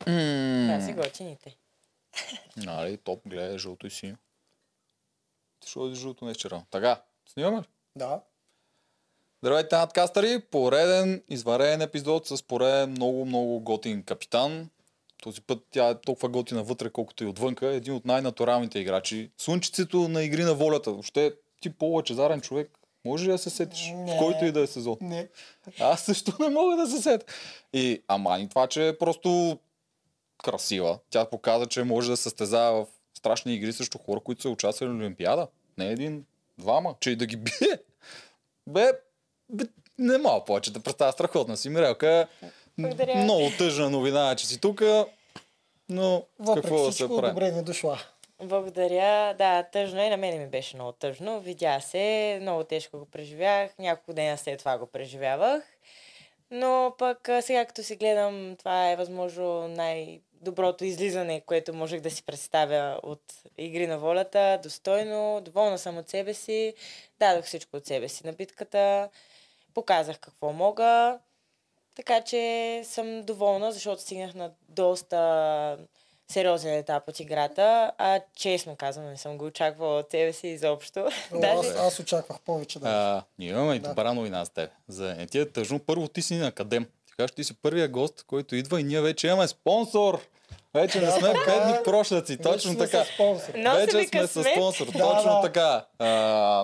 Това си готините. Нали, топ, гледай, жълто и синьо. Ти ще ходиш жълто, не червено. Така, снимаме ли? Да. Здравейте, надкастъри! Пореден изварен епизод с пореден много, много готин капитан. Този път тя е толкова готина вътре, колкото и отвънка. Един от най-натуралните играчи. Слънчицето на игри на волята. Въобще ти по-лъчезарен човек. Може ли да се сетиш? Не. В който и да е сезон. Не. Аз също не мога да се сетя. И ама и това, че е просто красива. Тя показа, че може да състезава в страшни игри срещу хора, които са участвали на Олимпиада. Не един, двама. Че и да ги бие. Бе, бе не мога повече да представя страхотна си. Мирелка, Благодаря. много тъжна новина, че си тук, но Въпреки какво да се прави? добре ми дошла. Благодаря. Да, тъжно и на мене ми беше много тъжно. Видя се, много тежко го преживях. Няколко дена след това го преживявах. Но пък сега като си гледам, това е възможно най-доброто излизане, което можех да си представя от Игри на волята. Достойно, доволна съм от себе си. Дадох всичко от себе си на битката. Показах какво мога. Така че съм доволна, защото стигнах на доста сериозен етап от играта, а честно казвам, не съм го очаквала от себе си изобщо. О, Даже... Аз, аз очаквах повече да. А, ние имаме и Да. добра новина с теб. За не ти е тъжно. Първо ти си на академ. Ти кажеш, ти си първия гост, който идва и ние вече имаме спонсор. Вече не сме така бедни прошляци. Вече Точно така. Вече сме с спонсор. Да, Точно така. А,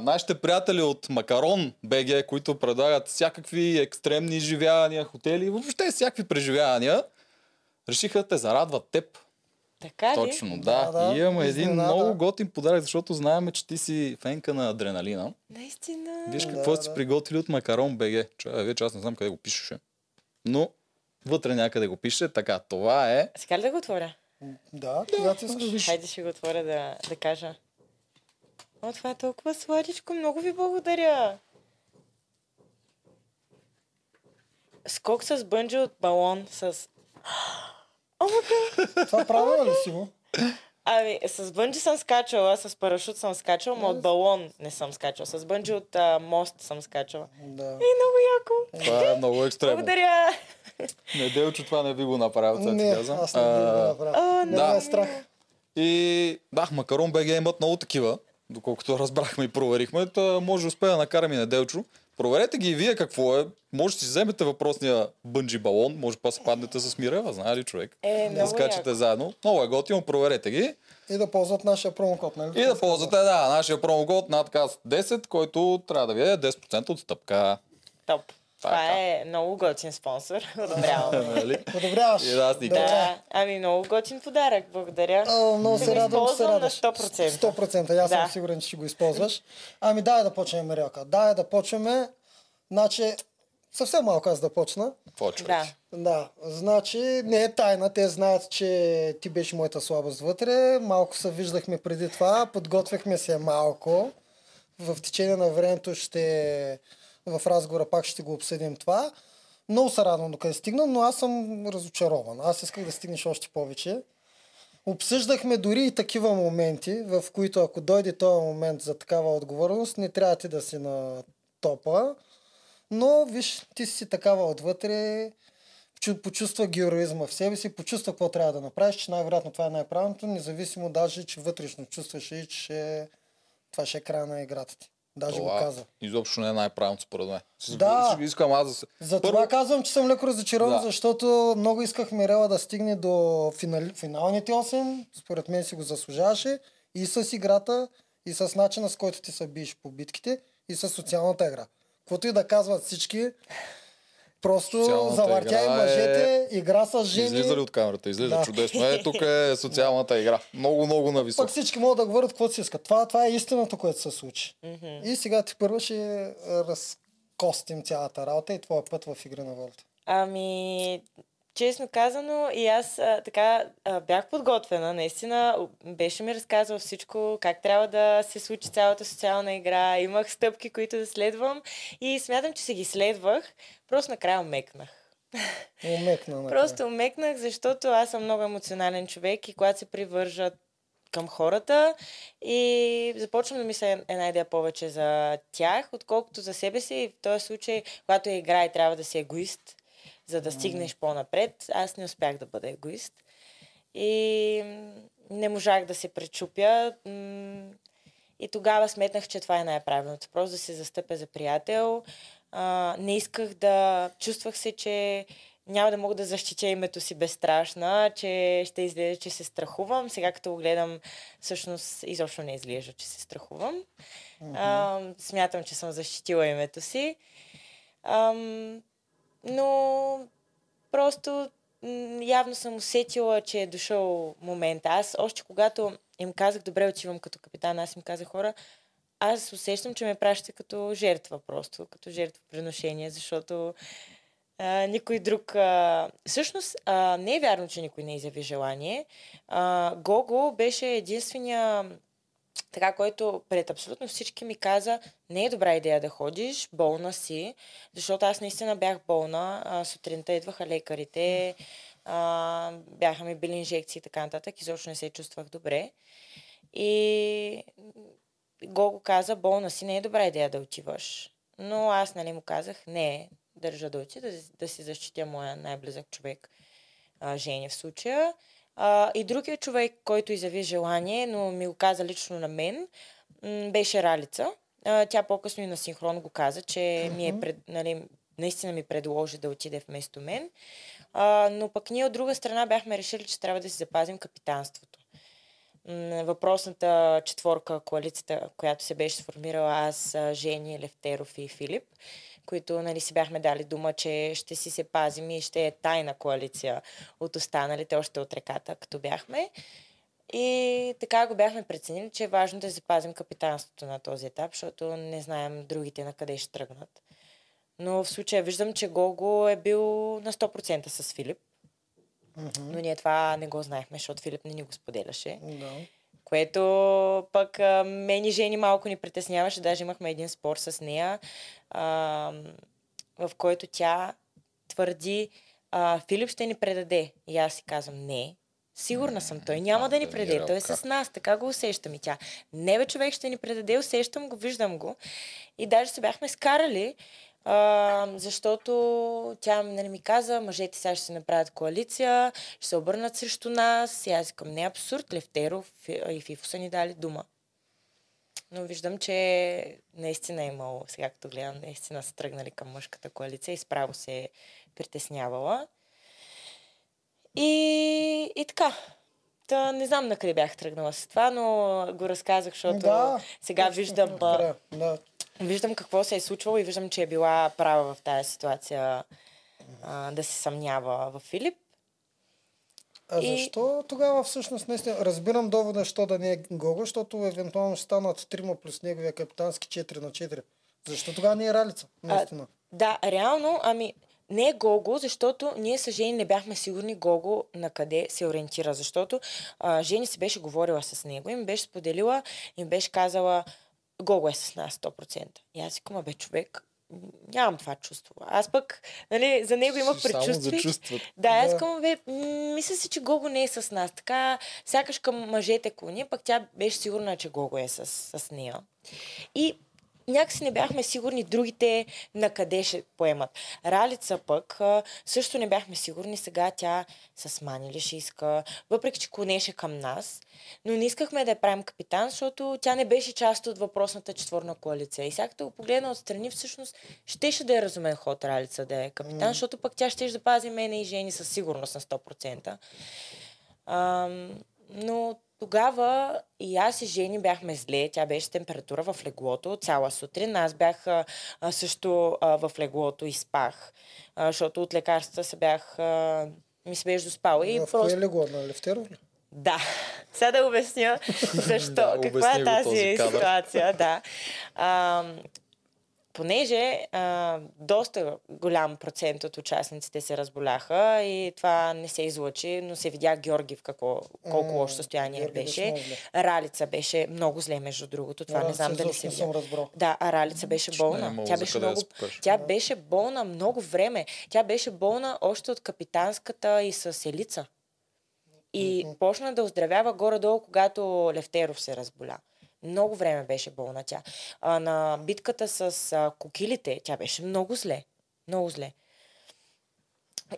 нашите приятели от Макарон БГ, които предлагат всякакви екстремни изживявания, хотели, въобще всякакви преживявания, решиха да те зарадват теб. Така ли? Точно, да. Да, да. И имаме един Изненада. много готин подарък, защото знаем, че ти си фенка на адреналина. Наистина. Виж Да, какво да. си приготвили от Макарон БГ. Чай, вече аз не знам къде го пишеше. Но вътре някъде го пише. Така, това е... Сега ли да го отворя? Да, когато искаш. Хайде ще го отворя да, да кажа. О, това е толкова сладичко. Много ви благодаря. Скок с бънджи от балон с... О! Това правилно ли си го? Ами, с бънджи съм скачала, с парашут съм скачала, но от балон не съм скачала. С бънджи от а, мост съм скачала. Да. И много яко. Това е много екстремно. Благодаря. Неделчо това не би го направил, това ти Не, казвам. аз не би го А, направил. О, Не да. е страх. И да, Макарон БГ имат много такива, доколкото разбрахме и проверихме. Та може да успея да накарам и Неделчо. Проверете ги и вие какво е. Може да си вземете въпросния бънджи балон, може па се паднете с Мирела, знае ли човек? Е, да скачате яко. заедно. Много е готино, проверете ги. И да ползват нашия промокод, нали? И да ползвате, да, нашия промокод надказ 10, който трябва да ви е 10% отстъпка. Топ. Това Така. е много готин спонсор. Одобрявам. Нали? Подобряваш. И да, аз да, ами много готин подарък. Благодаря. О, много Ще се го радвам, се използвам на радваш. 100%. 100%. Аз съм сигурен, че ще го използваш. Ами дай да почнем, Мирелка. Дай да почваме. Значи, съвсем малко аз да почна. Почвайте. Да. Да, значи не е тайна. Те знаят, че ти беше моята слабост вътре. Малко се виждахме преди това. Подготвяхме се малко. В течение на времето ще в разговора пак ще го обсъдим това. Много се радвам докъде стигна, но аз съм разочарован. Аз исках да стигнеш още повече. Обсъждахме дори и такива моменти, в които ако дойде този момент за такава отговорност, не трябва ти да си на топа. Но, виж, ти си такава отвътре, чу- почувства героизма в себе си, почувства какво трябва да направиш, че най-вероятно това е най-правилното, независимо даже, че вътрешно чувстваш и че това ще е края на играта ти. Даже го Това каза. изобщо не е най-правилното според мен. Да. Искам аз да се... Затова казвам, че съм леко разочарован, Да. защото много исках Мирела да стигне до финали, финалните 8. Според мен си го заслужаваше. И с играта, и с начина с който ти се биеш по битките, и с социалната игра. Каквото и да казват всички, просто завъртя и игра мъжете, игра с жени. Излиза ли от камерата? Излиза Да. чудесно. Е, тук е социалната игра. Много, много нависоко. Пък всички могат да говорят каквото си искат. Това, това е истината, което се случи. И сега ти първо ще е, разкостим цялата работа и твоя път в игра на волята. Ами, честно казано, и аз а, така а, бях подготвена. Наистина, беше ми разказал всичко, как трябва да се случи цялата социална игра. Имах стъпки, които да следвам и смятам, че се ги следвах. Просто накрая мекнах. Умекна. Просто умекнах, защото аз съм много емоционален човек и когато се привържат към хората и започвам да мисля една идея повече за тях, отколкото за себе си. И в този случай, когато я играе, трябва да си егоист. За да стигнеш по-напред. Аз не успях да бъда егоист. И не можах да се пречупя. И тогава сметнах, че това е най-правилното. Просто да се застъпя за приятел. А, не исках да... Чувствах се, че няма да мога да защитя името си безстрашна, че ще изглежда, че се страхувам. Сега като го гледам, всъщност изобщо не изглежда, че се страхувам. А, смятам, че съм защитила името си. Ам, но просто явно съм усетила, че е дошъл момент. Аз още когато им казах, добре, отивам като капитан, аз им казах хора, аз усещам, че ме пращате като жертва просто, като жертвоприношение, защото а, никой друг... А... Всъщност, а, не е вярно, че никой не изяви желание. А, Гого беше единствения така, който пред абсолютно всички ми каза, не е добра идея да ходиш, болна си, защото аз наистина бях болна. А, сутринта идваха лекарите, а, бяха ми били инжекции и така нататък, изобщо не се чувствах добре. И Гого каза, болна си, не е добра идея да отиваш. Но аз нали му казах, не, държа да отида, да, да си защитя моя най-близък човек, а, Жени в случая. А, и другия човек, който изяви желание, но ми го каза лично на мен, м, беше Ралица. А, тя по-късно и на синхрон го каза, че ми е пред, нали, наистина ми предложи да отиде вместо мен. А, но пък ние от друга страна бяхме решили, че трябва да си запазим капитанството. Въпросната четворка, коалицията, която се беше сформирала аз, Жени, Левтеров и Филип, които нали, си бяхме дали дума, че ще си се пазим и ще е тайна коалиция от останалите, още от реката, като бяхме. И така го бяхме преценили, че е важно да запазим капитанството на този етап, защото не знаем другите на къде ще тръгнат. Но в случая виждам, че Гого е бил на 100% с Филип. Но ние това не го знаехме, защото Филип не ни го споделяше. Да. Което пък а, мен и Жени малко ни притесняваше. Даже имахме един спор с нея, а, в който тя твърди, а, Филип ще ни предаде. И аз си казвам, не, сигурна съм, той няма а, да ни да, предаде, той е с нас, така го усещам и тя. Не бе, човек ще ни предаде, усещам го, виждам го. И даже се бяхме скарали, а, защото тя нали, ми каза, мъжете сега ще се направят коалиция, ще се обърнат срещу нас. И аз викам, не е абсурд, Левтеров Фи- и Фифо са ни дали дума. Но виждам, че наистина е имало, сега като гледам, наистина са тръгнали към мъжката коалиция и справо се е притеснявала. И, и така. Та, не знам на къде бях тръгнала с това, но го разказах, защото Да, сега точно виждам, а, накрая, Да. Виждам какво се е случвало и виждам, че е била права в тази ситуация а, да се съмнява в Филип. А И- защо тогава всъщност наистина разбирам довода, защо да не е Гого, защото евентуално ще станат трима плюс неговия капитански 4 на 4. Защо тогава не е Ралица? Наистина. Да, реално, ами не е Гого, защото ние с Жени не бяхме сигурни Гого на къде се ориентира, защото а, Жени си беше говорила с него и ми беше споделила и ми беше казала Гого е с нас 100%. И аз си казвам, бе човек, нямам това чувство. Аз пък, нали, за него имах предчувствие. Да, аз казвам, бе, мисля си, че Гого не е с нас. Така, сякаш към мъжете клони, пък тя беше сигурна, че Гого е с, с нея. И някакси не бяхме сигурни другите на къде ще поемат. Ралица пък също не бяхме сигурни. Сега тя с Мани ли ще иска, въпреки че клонеше към нас. Но не искахме да я правим капитан, защото тя не беше част от въпросната четворна коалиция. И като го погледна отстрани, всъщност щеше да е разумен ход Ралица да е капитан, защото пък тя ще да пази мене и Жени със сигурност на 100%. Ам, но тогава и аз и Жени бяхме зле. Тя беше с температура в леглото цяла сутрин. Аз бях а, също а, в леглото и спах, а, защото от лекарствата се бях... А, ми се беше доспала. И в просто... кое легло? На Левтеров ли? Да. Сега да обясня защо. Да, Каква е тази кадър. ситуация. Да. А, понеже а, доста голям процент от участниците се разболяха и това не се излъчи, но се видя Георги в какво, колко лошо състояние Георги беше зле. Ралица беше много зле, между другото. Това не Ралица знам дали се не видя. Да, а Ралица беше не е болна. имало Тя беше много, тя беше болна много време. Тя беше болна още от капитанската и с Елица. И почна да оздравява горе-долу, когато Левтеров се разболя. Много време беше болна тя. А, на битката с а, кокилите, тя беше много зле. Много зле.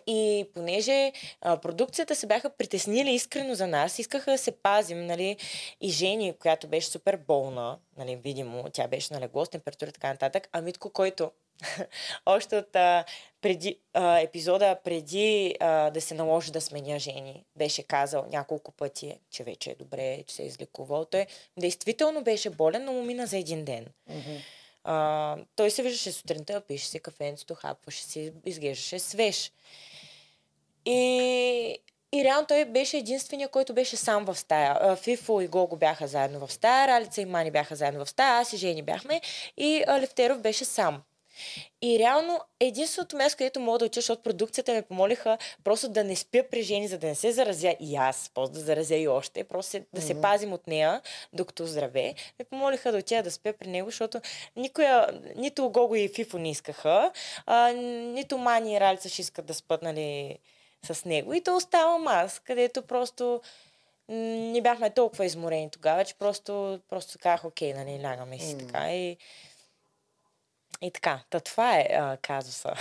И понеже а, продукцията се бяха притеснили искрено за нас, искаха да се пазим, нали, и Жени, която беше супер болна, нали, видимо, тя беше на легло с температура и така нататък, а Митко, който още от а, преди, а, епизода, преди а, да се наложи да сменя Жени, беше казал няколко пъти, че вече е добре, че се е излекувал. Той действително беше болен, но му мина за един ден. Мгм. А, той се виждаше сутринта, пише си кафенцето, хапваше си, изглеждаше свеж. И, и реално той беше единствения, който беше сам в стая. Фифо и Гого бяха заедно в стая, Ралица и Мани бяха заедно в стая, аз и Жени бяхме и Левтеров беше сам. И реално единственото място, където мога да уча, защото продукцията ме помолиха просто да не спя при Жени, за да не се заразя и аз, после да заразя и още, просто се- да се Мгм. пазим от нея, докато здраве. Ме помолиха да отида да спя при него, защото никоя, нито Гого и Фифо не искаха, а, нито Мани и Ралица ще искат да спят, нали, с него. И то оставам аз, където просто не бяхме толкова изморени тогава, че просто, просто казах, окей, нали, лягаме си М. така и и така, та това е а, казуса.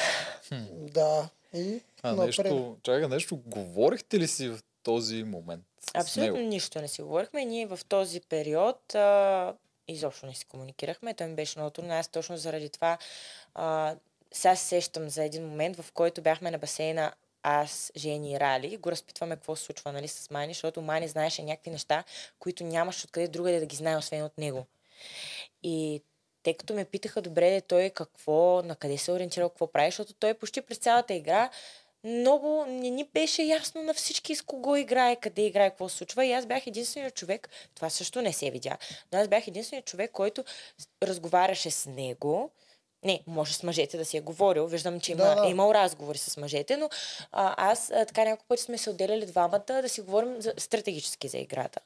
Да. И А напред. нещо, чакай, нещо, говорихте ли си в този момент Абсолютно него? нищо не си говорихме. Ние в този период а, изобщо не си комуникирахме. Той ми беше много трудно. Аз точно заради това а, сега се сещам за един момент, в който бяхме на басейна аз, Жени и Рали, го разпитваме какво се случва нали, с Мани, защото Мани знаеше някакви неща, които нямаш откъде другаде да ги знае, освен от него. И тъй като ме питаха добре той какво, на къде се е ориентирал, какво прави, защото той почти през цялата игра много не ни беше ясно на всички с кого играе, къде играе, какво се случва. И аз бях единственият човек, това също не се видя, но аз бях единственият човек, който разговаряше с него. Не, може с мъжете да си е говорил. Виждам, че има, Да, да. е имал разговори с мъжете, но а, аз а, така няколко пъти сме се отделяли двамата да си говорим за, стратегически за играта.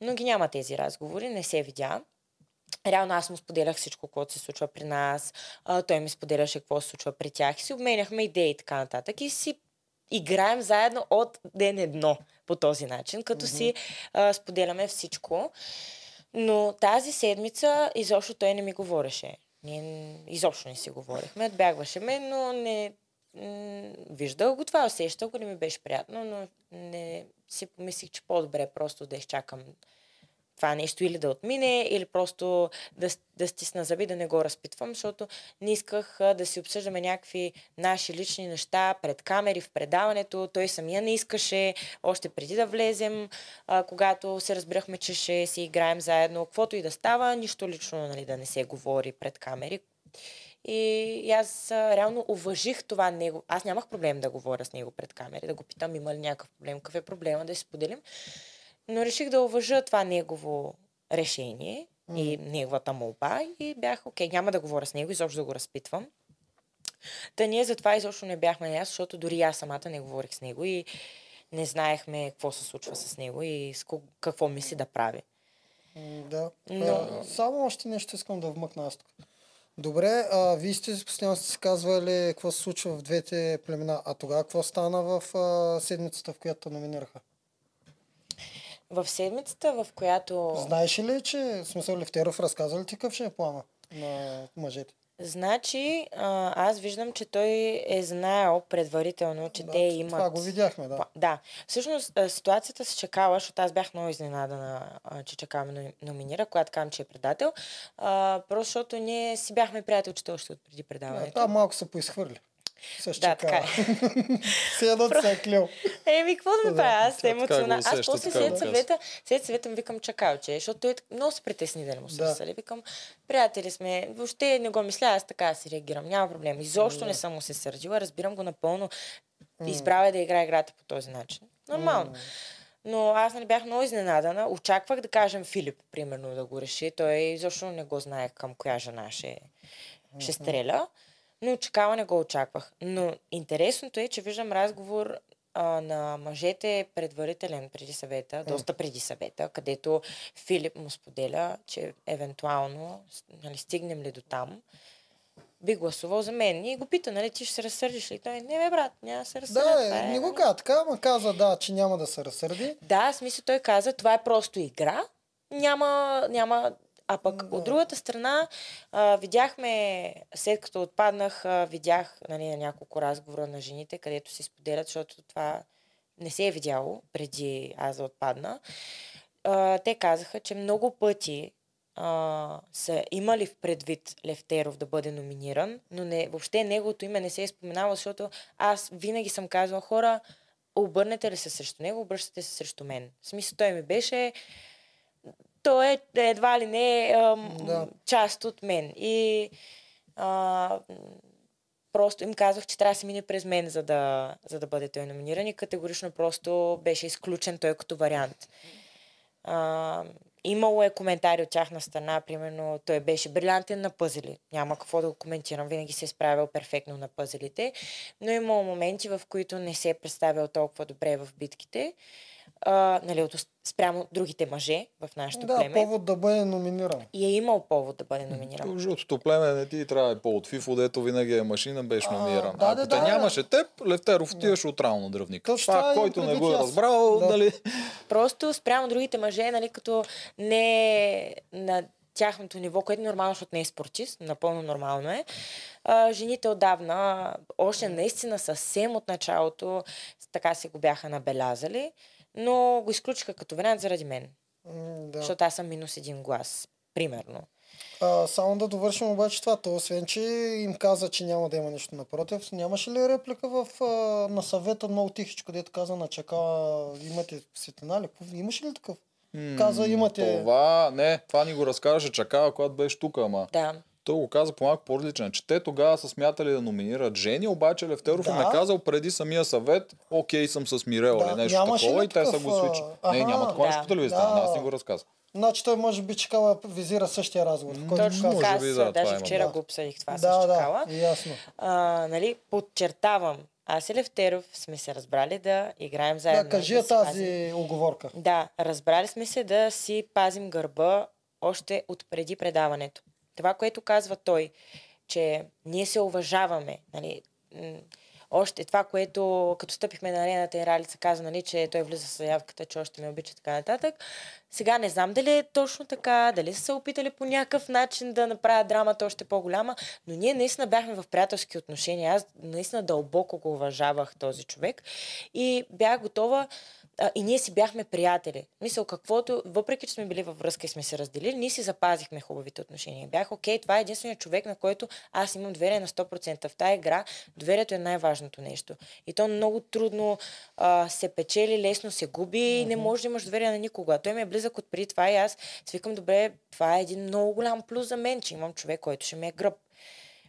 Но ги няма тези разговори, не се видя. Реално аз му споделях всичко, което се случва при нас. А, той ми споделяше какво се случва при тях. И си обменяхме идеи и така нататък. И си играем заедно от ден едно по този начин, като си а, споделяме всичко. Но тази седмица изобщо той не ми говореше. Ние изобщо не си говорихме, отбягваше ме, но не... м, Виждал го това, усещал го, не ми беше приятно, но не си помислих, че по-добре просто да изчакам това нещо или да отмине, или просто да, да стисна зъби, да не го разпитвам, защото не исках да си обсъждаме някакви наши лични неща пред камери в предаването. Той самия не искаше, още преди да влезем, а, когато се разбирахме, че ще си играем заедно, каквото и да става, нищо лично нали, да не се говори пред камери. И аз а, реално уважих това него. Аз нямах проблем да говоря с него пред камери, да го питам има ли някакъв проблем, какъв е проблема, да си споделим. Но реших да уважа това негово решение и неговата молба и бях, окей, няма да говоря с него, изобщо да го разпитвам. Та ние затова изобщо не бяхме наясно, защото дори аз самата не говорих с него и не знаехме какво се случва с него и с какво мисли да прави. Да. Но- А, само още нещо искам да вмъкна аз тук. Добре, а, вие сте постоянно сте си казвали какво се случва в двете племена. А тогава какво стана в а, седмицата, в която номинираха? В седмицата, в която... Знаеш ли, че смисъл Левтеров разказа ли ти какъв ще е плана на мъжете? Значи, а, аз виждам, че той е знаел предварително, че Да, те имат... Това го видяхме, да. Да. Всъщност ситуацията с Чакала, защото аз бях много изненадана, че Чакала ме номи- номинира, когато казвам, че е предател. А, просто защото ние си бяхме приятелчета още от преди да предаването. това малко се поизхвърли. Също Да, така е. Все едно се е клел. Еми, какво да Да, ми правя? Аз така емоционална. Аз после след съвета, след съвета му викам чакалче, защото той много се притесни да не му се Да. разсъди. Викам, приятели сме, въобще не го мисля, аз така си реагирам, няма проблем. Изобщо не съм му се сърдила, разбирам го напълно. Избрава е да играе играта по този начин. Нормално. Но аз не бях много изненадана. Очаквах да кажем Филип, примерно, да го реши. Той изобщо не го знае към коя жена ще, ще стреля. Но чакала не го очаквах. Но интересното е, че виждам разговор а, на мъжете предварителен преди съвета, доста преди съвета, където Филип му споделя, че евентуално, нали, стигнем ли до там, би гласувал за мен. И го пита, нали, ти ще се разсърдиш ли? Той, не бе, брат, няма да се разсърдя. Да, това е, е, не го нали. каза така, ама каза да, че няма да се разсърди. Да, в смисъл той каза, това е просто игра. Няма, няма А пък от другата страна, а, видяхме, след като отпаднах, а, видях нали, на няколко разговора на жените, където се споделят, защото това не се е видяло преди аз да отпадна. А, те казаха, че много пъти а, са имали в предвид Левтеров да бъде номиниран, но не, въобще неговото име не се е споменало, защото аз винаги съм казвала хора, обърнете ли се срещу него, обръщате се срещу мен. В смисъл, той ми беше той е едва ли не ам, Да. част от мен. И а, просто им казах, че трябва да се мине през мен, за да, за да бъде той номиниран и категорично просто беше изключен той като вариант. А, имало е коментари от тяхна страна, примерно той беше брилянтен на пъзели. Няма какво да го коментирам, винаги се е справил перфектно на пъзелите, но имало моменти, в които не се е представил толкова добре в битките, а, нали, от, спрямо другите мъже в нашото Да, племе. повод да бъде номиниран. И е имал повод да бъде номиниран. То Жълтото племе не ти трябва да е по-от FIFO, дето винаги е машина, беше А, номиниран. да, Ако да, те да. нямаше теб, Левтеров отиваше от рано на дръвник. Точно Това, това който не го е аз. разбрал, Да. нали, Просто спрямо другите мъже, нали, като не е на тяхното ниво, което е нормално, защото не е спортист, напълно нормално е. А, жените отдавна, още наистина съвсем от началото, така се го бяха набелязали, но го изключиха като вариант заради мен. Да. Защото аз съм минус един глас, примерно. А, само да довършим обаче това. То, освен, че им каза, че няма да има нищо напротив, нямаше ли реплика в, а, на съвета много тихичко, дето каза на чака, имате светлина ли? Имаше ли такъв? Каза, имате... Това, не, това ни го разказваше Чакава, когато беше тук, ама Да. Той го каза по малко по-различен, че те тогава са смятали да номинират жени, обаче Левтеров им Да. е казал преди самия съвет, окей съм с Мирел Да, или нещо такова и те са го свичали. а, Не, няма такова Да. нещо по телевизията, Да. аз ни го разказа. Значи той може би чакава визира същия разговор. в който Точно може така, би, да, това даже има, вчера да. го обсъдих това Да, с Чакала. да, ясно. А, нали, подчертавам, аз и Левтеров сме се разбрали да играем заедно. Да, кажи да тази оговорка. Да, разбрали сме се да си пазим гърба още от преди предаването. Това, което казва той, че ние се уважаваме, нали, още това, което като стъпихме на арената и Ралица каза, нали, че той влиза с заявката, че още ме обича така нататък. Сега не знам дали е точно така, дали са се опитали по някакъв начин да направят драмата още по-голяма, но ние наистина бяхме в приятелски отношения. Аз наистина дълбоко го уважавах този човек и бях готова а, и ние си бяхме приятели. Мисъл, каквото, въпреки че сме били във връзка и сме се разделили, ние си запазихме хубавите отношения. Бях, окей, това е единственият човек, на който аз имам доверие на 100%. В тази игра доверието е най-важното нещо. И то много трудно а, се печели, лесно се губи и не можеш да имаш доверие на никога. Той ми е близък от преди това и аз свикам добре, това е един много голям плюс за мен, че имам човек, който ще ме е гръб.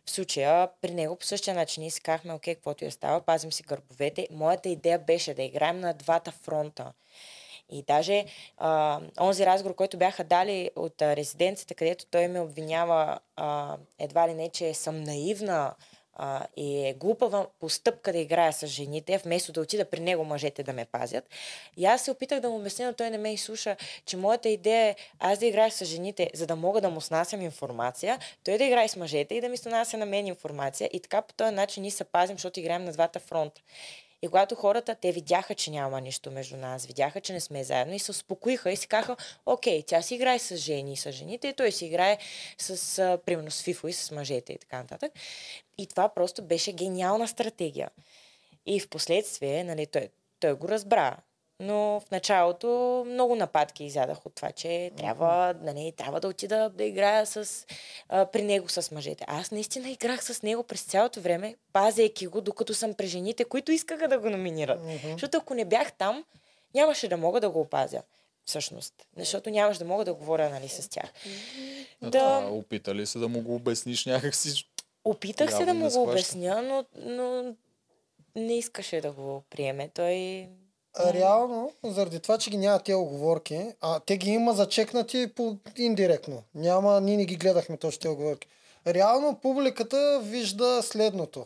В случая при него по същия начин казахме, окей, каквото и става, пазим си гърбовете. Моята идея беше да играем на двата фронта. И даже а, онзи разговор, който бяха дали от резиденцията, където той ме обвинява а, едва ли не, че съм наивна а, и е глупава постъпка да играя с жените, вместо да отида при него мъжете да ме пазят. И аз се опитах да му обясня, но той не ме изслуша, че моята идея е аз да играя с жените, за да мога да му снасям информация, той да играе с мъжете и да ми снася на мен информация. И така по този начин ние се пазим, защото играем на двата фронта. И когато хората, те видяха, че няма нищо между нас, видяха, че не сме заедно и се успокоиха и си казаха, окей, тя си играе с жени и с жените, и той си играе с, а, примерно, с Фифо и с мъжете и така нататък. И това просто беше гениална стратегия. И в последствие, нали, той, той го разбра. Но в началото много нападки изядах от това, че трябва, нали, трябва да отида да играя с, а, при него с мъжете. Аз наистина играх с него през цялото време, пазейки го, докато съм при жените, които искаха да го номинират. Защото ако не бях там, нямаше да мога да го опазя. Всъщност. Защото нямаше да мога да говоря нали, с тях. Да. Да, опитали се да му го обясниш някакси. опитах се да му го обясня, но, но не искаше да го приеме. Той А, реално, заради това, че ги няма тези оговорки, а те ги има зачекнати по индиректно. Няма, ние не ги гледахме точно тези оговорки. Реално публиката вижда следното.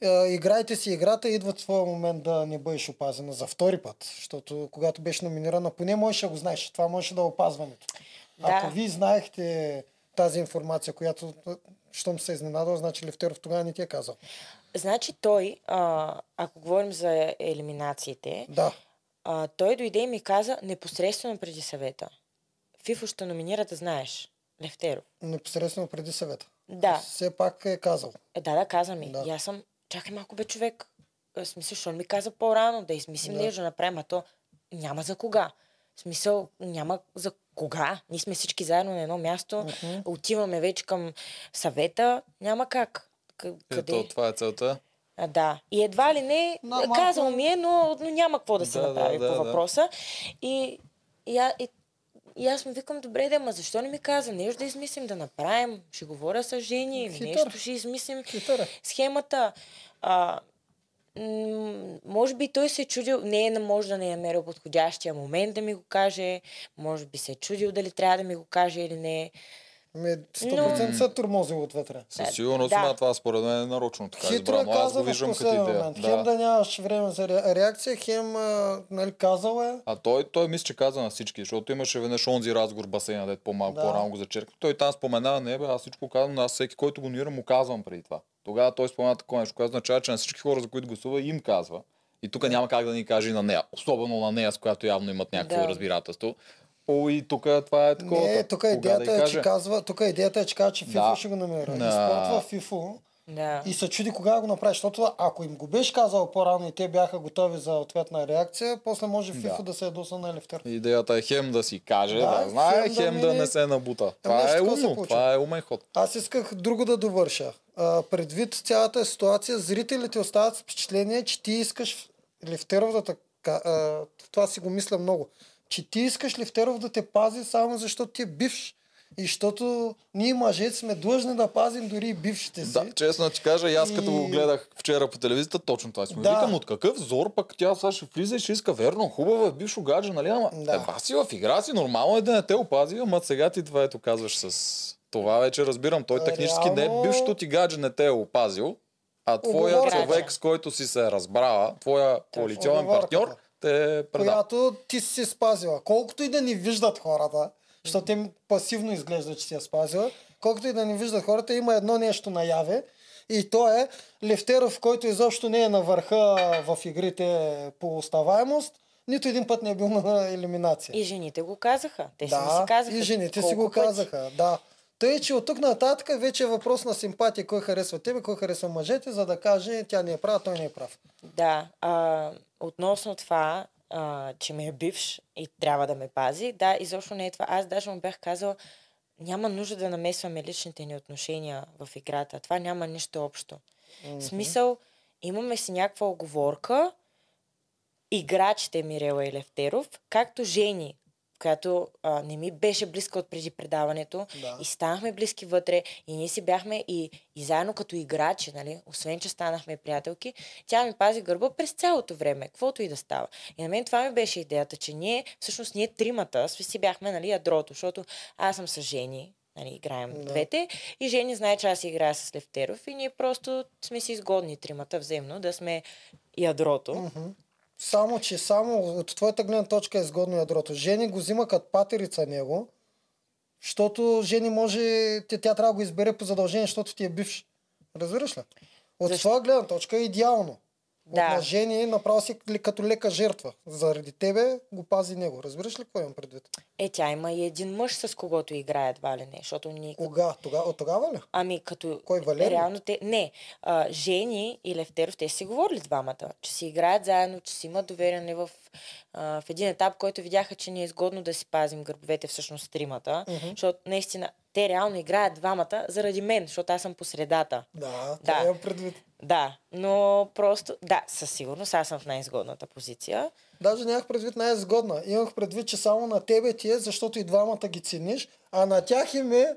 Е, играйте си играта, идва твоя момент да не бъдеш опазена за втори път. Защото когато беше номинирана, поне можеше да го знаеш. Това можеше да е опазването. Да. Ако вие знаехте тази информация, която, щом се е изненадал, значи Левтеров тогава не ти е казал. Значи той, а, ако говорим за елиминациите, Да. а, той дойде и ми каза непосредствено преди съвета. Фифо ще номинира да знаеш. Левтеров. Непосредствено преди съвета. Да, Все пак е казал. е, да, да, каза ми. Да. И аз съм, чакай малко бе човек. В смисъл, що ми каза по-рано да измислим Да. нещо да направим, а то няма за кога. В смисъл, няма за кога. Ние сме всички заедно на едно място, Мгм. отиваме вече към съвета, няма как. Къде? Ето, това е целта. А, да. И едва ли не, Но малко... казал ми е, но, но няма какво да се Да, направи да, по да, да. въпроса. И, и, и, и аз му викам, добре, да, ма защо не ми каза? Нещо да измислим, да направим. Ще говоря с Жени или нещо ще измислим. Хитър е. Схемата. А, м- може би той се е чудил, не е, може да не е намерил подходящия момент да ми го каже, може би се е чудил дали трябва да ми го каже или не. Ме 100% Но- се е турмозил отвътре. Със Да. сигурност Да. това според мен е нарочно така Хитро е избрано. Аз го виждам като идея. момент. Хем да нямаш време за ре- реакция, хем а, нали, казал е. А той, той мисля, че каза на всички, защото имаше веднъж онзи разговор басейна, дет по-малко Да. по-рано го зачеркна. Той там спомена, не бе, аз всичко казвам, но аз всеки, който го номинира, му казвам преди това. Тогава той спомена такова нещо, което означава, че на всички хора, за които гласува, им казва. И тук няма как да ни каже и на нея. Особено на нея, с която явно имат някакво Да. разбирателство. О, и тук това е такова. Не, тук да идеята й е, че казва, тук идеята е, че казва, че ФИФО Да. ще го намира. Да. И спортва ФИФО Да. и се чуди кога го направи, защото ако им го беше казал по-рано и те бяха готови за ответна реакция, после може ФИФО Да. да, се ядоса на Левтер. Идеята е хем да си каже, Да, да, знае, хем да хем да, мине- не се набута. Това е умно, това е умен ход. Аз исках друго да довърша. А, предвид цялата ситуация, зрителите остават с впечатление, че ти искаш Левтеров да така... А, това си го мисля много. Че ти искаш Левтеров да те пази само защото ти е бивш. И защото ние мъжете сме длъжни да пазим дори и бившите си. Да, честно ти кажа, и аз като го гледах вчера по телевизията, точно това си му Да. викам, от какъв зор пък тя сега ще влиза и ще иска верно, хубава е бившо гадже, нали? Ама Да. е, ба си в игра си, нормално е да не те опази, ама сега ти това ето казваш с това вече разбирам. Той технически не Реално- е бившото ти гадже не те е опазил, а твоя човек, с който си се разбрала, твоя коалиционен Уговорката. партньор, те предал. която ти си се спазила. Колкото и да ни виждат хората, защото те пасивно изглежда, че си я спазила, колкото и да ни виждат хората, има едно нещо наяве и то е Левтеров, който изобщо не е на върха в игрите по оставаемост, нито един път не е бил на елиминация. И жените го казаха. Те си ми да, си казаха. и жените си го пъти. казаха. Да. Тъй, че от тук нататък вече е въпрос на симпатия, кой харесва тебе, кой харесва мъжете, за да каже тя не е права, той не е прав. Да, а, относно това, а, че ме е бивш и трябва да ме пази, да, изобщо не е това. Аз даже му бях казала, няма нужда да намесваме личните ни отношения в играта. Това няма нищо общо. В смисъл, имаме си някаква оговорка, играчите Мирела и Левтеров, както Жени, която а, не ми беше близка от преди предаването Да. и станахме близки вътре и ние си бяхме и, и заедно като играчи, нали, освен че станахме приятелки, тя ми пази гърба през цялото време, каквото и да става. И на мен това ми беше идеята, че ние, всъщност ние тримата сви си бяхме нали, ядрото, защото аз съм с Жени, нали, играем Да. двете и Жени знае, че аз играя с Левтеров и ние просто сме си изгодни тримата взаимно да сме ядрото. Мгм. Само, че само от твоята гледна точка е изгодно ядрото. Жени го взима като патерица него, защото Жени може, тя, тя трябва да го избере по задължение, защото ти е бивш. Разбираш ли? От Защо? твоя гледна точка е идеално. Да. От на Жени направо си като лека жертва. Заради тебе го пази него. Разбираш ли какво имам предвид? Е, тя има и един мъж, с когото играе едва ли не, защото като- Кога? Тога, от тогава ли? Ами като... Кой, Валери? Реално те... Не. А, Жени и Левтеров, те си говорили двамата, че си играят заедно, че си имат доверие в, а, в един етап, който видяха, че ни е изгодно да си пазим гърбовете всъщност тримата, Мгм. защото наистина те реално играят двамата заради мен, защото аз съм по средата. Да, Да. това имам предвид. Да, но просто... Да, със сигурност аз съм в най-изгодната позиция. Даже нямах предвид най-изгодна. Имах предвид, че само на тебе ти е, защото и двамата ги цениш, а на тях им е,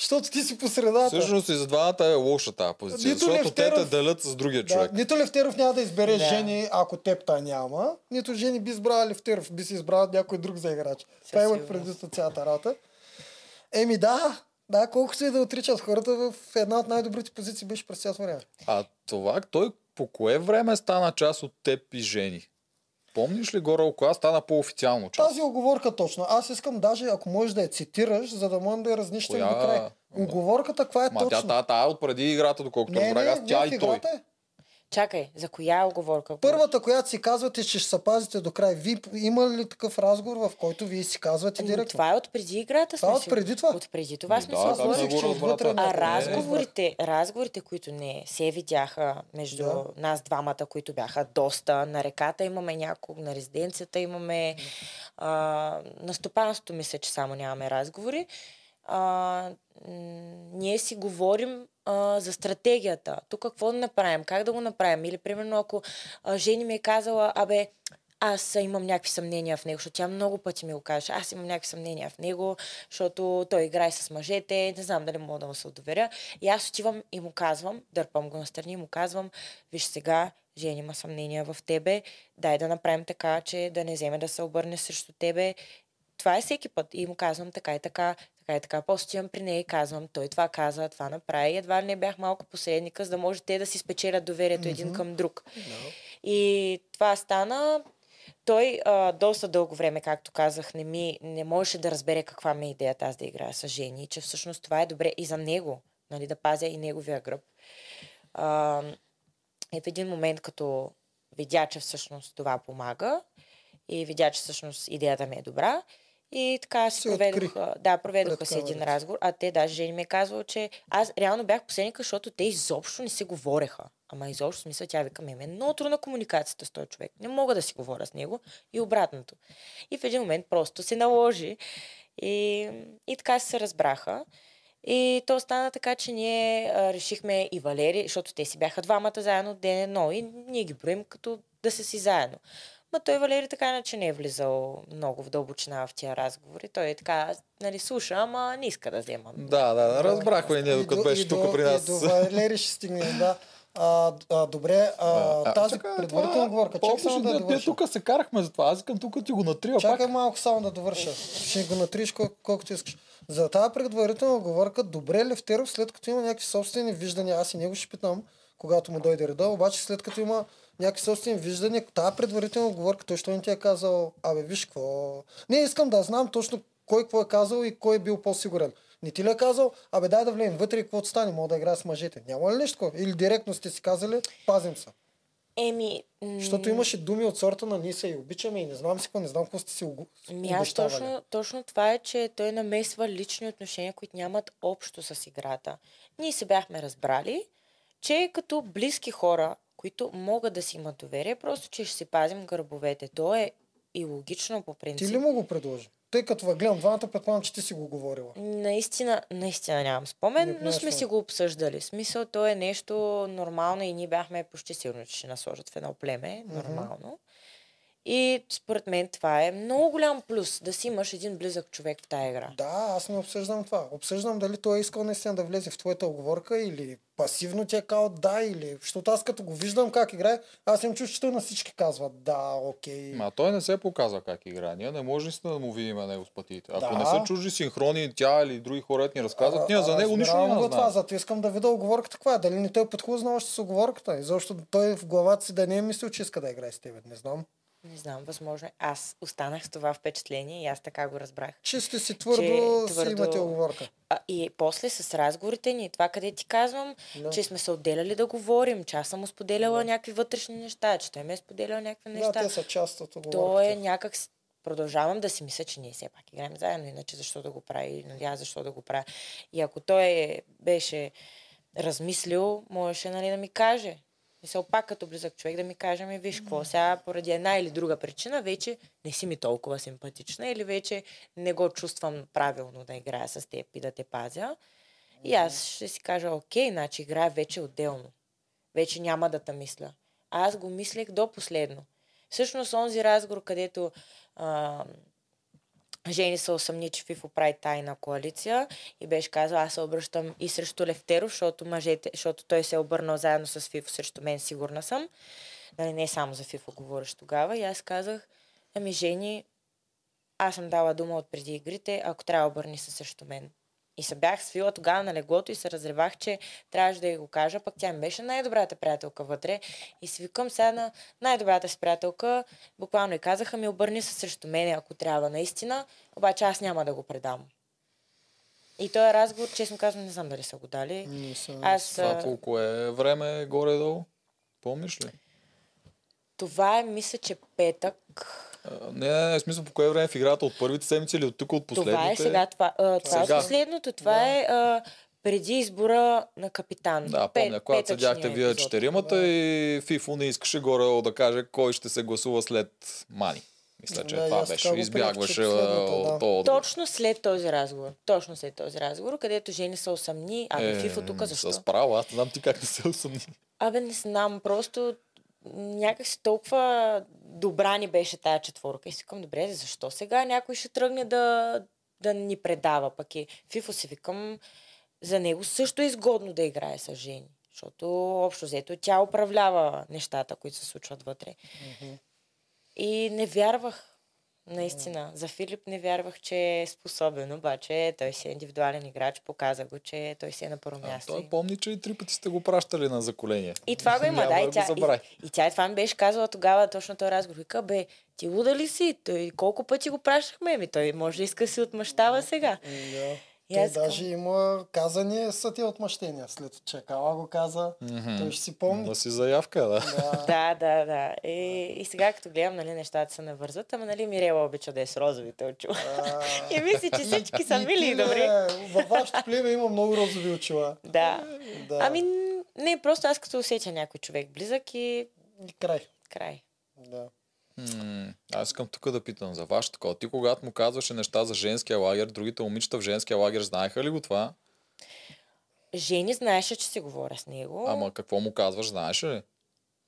защото ти си по средата. Всъщност и за двамата е лоша тази позиция, Нито защото те те Левтеров- делят с другия Да, човек. нито Левтеров няма да избере Да. Жени, ако теб та няма, нито Жени би избрала Левтеров, би си избрала някой друг за играч. Това имах от цялата работа. Еми да, да, колкото и да отричат хората, в една от най-добрите позиции беше през цялото време. А това, той по кое време стана част от теб и Жени? Помниш ли горе кога стана по-официално част? Тази оговорка точно. Аз искам даже, ако можеш да я цитираш, за да можем да я разнищим Коя? до край. Оговорката, каква е Ма тя точно? та, та е от преди играта, доколкото не, разбрах аз, тя и той. е. Чакай, за коя оговорка? говориш? Първата, която си казвате, че ще се пазите до край. Ви има ли такъв разговор, в който вие си казвате Ами, директно? Това е от преди играта. Това сме от преди това? От преди това сме да, се да, оговорили. да го че отвътре А разговорите, разговорите, които не се видяха между Да. нас двамата, които бяха доста на реката, имаме няколко, на резиденцията имаме, а, на стопанството мисля, че само нямаме разговори. А, м, ние си говорим а, за стратегията. Тук какво да направим, как да го направим. Или примерно ако а, Жени ми е казала, абе, аз имам някакви съмнения в него, защото тя много пъти ми го каже. Аз имам някакви съмнения в него, защото той играе с мъжете, не знам дали мога да му се доверя. И аз отивам и му казвам, дърпам го настрани и му казвам, виж сега, Жени има съмнения в тебе, дай да направим така, че да не вземе да се обърне срещу тебе. Това е всеки път. И му казвам така и така, така и така. После отивам при нея и казвам, той това каза, това направи. Едва ли не бях малко посредника, за да може те да си спечелят доверието един към друг. И това стана. Той а, доста дълго време, както казах, не, ми, не можеше да разбере каква ми е идеята аз да играя с жени, че всъщност това е добре и за него, нали, да пазя и неговия гръб. А, и в един момент, като видя, че всъщност това помага и видя, че всъщност идеята ми е добра, и така си Се проведох, откри а, да, проведоха си един разговор, а те даже Жени ми е казвала, че аз реално бях посредника, защото те изобщо не си говореха. Ама изобщо, смисъл, тя вика, ми е много трудна комуникацията с този човек. Не мога да си говоря с него и обратното. И в един момент просто се наложи и, и така се разбраха. И то стана така, че ние а, решихме и Валери, защото те си бяха двамата заедно ден едно и ние ги броим като да са си заедно. Ма той Валери така иначе не е влизал много в дълбочина в тия разговори. Той е така, нали, слуша, ама не иска да взема. Да, да, да, разбрахме и ние, докато до- беше тук при нас. И до Валери ще стигне, да. А, а, добре, а, А, тази чакай, предварителна това- оговорка, чакай само да довърша. тук се карахме за това. Аз искам тук ти го натрия Чакай пак. малко само да довърша. Ще го натриш кол- колкото искаш. За тази предварителна оговорка, добре Левтеров, след като има някакви собствени виждания, аз и него ще питам, когато му дойде реда, обаче след като има някакви собствени виждания, тази предварителна оговорка, той що не ти е казал, абе виж какво... Не, искам да знам точно кой какво е казал и кой е бил по-сигурен. Не ти ли е казал, абе дай да влезем вътре и какво стане, мога да играя с мъжете. Няма ли нещо? Или директно сте си казали, пазим се. Еми, Защото имаше думи от сорта на ние се и обичаме и не знам си какво, не знам какво сте си угу- Ами аз точно, точно това е, че той намесва лични отношения, които нямат общо с играта. Ние се бяхме разбрали, че като близки хора, които могат да си имат доверие, просто че ще си пазим гърбовете. То е и логично по принцип. Ти ли му го предложи? Тъй като ви гледам двамата, предполагам, че ти си го говорила. Наистина, наистина нямам спомен, Не, но нямаш сме си го обсъждали. Смисъл, то е нещо нормално и ние бяхме почти сигурни, че ще насложат в едно племе. Нормално. И според мен това е много голям плюс да си имаш един близък човек в тая игра. Да, аз не обсъждам това. Обсъждам дали той е искал наистина да влезе в твоята оговорка или пасивно ти е казал да или... Защото аз като го виждам как играе, аз им чуш, че той на всички казва да, окей. Ма той не се показва как играе. Ние не може наистина да му видим него с пътите. Ако Да. не са чужди синхрони, тя или други хора ни разказват, ние за него нищо няма да това, знаем. зато искам да видя оговорката каква е. Дали не той подхлузна още с оговорката. И защото той в главата си да не е мислил, че иска да играе с тебе. Не знам. Не знам, възможно е. Аз останах с това впечатление и аз така го разбрах. Че сте си твърдо, Че си твърдо- имате оговорка. А, и после с разговорите ни, това къде ти казвам, Да. че сме се отделяли да говорим, че аз съм му споделяла някакви вътрешни неща, че той ме е споделял някакви Да, неща. те са част от оговорката. То е някак... Продължавам да си мисля, че ние все пак играем заедно, иначе защо да го прави, нали аз защо да го правя. И ако той е- беше размислил, можеше нали, да ми каже. Мисъл, пак като близък човек да ми каже, ми виж какво, сега поради една или друга причина вече не си ми толкова симпатична или вече не го чувствам правилно да играя с теб и да те пазя. И аз ще си кажа, окей, значи играя вече отделно. Вече няма да те мисля. Аз го мислех до последно. Всъщност, онзи разговор, където а, Жени се усъмни, че Фифо прави тайна коалиция и беше казал, аз се обръщам и срещу Левтеров, защото, мъжете, защото той се е обърнал заедно с Фифо срещу мен, сигурна съм. Нали, не само за Фифо говориш тогава. И аз казах, ами Жени, аз съм дала дума от преди игрите, ако трябва обърни се срещу мен. И се бях свила тогава на леглото и се разревах, че трябваше да й го кажа, пък тя ми беше най-добрата приятелка вътре. И си викам сега на най-добрата си приятелка, буквално и казаха ми обърни се срещу мене, ако трябва наистина, обаче аз няма да го предам. И този разговор, честно казвам, не знам дали са го дали. Не съм- Аз... Това колко е време горе-долу? Помниш ли? Това е, мисля, че петък. А, не, не, не, в смисъл по кое време в играта от първите седмици или от тук от последните? Това е сега. Това, а, това Сега. е последното. Това е а, преди избора на капитан. Да, Пет- помня, когато седяхте вие четиримата и Фифо не искаше горе да каже кой ще се гласува след Мани. Мисля, че Да, това беше. Избягваше да. Точно след този разговор. Точно след този разговор, където жени се усъмни. Абе, Е, Фифо тук защо? С право, аз не знам ти как не се усъмни. Абе, не знам, просто някакси толкова добра ни беше тая четворка. И си викам, добре, защо сега някой ще тръгне да, да ни предава пък и Фифо си викам, за него също е изгодно да играе с жени. Защото общо взето тя управлява нещата, които се случват вътре. И не вярвах, наистина. За Филип не вярвах, че е способен, обаче той си е индивидуален играч, показа го, че той си е на първо А, място. той помни, че и три пъти сте го пращали на заколение. И това го има, да. И го тя, забрави. и, и тя това ми беше казала тогава точно този разговор. Вика, бе, ти луда ли си? Той колко пъти го пращахме? Ми той може да иска да си отмъщава сега. Да. И Той викам, даже има казани съти отмъщения. След Чакала го каза. Той ще си помни. Да си заявка, да. Да. Да, да, да. И, и сега като гледам, нали, нещата се навързват, ама нали Мирела обича да е с розовите очила. А, И мисли, че всички са и мили ти, и добри. бе, Във вашето племе има много розови очила. Да. Да. Ами, не, просто аз като усетя някой човек близък и И край. край. Да. М, Аз искам тук да питам за вашето такова. Ти когато му казваше неща за женския лагер, другите момичета в женския лагер знаеха ли го това? Жени знаеше, че си говоря с него. Ама какво му казваш, знаеш ли?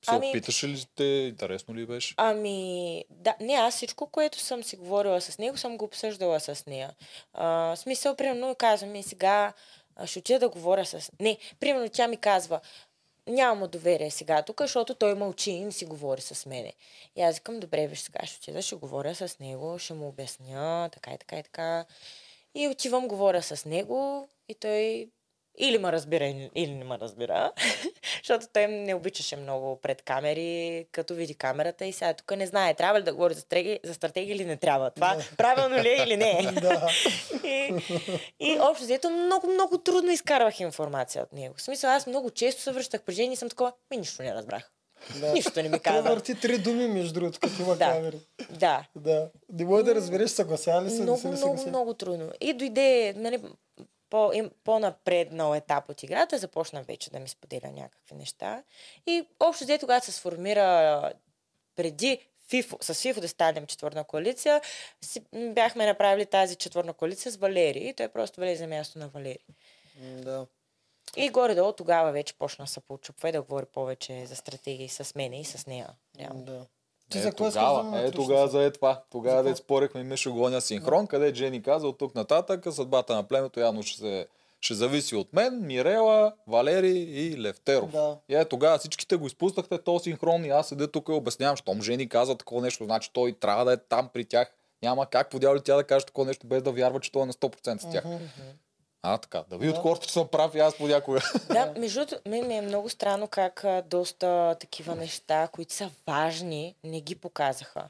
Се Ами- опиташе ли те, интересно ли беше? Ами, да, не, аз всичко, което съм си говорила с него, съм го обсъждала с нея. А, смисъл, примерно, казвам ми сега, ще отида да говоря с... Не, примерно, тя ми казва, нямам доверие сега тук, защото той мълчи и не си говори с мене. И аз викам, добре, виж сега, ще отида, ще говоря с него, ще му обясня, така и така и така. И отивам, говоря с него и той или ме разбира, или не ме разбира. Защото той не обичаше много пред камери, като види камерата и сега тук не знае, трябва ли да говори за стратегия, за стратегия или не трябва. Това правилно ли е или не е. И, и общо взето много, много трудно изкарвах информация от него. В смисъл, аз много често се връщах при жени и съм такова, ми нищо не разбрах. да. Нищо не ми Той каза. върти три думи, между другото, като има Да. камери. Да. Да. Не може да разбереш съгласява ли се, не много, се ли много, много трудно. И дойде нали, по, им, по-напреднал етап от играта, започна вече да ми споделя някакви неща. И общо взе когато се сформира преди ФИФО, с ФИФО да станем четвърна коалиция, си, бяхме направили тази четвърна коалиция с Валери. И той просто влезе място на Валери. Да. И горе-долу тогава вече почна да се поучупва и да говори повече за стратегии с мене и с нея. Реално. Да. Ти Е, за кое тогава, да е, тогава за е това. Тогава да и Мишо гоня синхрон, къде Джени каза от тук нататък, съдбата на племето явно ще, се, ще зависи от мен, Мирела, Валери и Левтеров. Да. И е, тогава всичките го изпуснахте този синхрон и аз седя тук и обяснявам, щом Жени каза такова нещо, значи той трябва да е там при тях. Няма как подява ли тя да каже такова нещо, без да вярва, че той е на 100% с тях. А, така. Да ви от Да. хората, че съм прав и аз понякога. Да, между другото, мен ми е много странно как а, доста такива неща, които са важни, не ги показаха.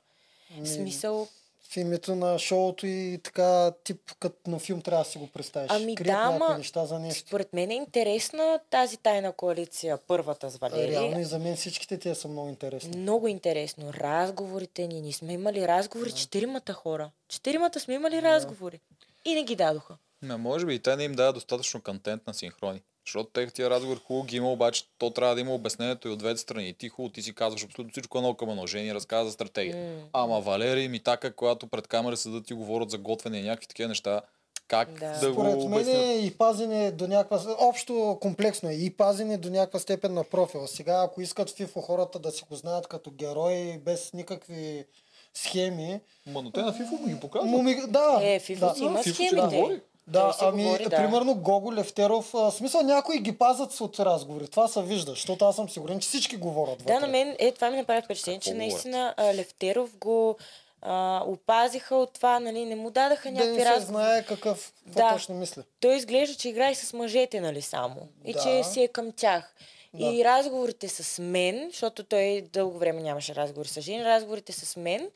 В смисъл, В името на шоуто и така тип като на филм трябва да си го представиш. Ами Крият да, ама неща за нещо. според мен е интересна тази тайна коалиция, първата с Валерий. Реално и за мен всичките тия са много интересни. Много интересно. Разговорите ни. Ние сме имали разговори четиримата хора. Четиримата сме имали разговори. И не ги дадоха. Не, може би и те не им дадат достатъчно контент на синхрони. Защото те тия разговори хубаво ги има, обаче то трябва да има обяснението и от двете страни. И ти хубаво, ти си казваш абсолютно всичко едно към едно. Жени разказва за стратегия. М. Ама Валерий ми така, когато пред камера седат и говорят за готвене и някакви такива неща, как Да. да, Според го мен е и пазене до някаква... Общо комплексно е. И пазене до някаква степен на профила. Сега, ако искат фифо хората да си го знаят като герой, без никакви схеми... Ма, но те на FIFA му ги показват. Ми... Да, Е, Фифо да. си има FIFA си схемите. говори. Да, ами, говори, да. примерно Гого Левтеров, а, смисъл някои ги пазят от разговори. Това се вижда, защото аз съм сигурен, че всички говорят Да, вътре. на мен е, това ми направи впечатление, че наистина а, Левтеров го а, опазиха от това, нали, не му дадаха Да не някакви се разговори. знае какъв, Да. точно мисли. Той изглежда, че играе с мъжете, нали, само. И Да. че си е към тях. Да. И разговорите с мен, защото той дълго време нямаше разговори с жени, разговорите с мен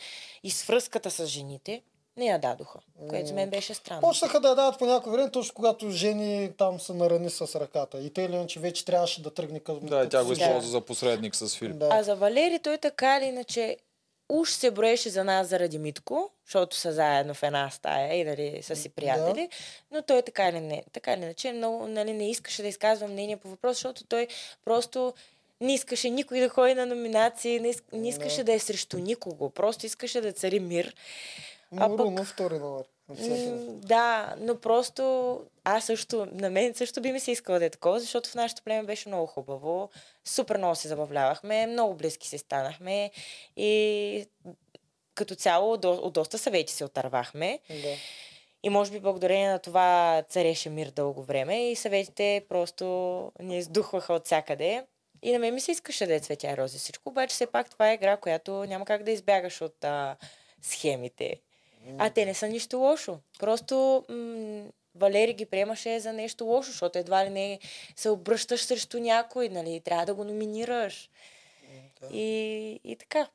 и с връзката с жените, не я дадоха, което за мен беше странно. Почнаха да я дават по някое време, точно когато жени там се нарани с ръката. И те или иначе вече трябваше да тръгне към... Да, и тя го използва за посредник с Филип. Да. А за Валери той така или иначе уж се броеше за нас заради Митко, защото са заедно в една стая и нали, са си приятели, но той така или, не, така или иначе много, нали, не искаше да изказва мнение по въпрос, защото той просто не искаше никой да ходи на номинации, не, иск, не искаше да. е срещу никого, просто искаше да цари мир. А Муруно пък- втори номер. Да, но просто аз също, на мен също би ми се искала да е такова, защото в нашето племе беше много хубаво. Супер много се забавлявахме, много близки се станахме и като цяло до, от доста съвети се отървахме. Да. И може би благодарение на това цареше мир дълго време и съветите просто ни издухваха от всякъде. И на мен ми се искаше да е цветя и рози всичко, обаче все пак това е игра, която няма как да избягаш от а, схемите. А те не са нищо лошо. Просто м- Валери ги приемаше за нещо лошо, защото едва ли не се обръщаш срещу някой, нали? Трябва да го номинираш. И, и така.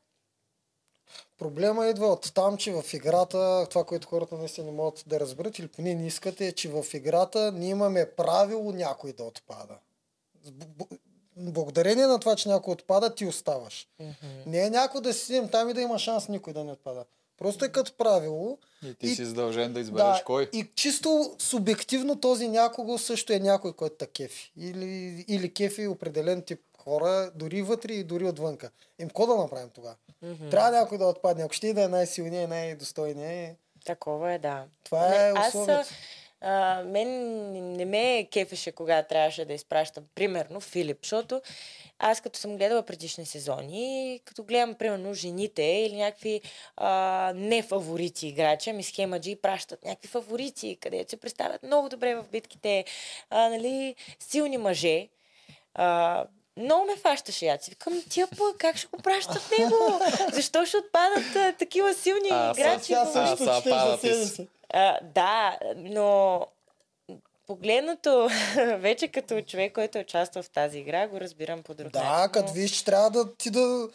Проблема идва от там, че в играта, това, което хората наистина не могат да разберат или поне не искат е, че в играта ние имаме правило някой да отпада. Благодарение на това, че някой отпада, ти оставаш. Не е някой да си там и да има шанс никой да не отпада. Просто е като правило. И ти И- си задължен да избереш Да, кой. и чисто субективно този някого също е някой, който та кефи. Или, или кефи определен тип хора, дори вътре и дори отвънка. Им какво да направим тогава? Трябва някой да отпадне. Ако ще и да е най-силният, най-достойният. Такова е, да. Това Не, е аз, условието. а, мен не ме кефеше, кога трябваше да изпращам, примерно, Филип, защото аз като съм гледала предишни сезони, като гледам, примерно, жените или някакви а, нефаворити играчи, ами схемаджи пращат някакви фаворити, където се представят много добре в битките, а, нали, силни мъже. А, много ме фащаше яци. Викам, тия пък, как ще го пращат него? Защо ще отпадат а, такива силни А, играчи? Тя в А, също са чете за падат и себе с- си. а, да, но погледнато вече като човек, който е участвал в тази игра, го разбирам по друг Да, начин. като виж, че трябва да ти да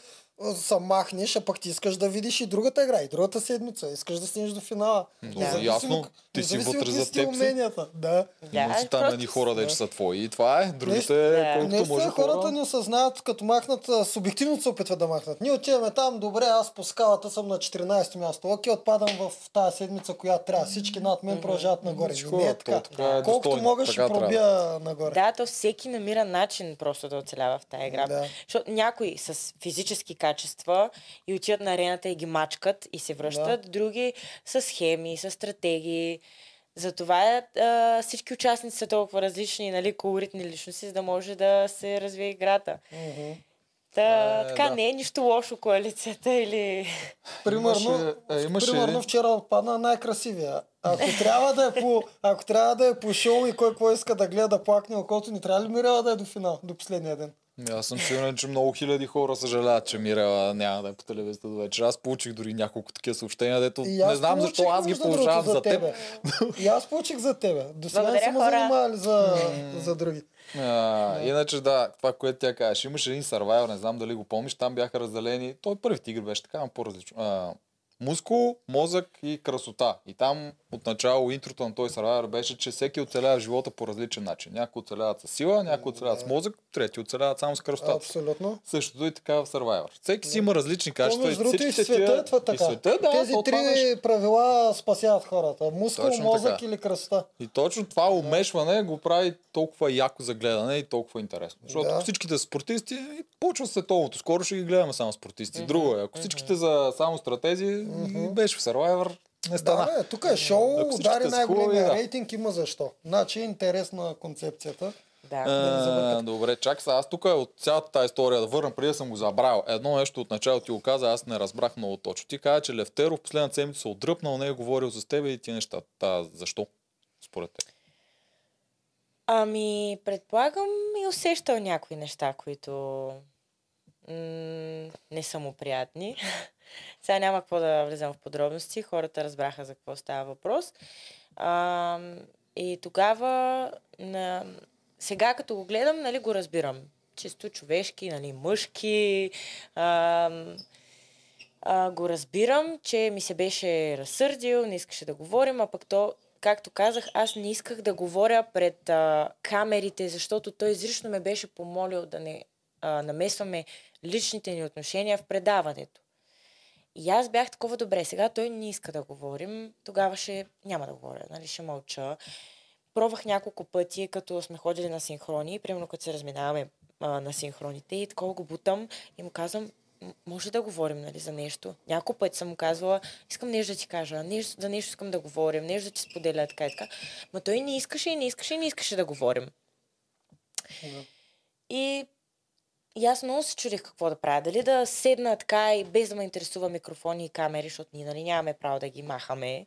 се махнеш, а пък ти искаш да видиш и другата игра, и другата седмица. Искаш да стигнеш до финала. Да, Независимо- ясно. Ти си вътре за теб си. уменията. Да. Да, си там едни хора, да да. са твои и това е. Другите, Да. колкото Наистина може хората хора. не осъзнават, като махнат, субективно се опитват да махнат. Ние отиваме там, добре, аз по скалата съм на 14 място. Окей, отпадам в тази седмица, която трябва. Всички над мен продължават нагоре. Всичко, Не е то така. така е Колкото достойно, мога ще пробия нагоре. Да, то всеки намира начин просто да оцелява в тази игра. Защото някои с физически качества и отиват на арената и ги мачкат и се връщат, други с схеми, с стратегии. Затова а, всички участници са толкова различни, нали, колоритни личности, за да може да се развие играта. Мгм. Та, Е, така да. не е нищо лошо коалицията или... Примерно, Имаше- е, имаше примерно вчера отпадна най-красивия. Ако трябва да е по, ако трябва да е по шоу и кой какво иска да гледа да плакне окото, ни трябва ли Мирела да е до финал, до последния ден? Аз съм сигурен, че много хиляди хора съжаляват, че Мирела няма да е по телевизията до вечер. Аз получих дори няколко такива съобщения, дето И не знам защо аз ги получавам за теб. тебе. И аз получих за тебе. До сега не съм занимавали за, за други. А, иначе да, това, което тя кажеш, имаше един Survivor, не знам дали го помниш, там бяха разделени, той първите игри беше така, но по-различно. А, мускул, мозък и красота. И там отначало интрото на този Survivor беше, че всеки оцелява живота по различен начин. Някои оцеляват с сила, някои оцеляват с мозък, трети оцеляват само с красотата. Абсолютно. Същото и така в Survivor. Всеки си има различни То, качества. между другото, и света е това И така. света, да, Тези то три правила спасяват хората. Мускул, Точно мозък така. или красота. И точно това умешване го прави толкова яко за гледане и толкова интересно. Защото Да. всичките спортисти, и почва световното. Скоро ще ги гледаме само спортисти. Друго е. Ако всичките за само стратези, беше в Survivor, не стана. Да, бе, тук е шоу, удари най-големия да. рейтинг, има защо. Значи е интересна концепцията. Да. да ни забъркат. А, добре, чакай сега. Аз тук от цялата тази история да върна, преди да съм го забравил. Едно нещо от начало ти го каза, аз не разбрах много точно. Ти каза, че Левтеров последната седмица се отдръпнал, не е говорил с теб и ти неща. Та, защо? Според теб. Ами, предполагам и усещал някои неща, които м- не са му приятни. Сега няма какво да влизам в подробности. Хората разбраха за какво става въпрос. А, и тогава, на... сега като го гледам, нали, го разбирам. Чисто човешки, нали, мъжки. А, а, го разбирам, че ми се беше разсърдил, не искаше да говорим, а пък то, както казах, аз не исках да говоря пред а, камерите, защото той изрично ме беше помолил да не а, намесваме личните ни отношения в предаването. И аз бях такова добре. Сега той не иска да говорим. Тогава ще няма да говоря, нали, ще мълча. Пробвах няколко пъти, като сме ходили на синхрони, примерно като се разминаваме а, на синхроните и такова го бутам и му казвам, «М- може да говорим нали, за нещо. Няколко пъти съм му казвала, искам нещо да ти кажа, нещо, за нещо искам да говорим, нещо да ти споделя, така и така. Но той не искаше и не искаше и не искаше да говорим. Да. И, и аз много се чудих какво да правя. Дали да седна така и без да ме интересува микрофони и камери, защото ние нали, нямаме право да ги махаме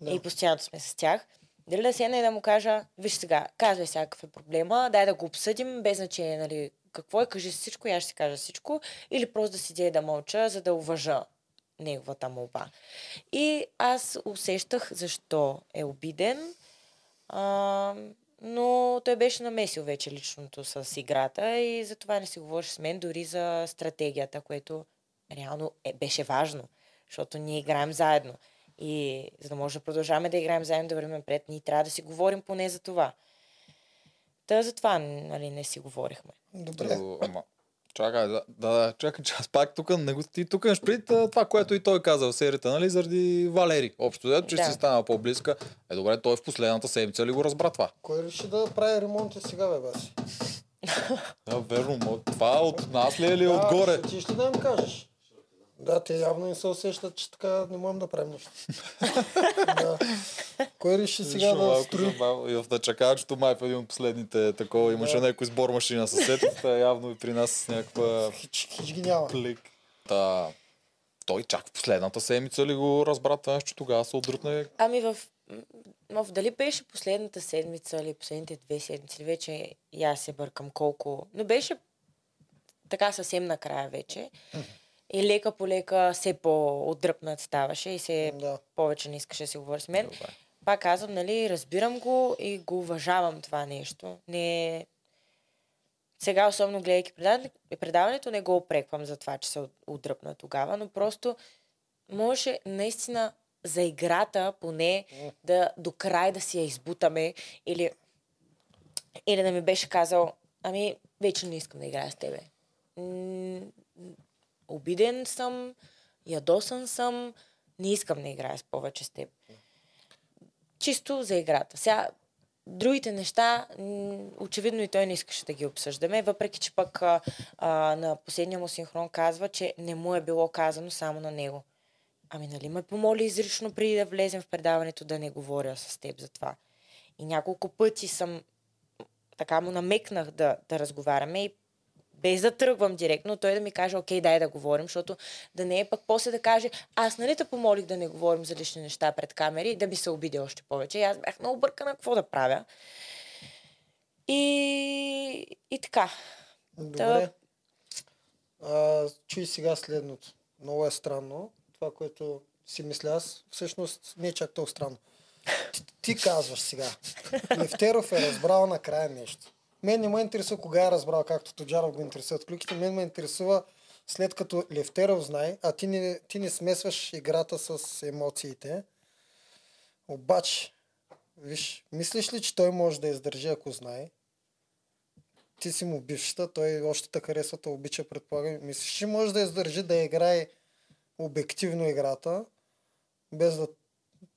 Да. и постоянно сме с тях. Дали да седна и да му кажа, виж сега, казвай сега какъв е проблема, дай да го обсъдим, без значение, нали, какво е, кажи всичко и аз ще си кажа всичко, или просто да седя и да мълча, за да уважа неговата молба. И аз усещах защо е обиден, а, но той беше намесил вече личното с играта и затова не си говореше с мен дори за стратегията, което реално е, беше важно, защото ние играем заедно. И за да може да продължаваме да играем заедно да вървим напред, ние трябва да си говорим поне за това. Та затова нали, не си говорихме. Добре. Друго, ама, чакай, да, да, да, чакай, че аз пак тук не го ти тук имаш пред това, което и той каза в серията, нали, заради Валери. Общо, дето, че Да. си стана по-близка. Е, добре, той в последната седмица ли го разбра това? Кой реши да прави ремонти сега, бе, баси? Да, верно, но това от нас ли е или Да, отгоре? Ти ще да им кажеш. Да, те явно не се усещат, че така не можем да правим нищо. да. Кой реши сега да строи? забавно. И в начакачето май в един от последните такова имаше Да. някой сбор машина със сетата, явно и при нас с някаква Хич, хич ги няма. плик. Та, той чак в последната седмица ли го разбра това нещо, тогава се отдръпне. Ами в, м, в дали беше последната седмица или последните две седмици, вече и аз се бъркам колко. Но беше така съвсем накрая вече. И лека по лека все по-отдръпнат ставаше и се Да. повече не искаше да си говори с мен. Добре. Пак казвам, нали, разбирам го и го уважавам това нещо. Не... Сега, особено гледайки предаване- предаването, не го опреквам за това, че се от- отдръпна тогава, но просто можеше наистина за играта поне да до край да си я избутаме или, или да ми беше казал, ами вече не искам да играя с тебе. Обиден съм, ядосан съм, не искам да играя с повече с теб. Чисто за играта. Сега, другите неща, очевидно и той не искаше да ги обсъждаме, въпреки че пък а, а, на последния му синхрон казва, че не му е било казано само на него. Ами нали ме помоли изрично преди да влезем в предаването да не говоря с теб за това. И няколко пъти съм така му намекнах да, да разговаряме и без да тръгвам директно, той да ми каже, окей, дай да говорим, защото да не е пък после да каже, аз нали те помолих да не говорим за лични неща пред камери да ми се обиди още повече. И аз бях много бъркана какво да правя. И, и така. Добре. А, чуй сега следното. Много е странно. Това, което си мисля аз, всъщност не е чак толкова странно. Ти, ти казваш сега. Левтеров е разбрал накрая нещо. Мен не ме интересува кога е разбрал, както Тоджаров го интересуват клюките. Мен ме интересува след като Левтеров знае, а ти не, ти не смесваш играта с емоциите. Обаче, виж, мислиш ли, че той може да издържи, ако знае? ти си му бившата, той още те харесва, те обича, предполагам. Мислиш, че може да издържи да играе обективно играта, без да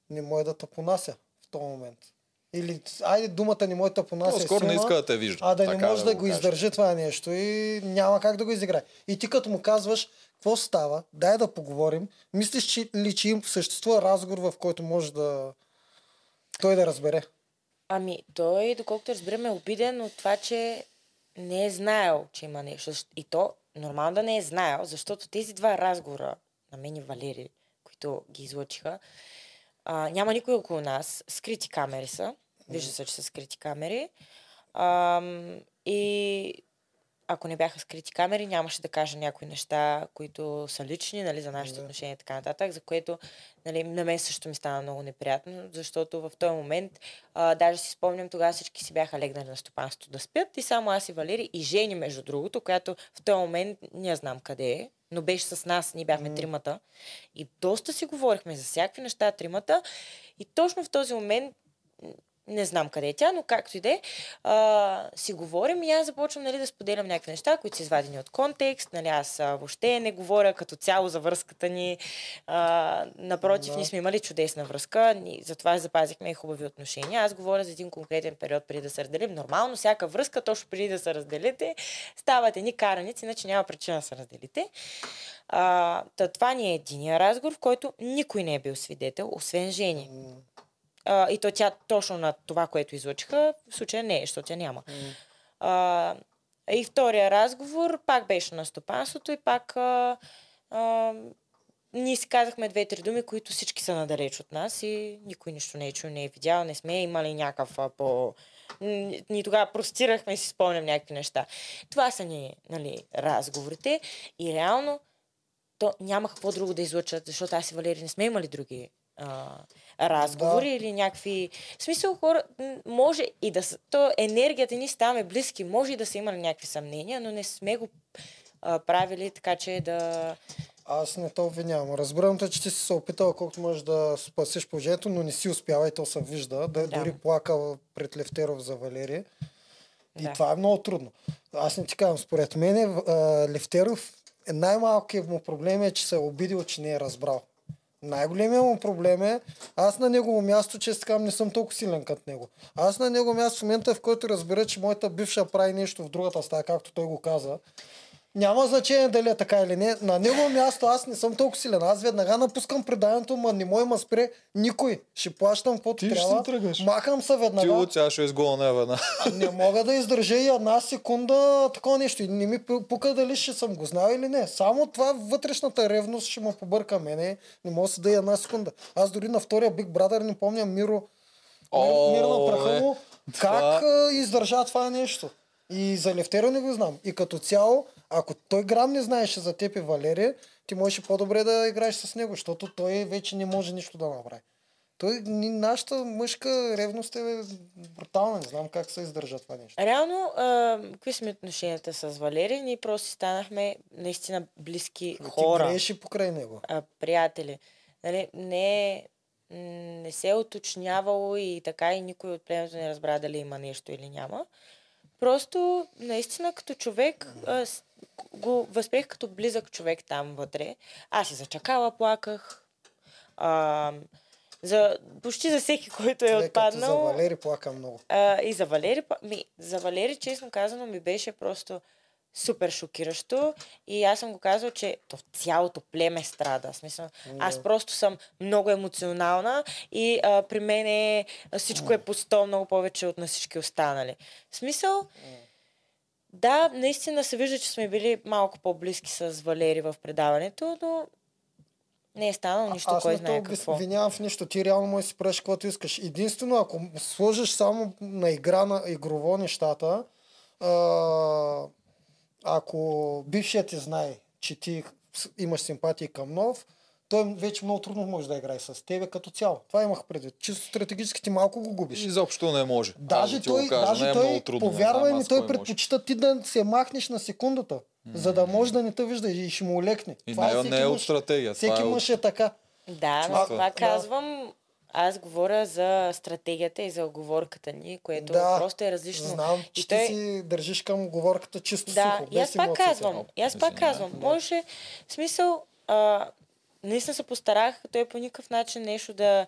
не може да те понася в този момент. Или, айде думата не може да те понася. е По-скоро не иска да те вижда. А да не Така може да, го го кажа. издържи това нещо и няма как да го изиграе. И ти като му казваш, какво става, дай да поговорим, мислиш че, ли, че им съществува разговор, в който може да той да разбере. Ами, той, доколкото разбираме, е обиден от това, че не е знаел, че има нещо. И то нормално да не е знаел, защото тези два разговора на мен и Валери, които ги излъчиха, а, няма никой около нас. Скрити камери са. Вижда се, че са скрити камери. Ам, и ако не бяха скрити камери, нямаше да кажа някои неща, които са лични, нали, за нашите Да. отношения и така нататък, за което нали, на мен също ми стана много неприятно, защото в този момент, а, даже си спомням, тогава всички си бяха легнали на стопанството да спят и само аз и Валери и Жени, между другото, която в този момент не знам къде е, но беше с нас, ние бяхме М. тримата и доста си говорихме за всякакви неща тримата и точно в този момент не знам къде е тя, но както и да е, си говорим и аз започвам нали, да споделям някакви неща, които са извадени от контекст. Нали, аз а, въобще не говоря като цяло за връзката ни. А, напротив, Да. ние сме имали чудесна връзка, ни, затова запазихме и хубави отношения. Аз говоря за един конкретен период преди да се разделим. Нормално, всяка връзка, точно преди да се разделите, стават едни караници, иначе няма причина да се разделите. А, та, това ни е единия разговор, в който никой не е бил свидетел, освен Жени. А, и то тя точно на това, което излучиха, в случая не е, защото тя няма. А, и втория разговор пак беше на стопанството и пак а, а, ние си казахме две-три думи, които всички са надалеч от нас и никой нищо не е чул, не е видял, не сме имали някакъв а, по... Ние тогава простирахме и си спомням някакви неща. Това са ни нали, разговорите и реално то няма какво друго да излъчат, защото аз и Валери не сме имали други а, разговори Да. или някакви... В смисъл хора, може и да. То енергията ни ставаме близки, може и да са имали някакви съмнения, но не сме го а, правили така, че да... Аз не те обвинявам. Разбирам те, че ти си се опитал колкото можеш да спасиш положението, но не си успяла и то се вижда. Да, Да. дори плака пред Левтеров за Валерия. И Да. това е много трудно. Аз не ти казвам, според мен а, Левтеров е най-малкият му проблем е, че се е обидил, че не е разбрал. Най-големият му проблем е, аз на негово място, че така не съм толкова силен като него. Аз на негово място в момента, в който разбера, че моята бивша прави нещо в другата стая, както той го каза, няма значение дали е така или не. На него място аз не съм толкова силен. Аз веднага напускам преданието, ма не мой ма спре никой. Ще плащам каквото Ти ще трябва. тръгнеш. Махам се Ти веднага. от сега ще изгоня веднага. Не мога да издържа и една секунда такова нещо. И не ми пу- пука дали ще съм го знал или не. Само това вътрешната ревност ще му побърка мене. Не мога да се да и една секунда. Аз дори на втория Big Brother не помня Миро. Мир, О, мир на праха е. му. Това- Как а, издържа това нещо? И за Левтера не го знам. И като цяло, ако той грам не знаеше за теб и Валерия, ти можеш по-добре да играеш с него, защото той вече не може нищо да направи. Той, ни- нашата мъжка ревност е брутална. Не знам как се издържа това нещо. Реално, а, какви сме отношенията с Валерия? Ние просто станахме наистина близки Ти хора. грееш и покрай него. а, приятели. Нали, не, не се е уточнявало и така и никой от племето не разбра дали има нещо или няма. Просто, наистина, като човек, а, го възприех като близък човек там вътре. Аз и за чакала плаках. А, за, почти за всеки, който е Човек, като за отпаднал. Валери плака много. А, и за Валери, ми, за Валери, честно казано, ми беше просто супер шокиращо. И аз съм го казала, че то цялото племе страда. Смисъл, аз Да. просто съм много емоционална и а, при мен е, всичко е по сто много повече от на всички останали. В смисъл, да, наистина се вижда, че сме били малко по-близки с Валери в предаването, но не е станало нищо, Аз кой не знае какво. обвинявам в нищо. Ти реално можеш да си правиш каквото искаш. Единствено, ако сложиш само на игра на игрово нещата, а, ако бившият ти знае, че ти имаш симпатии към нов, той вече много трудно може да играе с тебе като цяло. Това имах предвид. Чисто стратегически ти малко го губиш. Изобщо не може. Аз Даже да го той, кажа, даже не е той много трудно. повярвай ми, аз той може. предпочита ти да се махнеш на секундата, за да може да не те вижда и ще му лекне. И Това не, всеки не е от мъж. стратегия. това Всеки е от- мъж е така. Да, но това Да. казвам. Аз говоря за стратегията и за оговорката ни, което Да, просто е различно. Знам, И че той- си държиш към оговорката чисто Да, сухо, и аз пак казвам. И аз пак казвам. Можеше, в смисъл, а, наистина се постарах той по никакъв начин нещо да,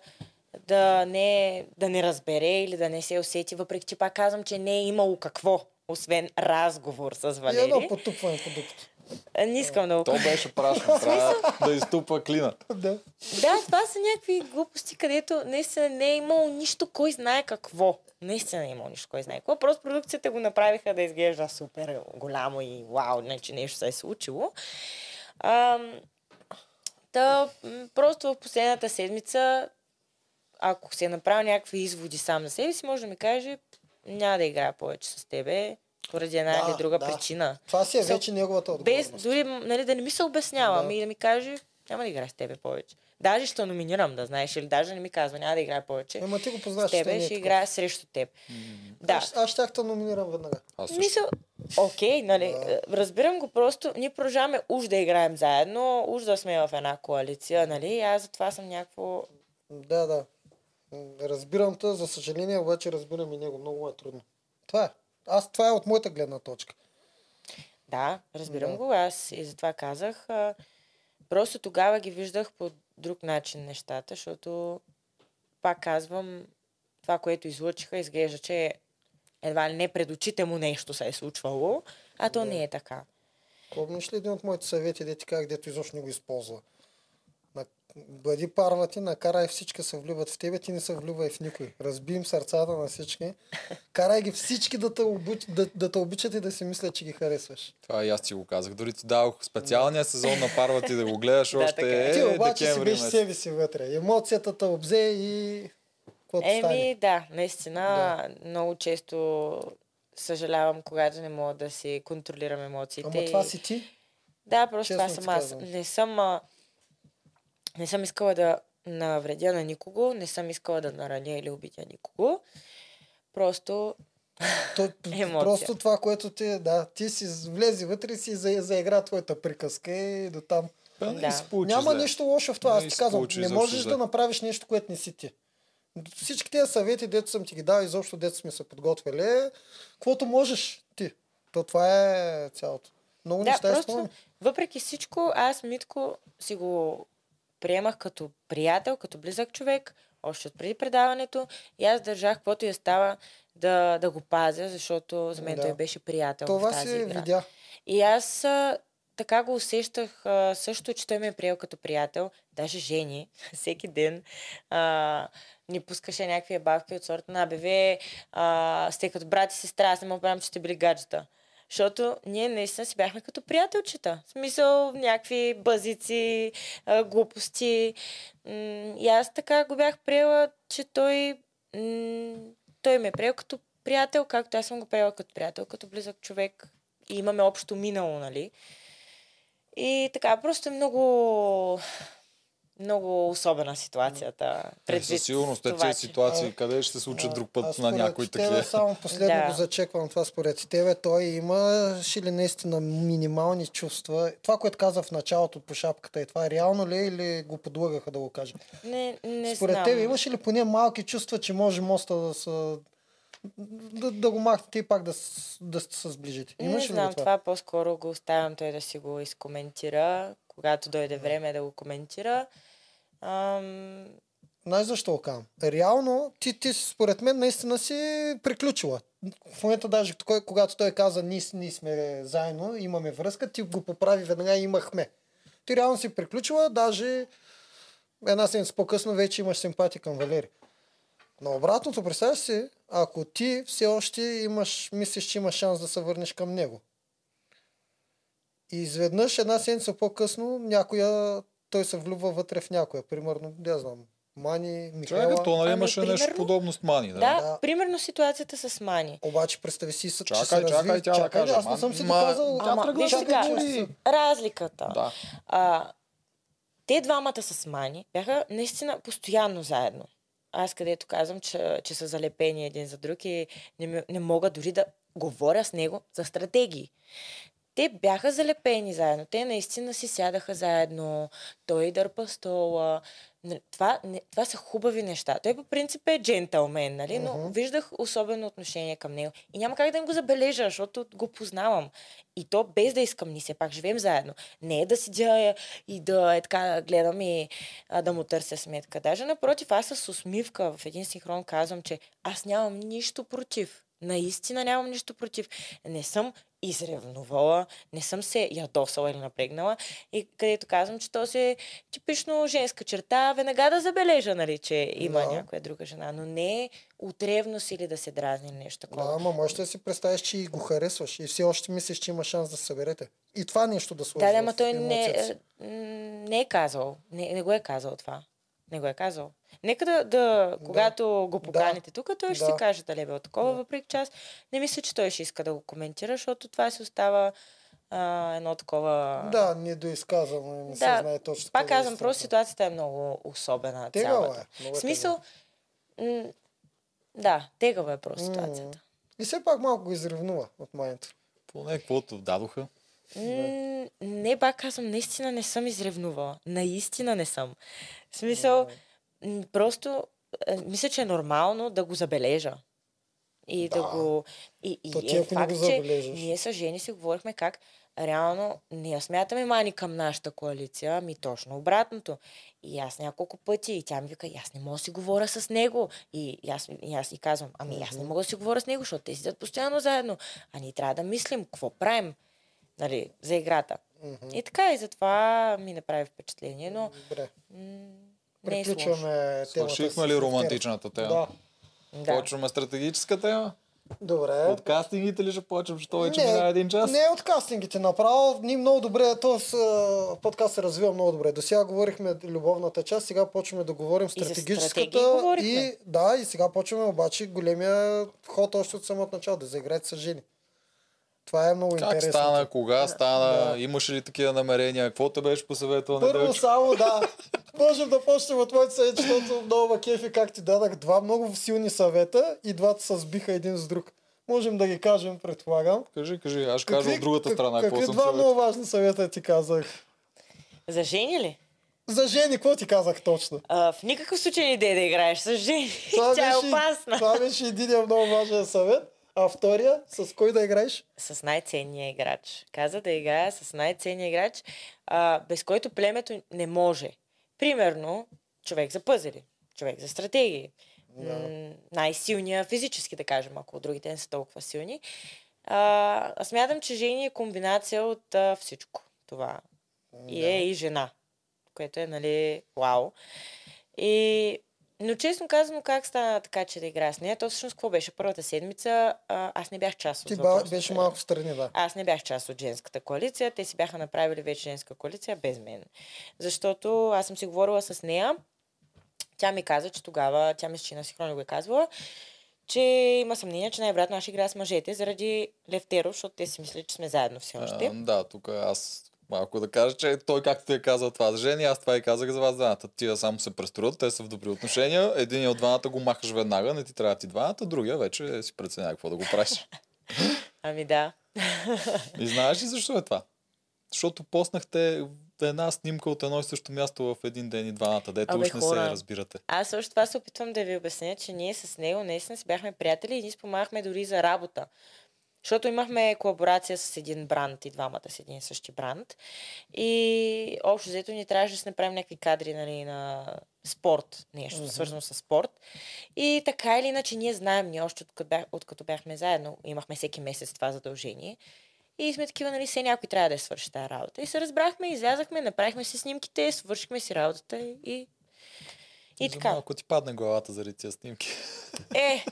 да, не, да не разбере или да не се усети, въпреки че пак казвам, че не е имало какво, освен разговор с И Валери. едно потупване по дупето. А, Не искам да го То беше прашно. Трябва да изтупа клина. Да. Да, това са някакви глупости, където наистина не е имало нищо, кой знае какво. Наистина не е имало нищо, кой знае какво. Просто продукцията го направиха да изглежда супер голямо и вау, не, че нещо се е случило. Ам, та, просто в последната седмица, ако се е направил някакви изводи сам за себе си, може да ми каже, няма да играя повече с тебе, поради една Да, или друга да. причина. Това си е вече неговата Без отговорност. дори нали, да не ми се обяснява, Да. ами да ми каже, няма да играя с тебе повече. Даже ще номинирам, да знаеш, или даже не ми казва, няма да играя повече. Ема ти го с познаваш, не тебе е ще такъв. играя срещу теб. Да. Аз, аз щях да номинирам веднага. Аз също. Мисъл, окей, нали, Да. е, разбирам го просто, ние продължаваме уж да играем заедно, уж да сме в една коалиция, нали, и аз затова съм някакво... Да, да. Разбирам те, за съжаление, обаче разбирам и него. Много е трудно. Това е. Аз, това е от моята гледна точка. Да, разбирам Да. го, аз и затова казах. А, просто тогава ги виждах по друг начин нещата, защото, пак казвам, това, което излъчиха, изглежда, че едва ли не пред очите му нещо се е случвало, а то Да. не е така. Помниш ли един от моите съвети, де ти как, дето изобщо не го използва? Бъди парва ти, накарай всички се влюбват в тебе, ти не се влюбвай в никой. Разби им сърцата на всички. Карай ги всички да те, обуч... да, да те обичат и да си мислят, че ги харесваш. Това и аз ти го казах. Дори ти дадох специалния сезон на парва ти да го гледаш Да, още така е. ти обаче си беше себе си вътре. Емоцията те обзе и... Каквото Еми, стане. да, наистина, много често съжалявам, когато не мога да си контролирам емоциите. Ама това си ти. Да, просто това Честно съм ти аз. Не съм, а, не съм искала да навредя на никого, не съм искала да нараня или обидя никого. Просто, То, Емоция. просто това, което ти, да, ти си влезе вътре и си за, заигра твоята приказка и до там. Да. получи Няма зле. нищо лошо в това. Не Аз ти казвам, не можеш зле. да направиш нещо, което не си ти. Всички тези съвети, дето съм ти ги дал, изобщо дето сме се подготвили, е, каквото можеш ти. То това е цялото. Много да, неща просто, изпълни. въпреки всичко, аз Митко си го приемах като приятел, като близък човек, още от преди предаването. И аз държах, каквото и става, да, да го пазя, защото за мен Да. той беше приятел Това в тази си игра. видя. И аз а, така го усещах а, също, че той ме е приел като приятел. Даже Жени, всеки ден а, ни пускаше някакви бавки от сорта на БВ, а, сте като брат и сестра, аз не мога да че сте били гаджета. Защото ние наистина си бяхме като приятелчета. В смисъл, някакви базици, а, глупости. И аз така го бях приела, че той, той ме е приел като приятел, както аз съм го приела като приятел, като близък човек. И имаме общо минало, нали? И така, просто е много, много особена ситуацията. Е, Предвид със сигурност, това, тези че- ситуации, А, къде ще се случат друг а път на някои тебе, такива. Само последно Да. го зачеквам това според тебе. Той имаш ли наистина минимални чувства? Това, което каза в началото по шапката, и това е реално ли е или го подлъгаха да го кажа? Не, не Според знам. тебе имаш ли поне малки чувства, че може моста да са... Да, да го махнете и пак да, да се сближите? Имаш не ли знам, го това? по-скоро го оставям той да си го изкоментира, когато дойде време да го коментира. Ам, Знаеш защо казвам? Реално, ти, ти според мен наистина си приключила. В момента даже, когато той каза, ние, ние сме заедно, имаме връзка, ти го поправи веднага имахме. Ти реално си приключила, даже една седмица по-късно вече имаш симпатия към Валери. Но обратното, представяш си, ако ти все още имаш, мислиш, че имаш шанс да се върнеш към него. И изведнъж една седмица по-късно някоя, той се влюбва вътре в някоя. Примерно, не знам, Мани, Михайла. Чакай, то нали Ами, имаше нещо примерно- подобно с Мани, да? да, Да. примерно ситуацията с Мани. Обаче представи си, че се Чакай, разви. чакай, тя да каже, аз не съм си ма- доказал. тя Ама, виж да сега, разликата. Да. А, те двамата с Мани бяха наистина постоянно заедно. Аз където казвам, че, че са залепени един за друг и не, не мога дори да говоря с него за стратегии. Те бяха залепени заедно. Те наистина си сядаха заедно. Той дърпа стола. Н- Това, не, това са хубави неща. Той по принцип е джентълмен, нали? но Мгм. виждах особено отношение към него. И няма как да им го забележа, защото го познавам. И то без да искам, ни все пак живеем заедно. Не е да седя е, и да е така гледам и а, да му търся сметка. Даже напротив, аз с усмивка в един синхрон казвам, че аз нямам нищо против. Наистина нямам нищо против. Не съм изревнувала, не съм се ядосала или напрегнала. И където казвам, че то си е типично женска черта, веднага да забележа, нали, че има Да. някоя друга жена. Но не от ревност или да се дразни нещо такова. Да, ама можеш да си представиш, че го харесваш и все още мислиш, че има шанс да се съберете. И това нещо да сложи Да, да, ама той не, е, не е казал. Не, не го е казал това. Не го е казал. Нека да, да когато го поканите тук, той ще Да. си каже дали е било такова, Да. въпреки че аз не мисля, че той ще иска да го коментира, защото това си остава а, едно такова... Да, недоизказано и не се Да, знае точно. Пак е казвам, просто ситуацията е много особена. Тегава цялата. е. много е смисъл, м- да, тегава е просто ситуацията. И все пак малко го изревнува от майната. Поне каквото дадоха. М, Не, пак казвам, наистина не съм изревнувала. Наистина не съм. В смисъл, м, просто е, мисля, че е нормално да го забележа. И да, Да. го... И, и ти, е факт, че ние с Жени си говорихме как реално не я смятаме мани към нашата коалиция, ами точно обратното. И аз няколко пъти, и тя ми вика, «И аз не мога да си говоря с него. И, и, аз, и аз и казвам, ами аз не мога да си говоря с него, защото те сидят постоянно заедно. А ние трябва да мислим какво правим нали, за играта. Мгм. И така, и затова ми направи впечатление, но Добре. м- е. Приключваме темата. Свършихме ли романтичната тема? Да. Да. Почваме стратегическа тема. Добре. От кастингите ли ще почвам, защото вече Не, минава един час? Не от кастингите направо. Ние много добре, този подкаст се развива много добре. До сега говорихме любовната част, сега почваме да говорим И стратегическата. говорихме. и, да, и сега почваме обаче големия ход още от самото начало, да заиграете с жени. Това е много Как интересно. стана, кога стана, Да. имаше ли такива намерения, какво те беше посъветвал Първо Неделчо? само да. Можем да почнем от моите съвети, защото много кефи как ти дадах два много силни съвета и двата се сбиха един с друг. Можем да ги кажем, предполагам. Кажи, кажи, аз ще кажа от другата как- страна, Какви два съветвал. много важни съвета ти казах? За жени ли? За жени, какво ти казах точно? А, в никакъв случай не идея да играеш с жени. Това Тя е беше- опасна. Това беше един много важен съвет. А втория, с кой да играеш? С най-ценния играч. Каза да играя с най-ценния играч, а, без който племето не може. Примерно, човек за пъзели, човек за стратегии. Да. М, най-силния физически, да кажем, ако другите не са толкова силни. А, аз смятам, че Жени е комбинация от а, всичко това. И е и жена, което е, нали, вау. И, но честно казано, как стана така, че да играя с нея? То всъщност какво беше? Първата седмица а, аз не бях част от Ти ба, беше малко в страни, да. аз не бях част от женската коалиция. Те си бяха направили вече женска коалиция без мен. Защото аз съм си говорила с нея. Тя ми каза, че тогава, тя мисля, че на синхронно го е казвала, че има съмнение, че най-вероятно аз играя с мъжете заради Левтеров, защото те си мислят, че сме заедно все още. А, да, тук аз малко да кажа, че той както ти е казал това за жени, аз това и казах за вас двамата. Тия само се престроят, те са в добри отношения. Един от двамата го махаш веднага, не ти трябва ти двамата, другия вече си преценя какво да го правиш. Ами да. И знаеш ли защо е това? Защото поснахте една снимка от едно и също място в един ден и двамата, дето уж не се разбирате. Аз също това се опитвам да ви обясня, че ние с него наистина си бяхме приятели и ние спомагахме дори за работа. Защото имахме колаборация с един бранд и двамата с един и същи бранд. И общо взето ни трябваше да си направим някакви кадри нали, на спорт, нещо Мгм. свързано с спорт. И така или иначе ние знаем, ние още откато, бях, откато бяхме заедно, имахме всеки месец това задължение. И сме такива, нали, все някой трябва да свърши тази работа. И се разбрахме, излязахме, направихме си снимките, свършихме си работата и... И така. Малко ти падне главата заради тия снимки. Е,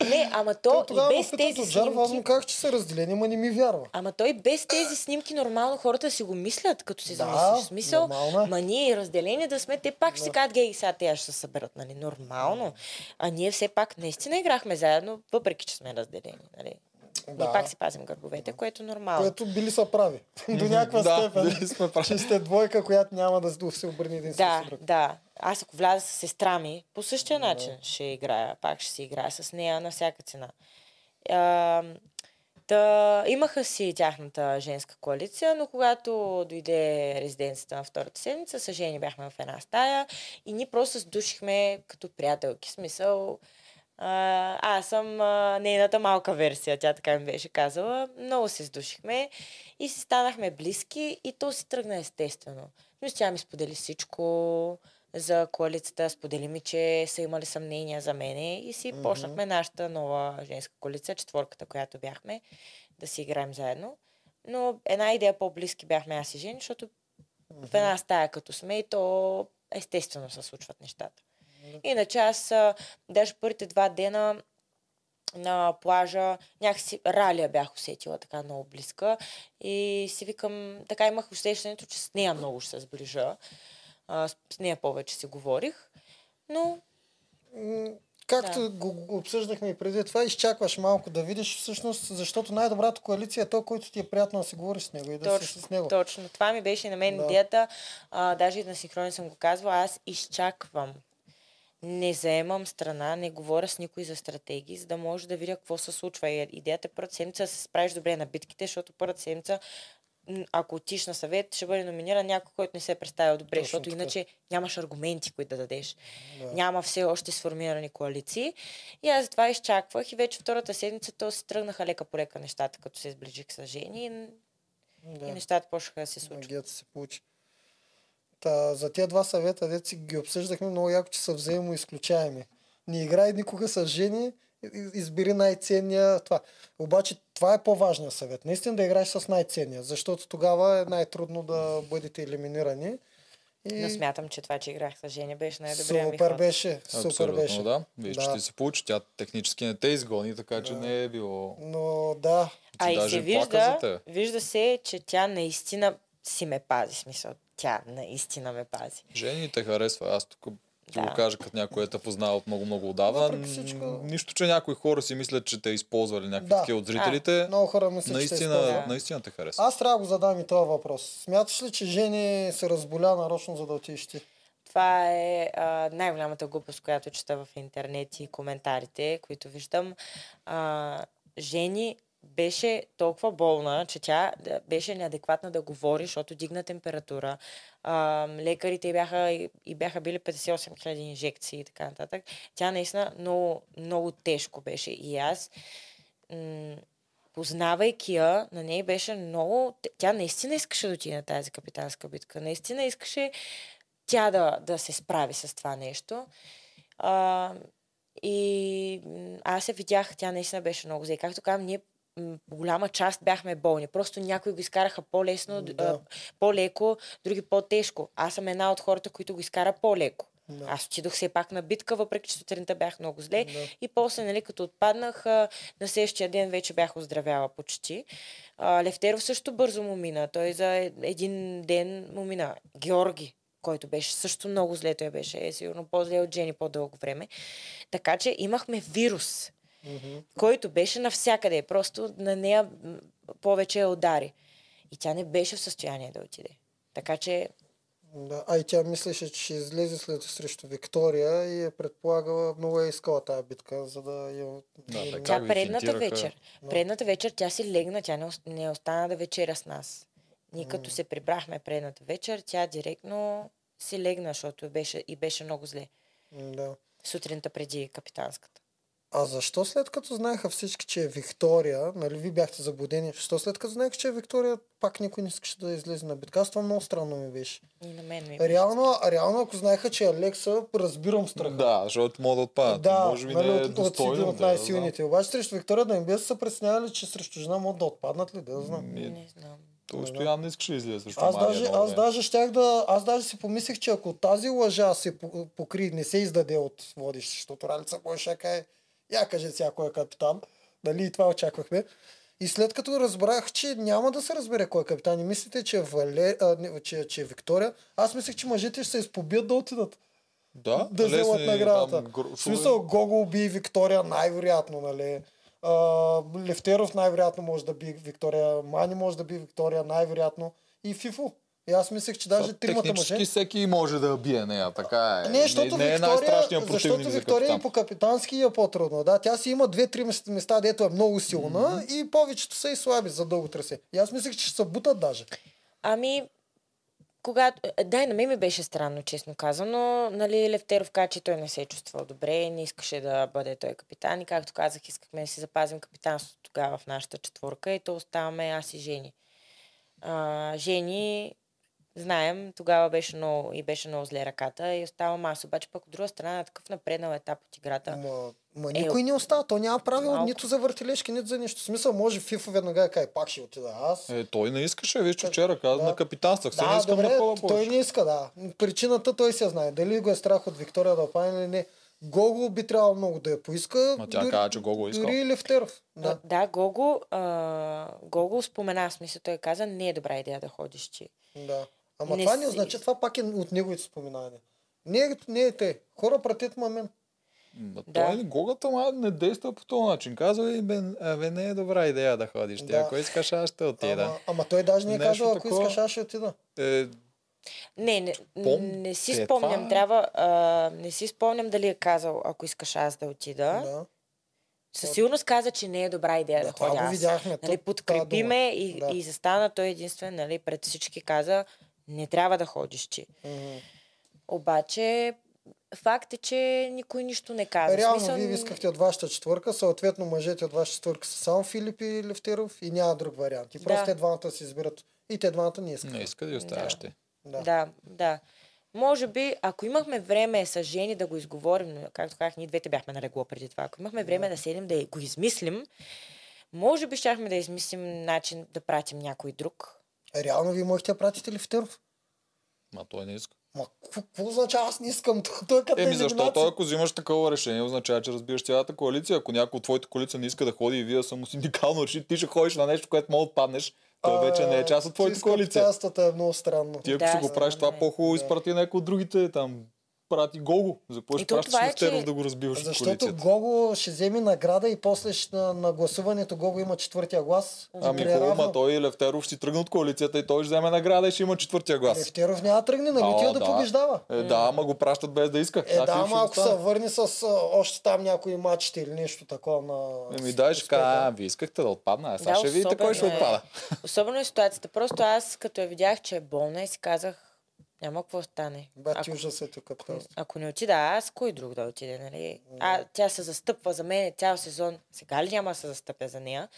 не, ама то, То и тогава без ме тези Жарва, аз му снимки... казах, че са разделени, ма не ми вярва. Ама той без тези снимки нормално хората си го мислят, като си Да, замислиш. Смисъл, нормално е. ма ние разделени да сме, те пак ще си Да. казват, гей, сега те ще се съберат, нали, нормално. А ние все пак наистина играхме заедно, въпреки че сме разделени, нали. Ние Да. пак си пазим гърбовете, което е нормално. Което били са прави. До някаква да, степен. сме прави. Че сте двойка, която няма да се обърне един Да, друг. да. Аз ако вляза с сестра ми, по същия начин ще играя. Пак ще си играя с нея на всяка цена. А, Та, имаха си тяхната женска коалиция, но когато дойде резиденцията на втората седмица, с жени бяхме в една стая и ние просто се душихме като приятелки. Смисъл, а, аз съм а, нейната малка версия, тя така ми беше казала. Много се сдушихме и си станахме близки и то си тръгна естествено. Мисля, тя ми сподели всичко за коалицията, сподели ми, че са имали съмнения за мене и си Мгм. почнахме нашата нова женска коалиция, четворката, която бяхме, да си играем заедно. Но една идея по-близки бяхме аз и Жени, защото в една стая като сме и то естествено се случват нещата. Иначе аз а, даже първите два дена на плажа някакси Ралия бях усетила така много близка и си викам, така имах усещането, че с нея много ще се сближа. А, с нея повече си говорих. Но Както Да. го обсъждахме и преди това, изчакваш малко да видиш всъщност, защото най-добрата коалиция е то, който ти е приятно да си говориш с него и да си точно, с него. точно. Това ми беше на мен Да. идеята. А, даже и на синхрони съм го казвала. Аз изчаквам. Не заемам страна, не говоря с никой за стратегии, за да може да видя какво се случва. И идеята е първата седмица да се справиш добре на битките, защото първата седмица, ако отиш на съвет, ще бъде номиниран някой, който не се е представил добре, Точно защото така. иначе нямаш аргументи, които да дадеш. Да. Няма все още сформирани коалиции. И аз затова изчаквах и вече втората седмица то се тръгнаха лека по лека нещата, като се сближих с жени и, Да. и нещата почнаха да се случват. Магията се получи. Та, за тези два съвета, дето си ги обсъждахме, много яко, че са взаимоизключаеми. Не играй никога с жени, избери най-ценния това. Обаче това е по-важният съвет. Наистина да играеш с най-ценния, защото тогава е най-трудно да бъдете елиминирани. И Но смятам, че това, че играх с Жени, беше най-добрия ми супер ход. беше, супер Абсолютно, беше. да. Виж, че Да. ти се получи. Тя технически не те изгони, така че Да. не е било... Но да, А и се вижда, вижда се, че тя наистина си ме пази. Смисъл, тя наистина ме пази. Жени те харесва. Аз тук ще Да. го кажа като някой е те познава от много-много отдавна. Всичко- Нищо, че някои хора си мислят, че те използвали някакви Да. такива от зрителите. много хора мислят, че те наистина, наистина те харесва. Аз трябва да го задам и този въпрос. Смяташ ли, че Жени се разболя нарочно, за да отидеш ти? Това е а, най-голямата глупост, която чета в интернет и коментарите, които виждам. А, Жени беше толкова болна, че тя беше неадекватна да говори, защото дигна температура. Лекарите бяха, и бяха били 58 000 инжекции и така нататък. Тя наистина много, много тежко беше. И аз, познавайки я, на нея беше много... Тя наистина искаше да отиде на тази капитанска битка. Наистина искаше тя да, да се справи с това нещо. А, и аз я видях, тя наистина беше много зле. Както казвам, ние голяма част бяхме болни. Просто някои го изкараха по-лесно, Да. по-леко, други по-тежко. Аз съм една от хората, които го изкара по-леко. Да. Аз отидох все пак на битка, въпреки че сутринта бях много зле. Да. И после, нали, като отпаднах, на следващия ден вече бях оздравяла почти. Левтеров също бързо му мина. Той за е- един ден му мина. Георги, който беше също много зле, той беше е, сигурно по-зле от Жени по-дълго време. Така че имахме вирус, Мгм. който беше навсякъде. Просто на нея повече я удари. И тя не беше в състояние да отиде. Така че Да, а и тя мислеше, че ще излезе след срещу Виктория и е предполагала, много е искала тази битка, за да я... Да, така Тя предната вечер. Да. Предната вечер тя си легна, тя не, не остана да вечеря с нас. Ние като се прибрахме предната вечер, тя директно си легна, защото беше, и беше много зле. Да. Сутринта преди капитанската. А защо след като знаеха всички, че е Виктория, нали ви бяхте заблудени, защо след като знаеха, че е Виктория, пак никой не искаше да излезе на битка? Аз това много странно ми беше. И на мен ми беше Реално, реално ако знаеха, че е Алекса, разбирам страха. Да, защото могат да отпадат. Да, Може би нали, не е от, от, един от да, най-силните. Обаче срещу Виктория да им бе се пресняли, че срещу жена могат да отпаднат ли, да знам. Ми, Не знам. Той стоян не искаше да излезе срещу Аз Мария даже, едно аз даже щях да, аз даже си помислех, че ако тази лъжа се по- покри, не се издаде от водещ, защото Ралица можеше да каже, я каже сега кой е капитан, нали и това очаквахме. И след като разбрах, че няма да се разбере кой е капитан и мислите, че е, Вале, а, не, че, че е Виктория, аз мислех, че мъжете ще се изпобият да отидат. Да, да вземат наградата. там В смисъл, Гого уби Виктория най-вероятно, нали? А, Левтеров най-вероятно може да би Виктория, Мани може да би Виктория най-вероятно и Фифо. И аз мислех, че даже тримата Технически мъже. всеки може да бие нея, така е. Не, защото не е Виктория, противник защото за Виктория и по капитански е по-трудно. Да, тя си има две-три места, дето е много силна mm-hmm. и повечето са и слаби за дълго тресе. И аз мислех, че ще се бутат даже. Ами, когато... е, Да, на мен ми беше странно, честно казано. Нали, Левтеров каза, че той не се е чувствал добре, не искаше да бъде той капитан. И както казах, искахме да си запазим капитанството тогава в нашата четворка и то оставаме аз и Жени. А, Жени, знаем, тогава беше много, и беше много зле ръката и оставам аз. Обаче пък от друга страна на такъв напреднал етап от играта. Ма, ма Е, никой не остава. То няма правило малко. нито за въртележки, нито за нищо. В смисъл, може Фифо веднага да каже, пак ще отида аз. Е, той не искаше, виж, че вчера каза Да. на капитанствах. Сега не Да, искам добре, на пола той повече. не иска, да. Причината той се знае. Дали го е страх от Виктория да опане или не. Гого би трябвало много да я поиска. Ма тя каза, че Гого е искал. Дори Левтеров. Да, Да. да Гого, а, Гого спомена, в смисъл той каза, не е добра идея да ходиш ти. да. Ама Не това не си- означава, това пак е от неговите споменания. Не, е- не е те. Хора пратят ма мен. Ма Да. Той Гогата ма не действа по този начин. Казва и бе, а, бе, не е добра идея да ходиш. Ти, Да. ако искаш, аз ще отида. Ама, ама той даже не е казал, ако такова. искаш, аз ще отида. Е, Не, не, Пом- не си е, спомням. това- Трябва. А, не си спомням дали е казал, ако искаш аз да отида. Да. Със сигурност каза, че не е добра идея да, Да, ходя аз. видяхме. Нали, подкрепи ме и, Да. и застана той единствен, нали, пред всички каза, не трябва да ходиш ти. Мгм. Обаче, факт е, че никой нищо не каза. В Реално, смисъл, вие искахте от вашата четвърка, съответно мъжете от вашата четвърка са само Филип и Левтеров и няма друг вариант. И просто Да. те двамата си изберат. И те двамата не искат. не иска да и оставаш ти. Да. Да, да. Може би, ако имахме време с Жени да го изговорим, но, както казах, ние двете бяхме на легло преди това, ако имахме време да седим да го измислим, може би щяхме да измислим начин да пратим някой друг. Реално, вие можете да пратите Левтеров. Ма той не иска. Ма, какво- означава аз не искам? Той като Еми, защото ако взимаш такова решение, означава, че разбираш цялата коалиция. Ако някой от твоите коалиция не иска да ходи и вие само синдикално реши, ти ще ходиш на нещо, което мога да отпаднеш, то вече не е част от твоята коалиция. Капитанството е много странно. Ти ако Да, си го правиш това по-хубаво, Да. изпрати някой от другите там. Прати Гого. За какво И ще пращаш това е, Левтеров че- да го разбиваш от Защото коалицията? Гого ще вземе награда и после ще, на, на гласуването Гого има четвъртия глас. Ами хубаво, ма той Левтеров ще си тръгне от коалицията и той ще вземе награда и ще има четвъртия глас. Левтеров няма да тръгне, нали А, отива да, да. побеждава. Е, да, ама го пращат без да иска. Е, Значи да, ще малко се остане. върни с а, още там някои матчите или нещо такова на... Еми дай ще кажа, а, вие искахте да отпадна, а сега Да, ще видите кой ще особено е. отпада. Особено е ситуацията. Просто аз, като я видях, че е болна и си казах, няма какво стане. Бати Ако, ужас е тук. просто. ако не отида аз, кой друг да отиде, нали? А тя се застъпва за мен цял сезон. Сега ли няма да се застъпя за нея?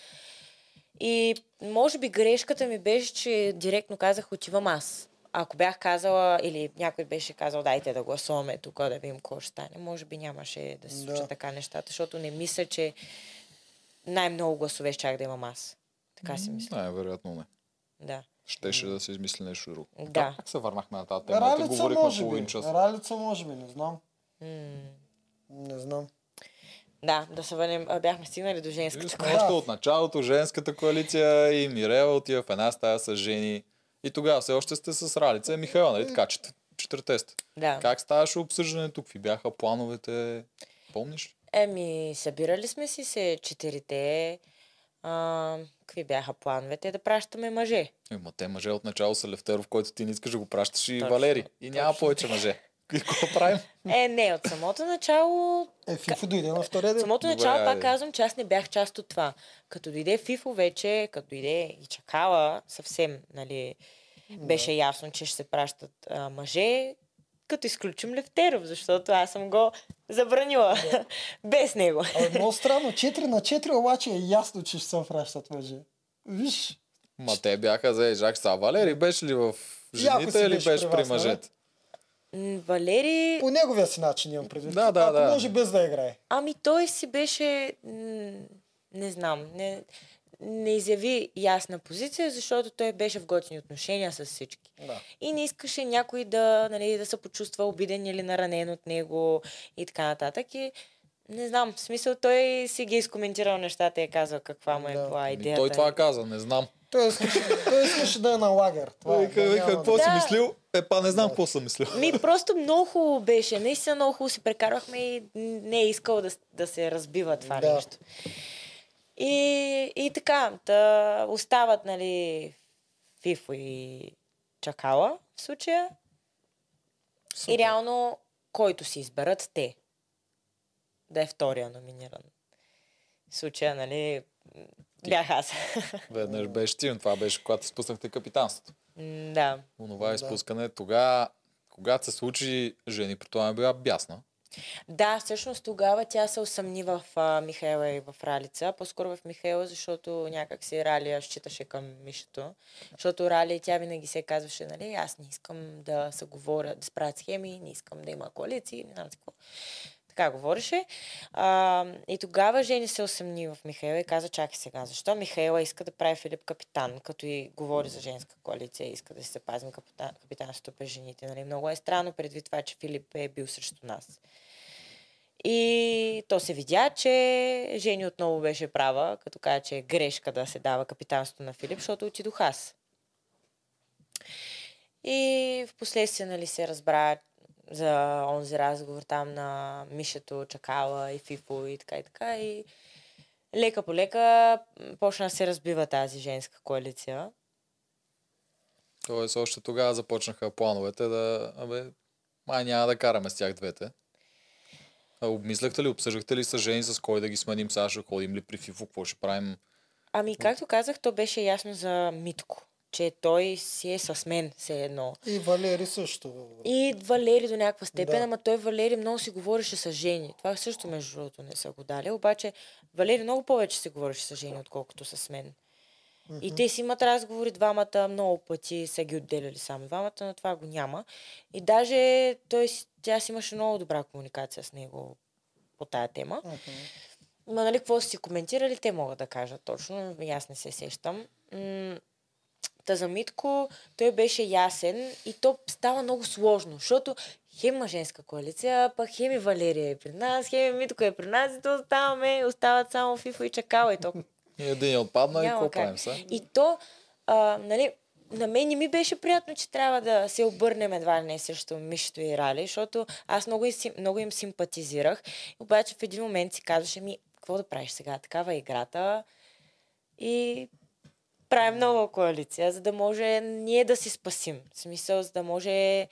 И може би грешката ми беше, че директно казах, отивам аз. Ако бях казала, или някой беше казал, дайте да гласуваме тук, да видим какво ще стане, може би нямаше да се случат Да. така нещата, защото не мисля, че най-много гласове щях да имам аз. Така си мисля. Най-вероятно не. Да. Щеше да се измисли нещо друго. Да. Как се върнахме на тази тема? Те Ралица говорихме може би. час. Ралица може би, не знам. М. Не знам. Да, да се върнем. Бяхме стигнали до женската коалиция. още от началото, женската коалиция и Мирела отива в една стая с жени. И тогава все още сте с Ралица и Михайла, нали така? Чет- Четирите сте. Да. Как ставаше обсъждането? Какви бяха плановете? Помниш? Еми, събирали сме си се четирите. А, какви бяха плановете? Да пращаме мъже. Ема те мъже от начало са Левтеров, който ти не искаш да го пращаш и Точно, Валери. И няма точно. повече мъже. Какво правим? Е, не, от самото начало Е, Фифо дойде на втория ден. самото Добре, начало пак казвам, че аз не бях част от това. Като дойде Фифо вече, като дойде и Чакала, съвсем, нали, беше ясно, че ще се пращат а, мъже, като изключим Левтеров, защото аз съм го забранила. Без него. Абе, много странно. 4 на 4 обаче е ясно, че ще се вращат мъже. Виж. Ма те бяха за Жак Са. Валери беше ли в жените или беше беше при при вас, мъжете? Валери, По неговия си начин имам предвид. Да, да, Ако да. може без да играе. ами той си беше, не знам, не, не изяви ясна позиция, защото той беше в готини отношения с всички. Да. И не искаше някой да, нали, да се почувства обиден или наранен от него и така нататък. И не знам, в смисъл той си ги е изкоментирал нещата и е казал каква му е Да. била Ами идеята. той това каза, не знам. Той искаше, той искаше да е на лагер. Това е, Вика, да какво да- си мислил? Е, па не знам какво съм мислил. Ми просто много хубаво беше. Наистина много хубаво си прекарахме и не е искал да, да се разбива това Да. нещо. И, и така, да остават, нали, Фифо и Чакала в случая. Супер. И реално, който си изберат те, да е втория номиниран. В случая, нали, бях аз. Веднъж беше ти, но това беше когато спуснахте капитанството. Да. Онова Да. изпускане, тогава, когато се случи, жени, при това била бясна. Да, всъщност тогава тя се усъмни в а, Михаела и в Ралица. По-скоро в Михаела, защото някак си Ралия считаше към Мишето. Защото Ралия тя винаги се казваше, нали, аз не искам да се говоря, да справят схеми, не искам да има коалиции, не знам какво. Така говореше. А, и тогава Жени се усъмни в Михаела и каза, чакай сега, защо Михаела иска да прави Филип капитан, като и говори за женска коалиция, иска да си запазим капитан, капитанството през жените. Нали? Много е странно предвид това, че Филип е бил срещу нас. И то се видя, че Жени отново беше права, като каза, че е грешка да се дава капитанството на Филип, защото отидох аз. И в последствие нали, се разбра за онзи разговор там на Мишето, Чакала и Фифо и така и така. И лека по лека почна да се разбива тази женска коалиция. Тоест, още тогава започнаха плановете да... Абе, май няма да караме с тях двете. А обмисляхте ли, обсъждахте ли с жени, с кой да ги сменим, сега ще ходим ли при Фифо, какво ще правим? Ами, както казах, то беше ясно за Митко, че той си е с мен, все едно. И Валери също. И Валери до някаква степен, Да. ама той Валери много си говореше с жени. Това също, между другото, не са го дали. Обаче Валери много повече си говореше с жени, отколкото с мен. И те си имат разговори двамата, много пъти са ги отделяли само двамата, но това го няма. И даже той, тя си имаше много добра комуникация с него по тая тема. Мгм. Ма нали, какво си коментирали, те могат да кажат точно. Аз не се сещам. М- Та за Митко той беше ясен и то става много сложно, защото хем има женска коалиция, пък хем и Валерия е при нас, хем и Митко е при нас и то оставаме, остават само Фифо и Чакала и то И един отпадна и няма какво как. правим сега? И то, а, нали, на мен не ми беше приятно, че трябва да се обърнем едва ли не срещу Мишето и Рали, защото аз много, им сим- много им симпатизирах. Обаче в един момент си казваше ми, какво да правиш сега? Такава е играта. И правим нова коалиция, за да може ние да си спасим. В смисъл, за да може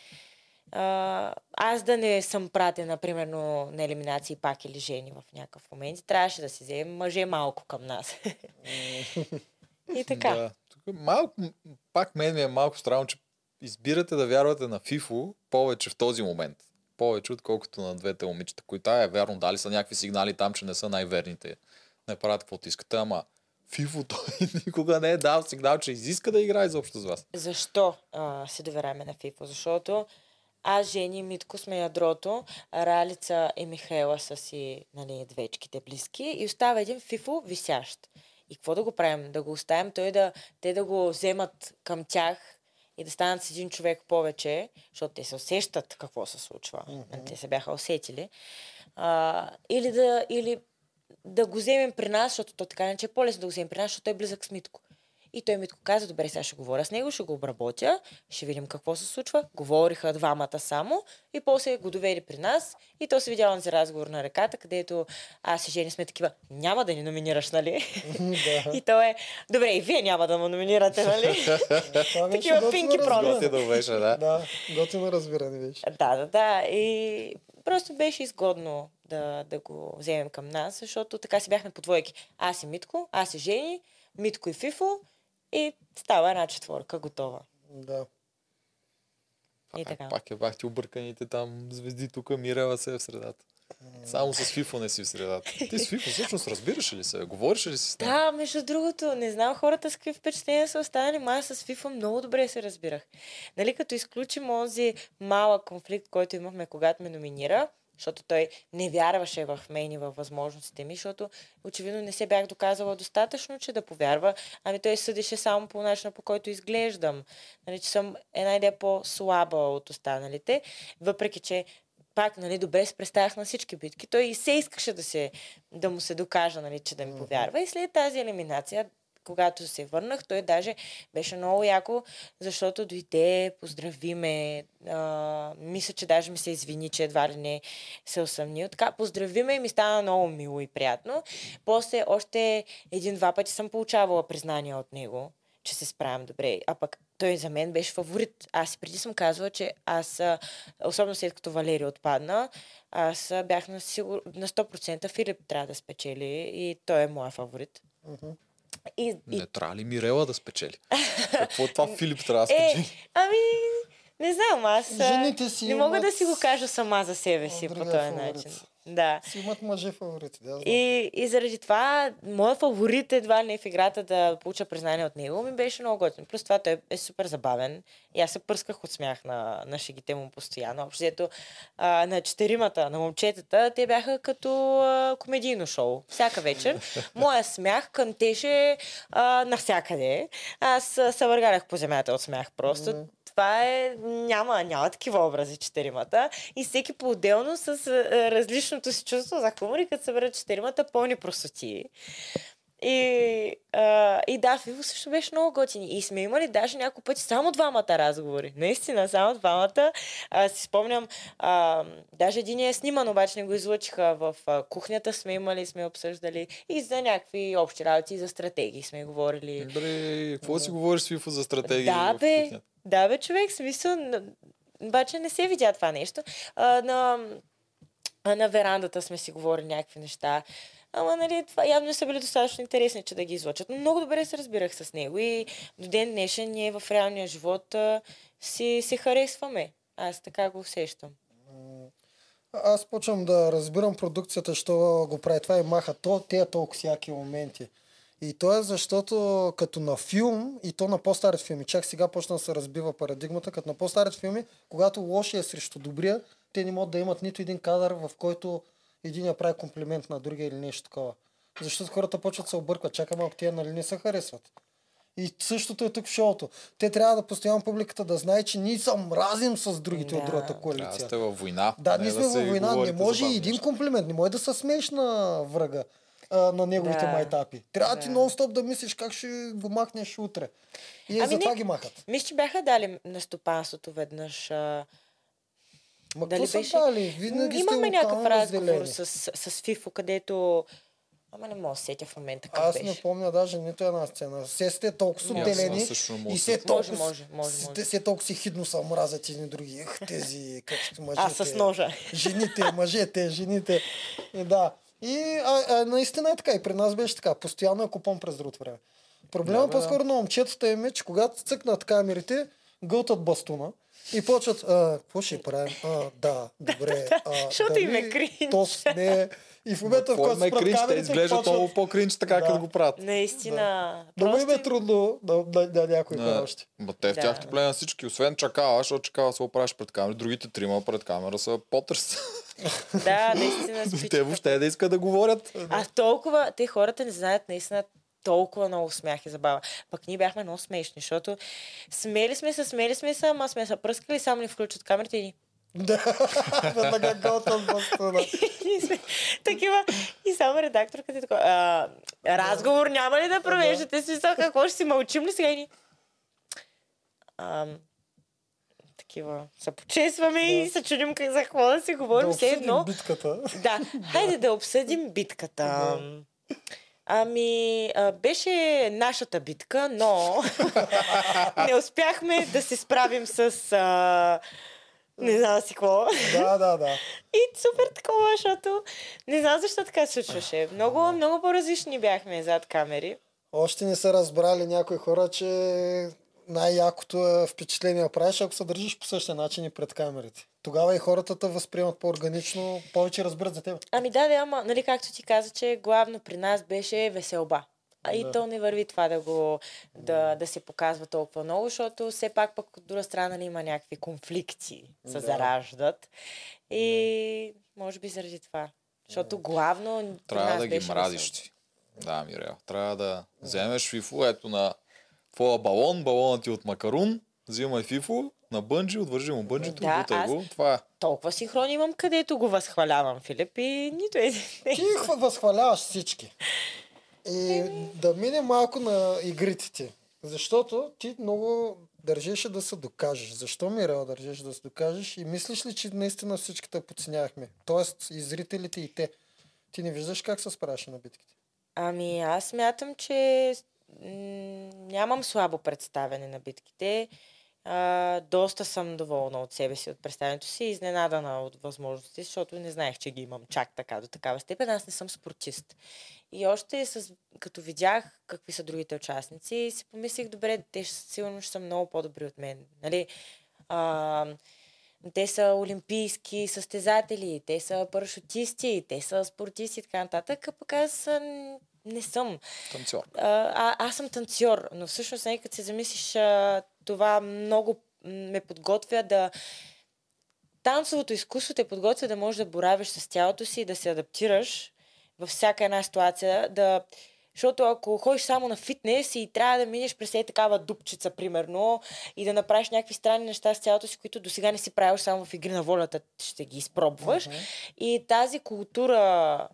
а, аз да не съм пратена, примерно, на елиминации пак или жени в някакъв момент. Трябваше да си вземем мъже малко към нас. И така. Да. Тук малко, м- пак мен ми е малко странно, че избирате да вярвате на Фифо повече в този момент. Повече, отколкото на двете момичета, които е вярно, дали са някакви сигнали там, че не са най-верните. Не правят каквото искате, ама Фифо той никога не е дал сигнал, че изиска да играе изобщо с вас. Защо а, се доверяме на Фифо? Защото аз, Жени и Митко сме ядрото, Ралица и Михаела са си нали, двечките близки и остава един Фифо висящ. И какво да го правим? Да го оставим той да, те да го вземат към тях и да станат с един човек повече, защото те се усещат какво се случва. Mm-hmm. Те се бяха усетили. А, или, да, или да го вземем при нас, защото то така не че е по-лесно да го вземем при нас, защото той е близък с Митко. И той Митко каза, добре, сега ще говоря с него, ще го обработя, ще видим какво се случва. Говориха двамата само и после го довери при нас. И то се видя за разговор на реката, където аз и Жени сме такива, няма да ни номинираш, нали? и то е, добре, и вие няма да му номинирате, нали? Беше Такива пинки разбиране. промис. Готино беше, да. Да, готино разбиране беше. Да, да, да. И просто беше изгодно да, да го вземем към нас, защото така си бяхме по двойки. Аз и Митко, аз и Жени, Митко и Фифо и става една четворка готова. Да. И Пак, така. пак е бах ти обърканите там звезди тук, Мирела се е в средата. Само с Фифо не си в средата. Ти с Фифо всъщност разбираш ли се? Говориш ли си с него? Да, между другото, не знам хората с какви впечатления са останали, но аз с FIFA много добре се разбирах. Нали, като изключим онзи малък конфликт, който имахме, когато ме номинира, защото той не вярваше в мен и във възможностите ми, защото очевидно не се бях доказала достатъчно, че да повярва. Ами той съдеше само по начина, по който изглеждам. Нали, че съм една идея по-слаба от останалите, въпреки че пак, нали, добре се представях на всички битки. Той и се искаше да, се, да му се докажа, нали, че да ми повярва. И след тази елиминация, когато се върнах, той даже беше много яко, защото дойде, поздрави ме, а, мисля, че даже ми се извини, че едва ли не се усъмнил. Така, поздрави ме и ми стана много мило и приятно. После още един-два пъти съм получавала признания от него, че се справям добре. А пък той за мен беше фаворит. Аз и преди съм казвала, че аз, особено след като Валерия отпадна, аз бях на, сигур... на 100% Филип трябва да спечели и той е моя фаворит. Мгм. И, и Не трябва ли Мирела да спечели? Какво това Филип трябва да Е, спечели? ами, не знам, аз Жените си не мога да имат си го кажа сама за себе си по този начин. Да. Си имат мъже фаворити, да. знам. И, и заради това, моят фаворит едва не в играта да получа признание от него ми беше много готин. Плюс това той е супер забавен. И аз се пръсках от смях на, на шегите му постоянно. Общо взето, на четиримата, на момчетата, те бяха като а, комедийно шоу. Всяка вечер. Моя смях кънтеше а, навсякъде. Аз се въргалях по земята от смях просто. Това е... Няма, няма такива образи четиримата. И всеки по-отделно с а, различното си чувство за хумор и като съберат четиримата пълни простоти. И, а, и да, Фифо също беше много готин. И сме имали даже няколко пъти само двамата разговори. Наистина, само двамата. А, си спомням, а, даже един е сниман, обаче не го излъчиха в а, кухнята. Сме имали, сме обсъждали и за някакви общи работи, и за стратегии сме говорили. Добре, какво си говориш с Фифо за стратегия? Да, бе. Да, бе, човек, смисъл. Обаче не се видя това нещо. А, на, а, на верандата сме си говорили някакви неща. Ама, нали, това явно не са били достатъчно интересни, че да ги излъчат. Но много добре се разбирах с него и до ден днешен ние в реалния живот а, си, си харесваме. Аз така го усещам. Аз почвам да разбирам продукцията, що го прави това и маха то, те толкова всяки моменти. И то е защото като на филм, и то на по-старите филми, чак сега почна да се разбива парадигмата, като на по-старите филми, когато лошия е срещу добрия, те не могат да имат нито един кадър, в който един я прави комплимент на другия или нещо такова. Защото хората почват да се объркват. Чакай малко, тия нали не се харесват. И същото е тук в шоуто. Те трябва да постоянно публиката да знае, че ние се мразим с другите от Да. другата Трябва коалиция. да сте във война. Да, не ние сме да във война. Не може и един комплимент. Не може да се смееш на врага а, на неговите Да. майтапи. Трябва ти Да. нон-стоп да мислиш как ще го махнеш утре. И Ами затова не. ги махат. Мисля, че бяха дали на стопанството веднъж. А, Ма Дали беше? дали? Винаги Имаме някакъв разговор с, с Фифо, където... Ама не мога да се сетя в момента какъв Аз беше. не помня даже нито една сцена. Все сте толкова отделени и се- толкова, Може, може, може, с- може. те все толкова си хидно са мразят едни други. Ех, тези, как ще мъжете. А, с ножа. Жените, мъжете, жените. И да. И а, а, наистина е така. И при нас беше така. Постоянно е купон през другото време. Проблема Да, бе, да. по-скоро на момчетата им е, че когато цъкнат камерите, гълтат бастуна и почват, а, какво ще правим? А, да, добре. Защото им е дали кринж. Тост не. И в момента, в който ме спрат кринч, те камерите, изглеждат почват- много по-кринч така, Да. като го правят. Наистина. Да му им е Просто трудно на, на, на някои хора Да. още. Ма те в Да. тяхното племе всички, освен чакава, защото чакава се оправиш пред камера, другите трима пред камера са потрес. Да, наистина те въобще да искат да говорят. А толкова, те хората не знаят наистина толкова много смях и забава. Пък ние бяхме много смешни, защото смели сме се, смели сме се, ама сме се пръскали, само ни включат камерите и ни. Да, веднага бастуна. Сме такива. И само редакторката е такова. А, разговор няма ли да провеждате? Смисъл, какво ще си мълчим ли сега и ни? Ам, такива. Се почесваме и се чудим как за какво да си говорим. Да Все едно. битката. Да, хайде да обсъдим битката. Ами, а, беше нашата битка, но не успяхме да се справим с... А, не знам си какво. Да, да, да. И супер такова, защото не знам защо така се случваше. Много, много по-различни бяхме зад камери. Още не са разбрали някои хора, че най-якото е впечатление да правиш, ако се държиш по същия начин и пред камерите. Тогава и хората те възприемат по-органично, повече разбират за теб. Ами да, да, ама, нали, както ти каза, че главно при нас беше веселба. А и Да. то не върви това да го да, да се показва толкова много, защото все пак пък от друга страна нали, има някакви конфликти се Да. зараждат. И може би заради това. Защото главно при Трябва нас да ги мразиш ти. Да, Мирел. Трябва да вземеш фифо, ето на твоя балон, балонът ти от макарун, взимай фифо, на бънджи, отвържи му бънджито, Да, бутай го. Това е. Толкова синхрони имам, където го възхвалявам, Филип, и нито един. Ти хва- възхваляваш всички. И да мине малко на игрите ти. Защото ти много държеше да се докажеш. Защо Мирел държеше да се докажеш? И мислиш ли, че наистина всички те подценявахме? Тоест и зрителите и те. Ти не виждаш как се справяше на битките. Ами аз смятам, че нямам слабо представяне на битките. А, доста съм доволна от себе си, от представянето си, изненадана от възможностите, защото не знаех, че ги имам чак така, до такава степен. Аз не съм спортист. И още с, като видях какви са другите участници, си помислих, добре, те сигурно ще са много по-добри от мен. Нали? А, те са олимпийски състезатели, те са парашутисти, те са спортисти и така нататък, а пък аз не съм. Танцор. А, а, аз съм танцор, но всъщност, нека като се замислиш, а, това много ме подготвя да... Танцовото изкуство те подготвя да можеш да боравиш с тялото си и да се адаптираш във всяка една ситуация, да... Защото ако ходиш само на фитнес и трябва да минеш през е такава дупчица, примерно, и да направиш някакви странни неща с тялото си, които до сега не си правил само в игри на волята, ще ги изпробваш. И тази култура,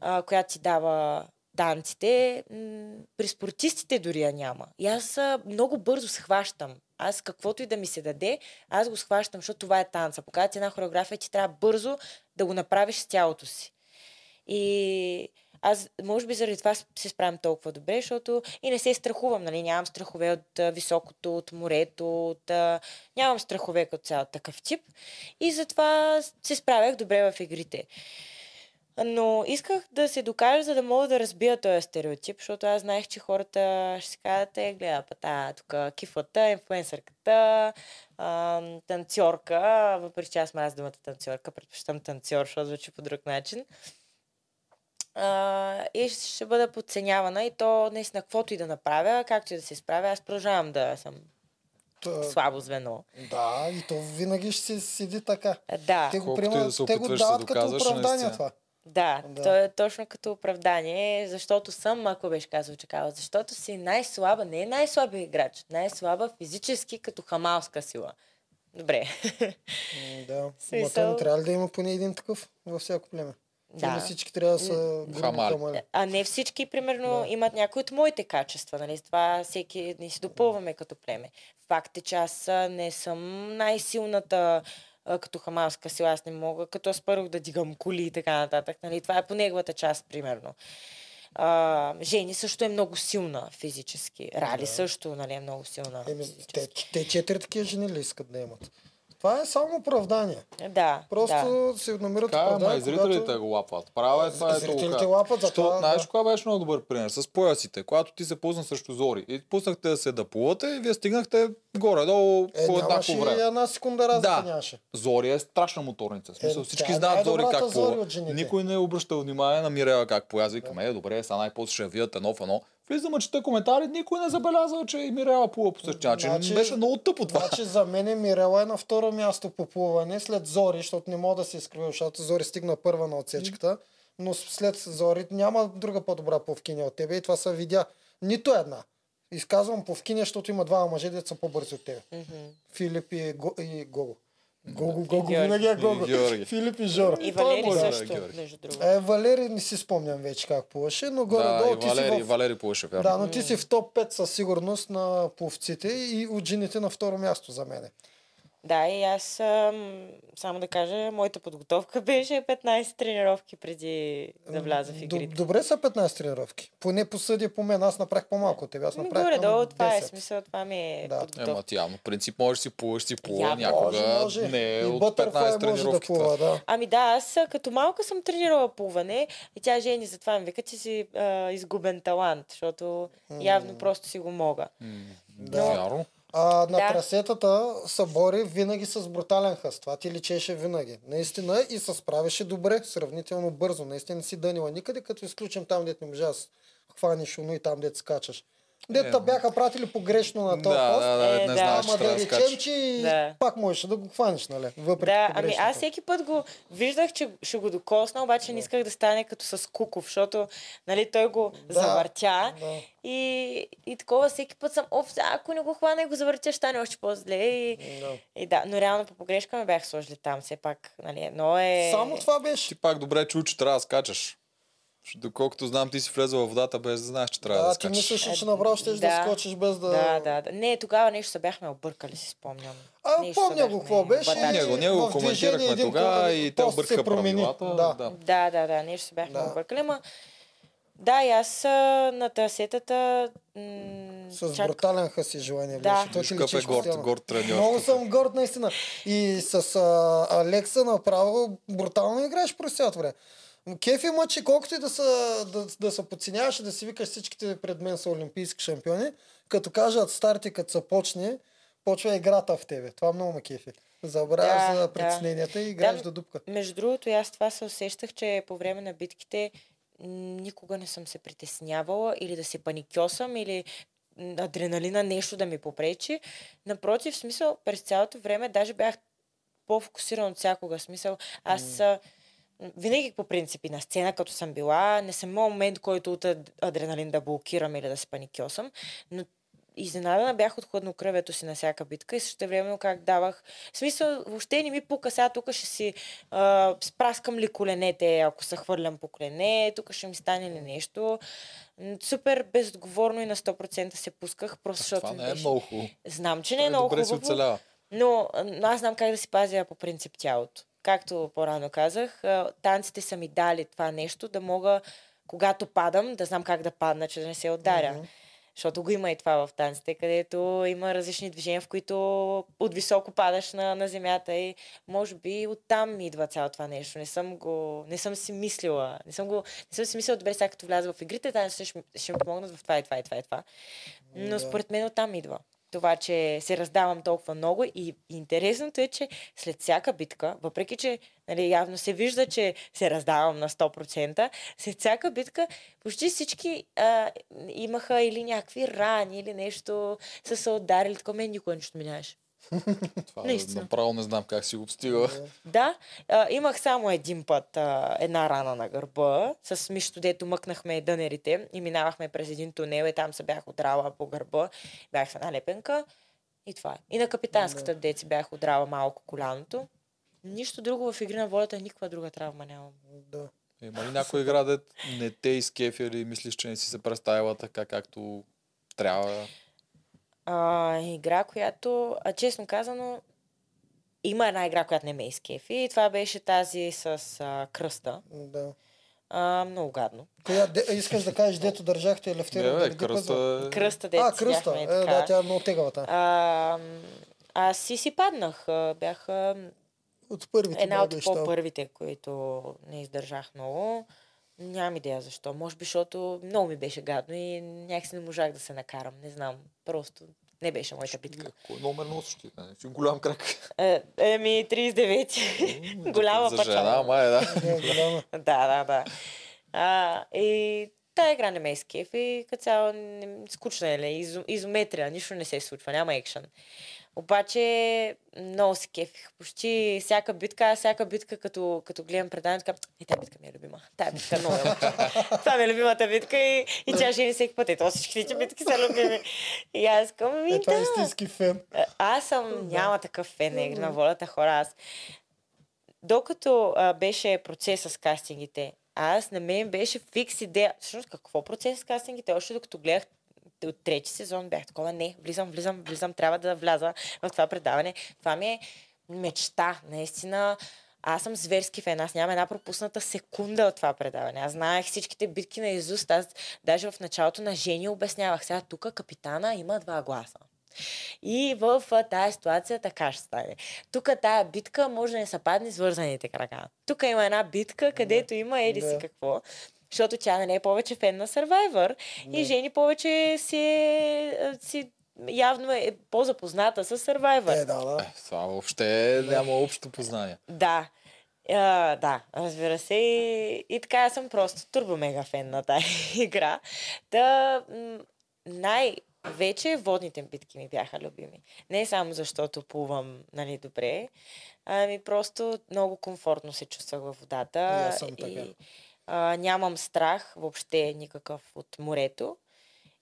а, която ти дава танците, м- при спортистите дори я няма. И аз много бързо схващам. Аз каквото и да ми се даде, аз го схващам, защото това е танца. Показват една хореография, ти трябва бързо да го направиш с тялото си. И аз, може би заради това се справям толкова добре, защото и не се страхувам, нали? Нямам страхове от високото, от морето, от, нямам страхове като цял такъв тип. И затова се справях добре в игрите. Но исках да се докажа, за да мога да разбия този стереотип, защото аз знаех, че хората ще си казват, е, гледа пата, тук кифата, инфлуенсърката, а, танцорка, въпреки че аз ме аз думата танцорка, предпочитам танцор, защото звучи по друг начин. А, и ще бъда подценявана и то наистина, каквото и да направя, както и да се справя, аз продължавам да съм Та, слабо звено. Да, и то винаги ще си седи така. Да. Те го, да приемат, се те го да дават като оправдание това. Да, Да. то е точно като оправдание, защото съм, ако беше казал, че казва, защото си най-слаба, не е най-слабия играч, най-слаба физически като хамалска сила. Добре. Да. Смисъл- не трябва ли да има поне един такъв във всяко племе? Да. Не всички трябва да са Хамали. камали. А не всички, примерно, Да. имат някои от моите качества, нали? С това всеки ни си допълваме като племе. Факт е, че аз не съм най-силната а, като хамалска сила. Аз не мога, като аз първо да дигам коли и така нататък. Нали? Това е по неговата част, примерно. А, Жени също е много силна физически. Рали Да. също нали, е много силна Еми, те, те четири такива жени ли искат да имат? Това е само оправдание. Да, да. Просто се намират Така, ама оправдание, и зрителите когато... го лапват. Права е това, е Зрителите лапат, Що, затова... знаеш, да. кога беше много добър пример? С поясите. Когато ти се пусна срещу Зори и пуснахте да се да плувате и вие стигнахте горе-долу Е, по еднакво и време. една секунда разлика Да. нямаше. Зори е страшна моторница. В смисъл, Е, всички е знаят Зори как Зори плува. Никой не е обръщал внимание на Мирела как плува. Аз викам, е, добре, сега най-после ще вият едно в едно. Влизам, чета коментари, никой не забелязал, че и Мирела плува по същия начин. Значи- Беше много тъпо това. Значи за мен Мирела е на второ място по плуване след Зори, защото не мога да се изкривя, защото Зори стигна първа на отсечката, но след Зори няма друга по-добра пловкиня от тебе и това се видя. Нито една. Изказвам пловкиня, защото има двама мъже, деца са по-бързи от тебе. Филип и, Го, и Гого. Гого, Гого, винаги е Гого. Георги. Филип и Жора. И Той Валери е също, Георги. между другото. Е, Валери не си спомням вече как плуваше, но Да, горе-долу ти Валери, си в... Валери плуваше, вярно. Да, но ти си в топ 5 със сигурност на пловците и от жените на второ място за мене. Да, и аз ам, само да кажа, моята подготовка беше 15 тренировки преди да вляза в игрите. Добре са 15 тренировки. Поне посъди по мен. Аз направих по-малко от тебе. Аз Ми, направих горе-долу към това е 10. смисъл, това ми е Да. подготовка. Ема ти явно принцип можеш да си плуваш, си плува, някога Може, може. не е и от Бътърфлай 15 може да тренировки. това. плува, да. Ами да, аз като малка съм тренирала плуване и тя жени затова ми вика, че си а, изгубен талант, защото явно просто си го мога. Да. Вярно. А, на Да. трасетата се бори винаги с брутален хъст. Това ти личеше винаги. Наистина и се справяше добре, сравнително бързо. Наистина си дънила никъде, като изключим там, дето не можа да хванеш уно и там, дето скачаш. Дето те бяха пратили погрешно на този Да, пост. да, да, Е, не да. знаеш, Ама да да речем, че и Да. пак можеш да го хванеш, нали? Въпреки Да, ами аз всеки път го виждах, че ще го докосна, обаче не исках да стане като с Куков, защото нали, той го Да, завъртя да. и, и такова всеки път съм, оф, ако не го хвана и го завъртя, ще стане още по-зле. И, Да. и да, но реално по погрешка ме бях сложили там, все пак, нали, но е... Само това беше. Ти пак добре чу, че трябва да скачаш. Доколкото знам, ти си влезъл в водата без да знаеш, че трябва да, Да, ти скачаш. мислиш, че направо ще да. Да. скочиш без да... Да, да, да. Не, тогава нещо се бяхме объркали, си спомням. А, Нещо помня го какво беше. Ние го, ние го коментирахме тогава и те объркаха промени. правилата. Да. да. Да, да, да, нещо се бяхме Да. объркали, ма... Да, и аз на трасетата... М- С чак... брутален хъс и желание Да. беше. Той ти е горд, горд треньор. Много съм горд наистина. И с а, Алекса направо брутално играеш през цялото време. Кеф има, че колкото и да са, да, да се подценяваш и да си викаш всичките пред мен са олимпийски шампиони, като кажат старти, като се почне, почва играта в тебе. Това много ме кефи. Забравяш Да, за да. притесненията и играеш Да, до дупка. Между другото, аз това се усещах, че по време на битките никога не съм се притеснявала или да се паникьосам, или адреналина нещо да ми попречи. Напротив, в смисъл, през цялото време даже бях по-фокусиран от всякога. В Смисъл, аз м, винаги по принципи на сцена, като съм била, не съм имал момент, който от ад- адреналин да блокирам или да се паникьосам, но изненадана бях от хладнокръвието си на всяка битка и също време как давах. В смисъл, въобще не ми пука сега, тук ще си а, спраскам ли коленете, ако се хвърлям по колене, тук ще ми стане ли нещо. Супер безотговорно и на 100% се пусках, просто защото Това не е беше- много хубаво. Знам, че не е Той много хубаво. Но, но аз знам как да си пазя по принцип тялото. Както по-рано казах, танците са ми дали това нещо, да мога, когато падам, да знам как да падна, че да не се ударя. Мгм. Защото го има и това в танците, където има различни движения, в които от високо падаш на, на земята и може би оттам идва цяло това нещо. Не съм го, не съм си мислила, не съм, го, не съм си мислила, добре, сега като вляза в игрите, танците ще, ще ми помогнат в това и това и това и това. Но Да. според мен оттам идва. Това, че се раздавам толкова много и интересното е, че след всяка битка, въпреки че нали, явно се вижда, че се раздавам на 100%, след всяка битка почти всички а, имаха или някакви рани, или нещо, са се ударили, такова мен никога нищо минаваше. Това Наистина. направо не знам как си го обстига. Да, а, имах само един път а, една рана на гърба, с мишто, дето мъкнахме дънерите и минавахме през един тунел и там се бях удрала по гърба, бях с една лепенка и това е. И на капитанската Да. деца бях удрала малко коляното. Нищо друго в игри на волята, никаква друга травма нямам. Да. Има ли някой игра, де не те изкефи или мислиш, че не си се представила така, както трябва? А, игра, която, а, честно казано, има една игра, която не ме изкефи и това беше тази с а, кръста. да. А, много гадно. Коя, де, искаш да кажеш, дето държахте Не, лефтера? бе, кръста е... Кръста, дето А, кръста. Е, така. да, тя е много тегавата. А, аз си си паднах. А, Бях От първите една от по-първите, които не издържах много. Нямам идея защо. Може би, защото много ми беше гадно и някакси не можах да се накарам. Не знам. Просто не беше моята битка. Кой номер носиш ти? Си голям крак. Е, еми, 39. Голяма За пачала. жена, май, да. Да, голяма. Да, да, да. А, и тая игра не ме изкефи, като цяло скучна е, ли, изо, изометрия, нищо не се случва, няма екшен. Обаче много се кефих. Почти всяка битка, аз всяка битка, като, като гледам предаването, така, е, тази битка ми е любима. Тая битка е много е Това ми е любимата битка и, и тя жени всеки път. Ето всичките битки са любими. И аз казвам, ми Е, това е да. истински фен. А- Аз съм, няма такъв фен на игри на волята хора. Аз, докато а, беше процес с кастингите, аз на мен беше фикс идея. Всъщност, какво процес с кастингите? Още докато гледах от трети сезон бях такова, не, влизам, влизам, влизам, трябва да вляза в това предаване. Това ми е мечта, наистина. Аз съм зверски фен, аз нямам една пропусната секунда от това предаване. Аз знаех всичките битки на Изуст. Аз даже в началото на Жени обяснявах. Сега тук капитана има два гласа. И в тая ситуация така ще стане. Тук тая битка може да не са падни с вързаните крака. Тук има една битка, където има еди си Да. какво. Защото тя не е повече фен на Survivor. И Жени повече си, е, си явно е по-запозната с Survivor. Е, да, да. Е, това въобще няма общо познание. Да. А, да, разбира се. И, и така аз съм просто турбо мега фен на тази игра. Да, м- най-вече водните битки ми бяха любими. Не само защото плувам нали, добре, ами просто много комфортно се чувствах във водата. И аз съм така. и а, нямам страх въобще никакъв от морето.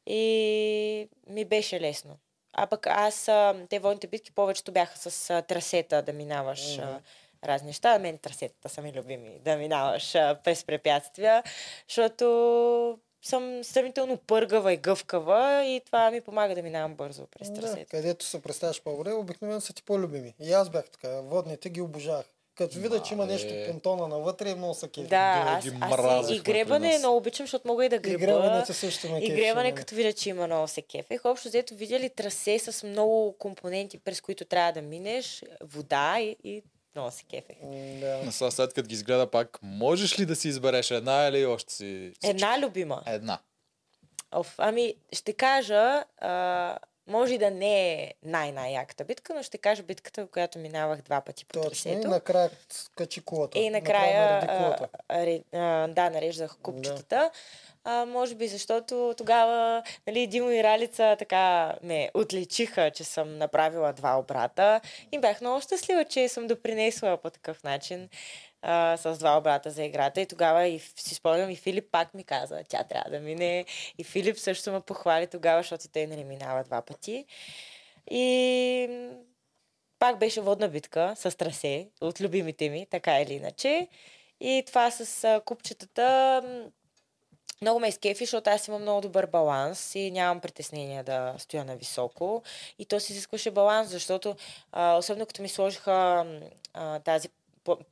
И ми беше лесно. А пък аз, а, те водните битки повечето бяха с а, трасета да минаваш а, разни неща. Мен трасетата са ми любими, да минаваш а, през препятствия, защото съм сравнително пъргава и гъвкава и това ми помага да минавам бързо през Да, трасета. където се представяш по-добре, обикновено са ти по-любими. И аз бях така. Водните ги обожавах. Като видя, че има нещо понтона навътре, много са кефи. Да, Да, аз, ги аз и, и гребане нас. много обичам, защото мога и да И греба. гребането също ме И кефи, гребане, нали. като видя, че има много се кефех. Общо взето видяли трасе с много компоненти, през които трябва да минеш, вода и, и много се кефех. Да. Но сега след като ги изгледа пак, можеш ли да си избереш една или още си... Една любима. Една. Оф, ами, ще кажа, а, може и да не е най-най-яката битка, но ще кажа битката, която минавах два пъти по Точно. И накрая качи колата. И накрая, нареди а, а, да, нареждах купчетата. А, може би защото тогава нали, Димо и Ралица така ме отличиха, че съм направила два обрата и бях много щастлива, че съм допринесла по такъв начин. А, с два обрата за играта и тогава и си спомням и Филип пак ми каза, тя трябва да мине и Филип също ме похвали тогава, защото той нали минава два пъти. И пак беше водна битка с трасе от любимите ми, така или иначе. И това с купчетата много ме изкефи, защото аз имам много добър баланс и нямам притеснение да стоя на високо. И то си изискваше баланс, защото а, особено като ми сложиха а, тази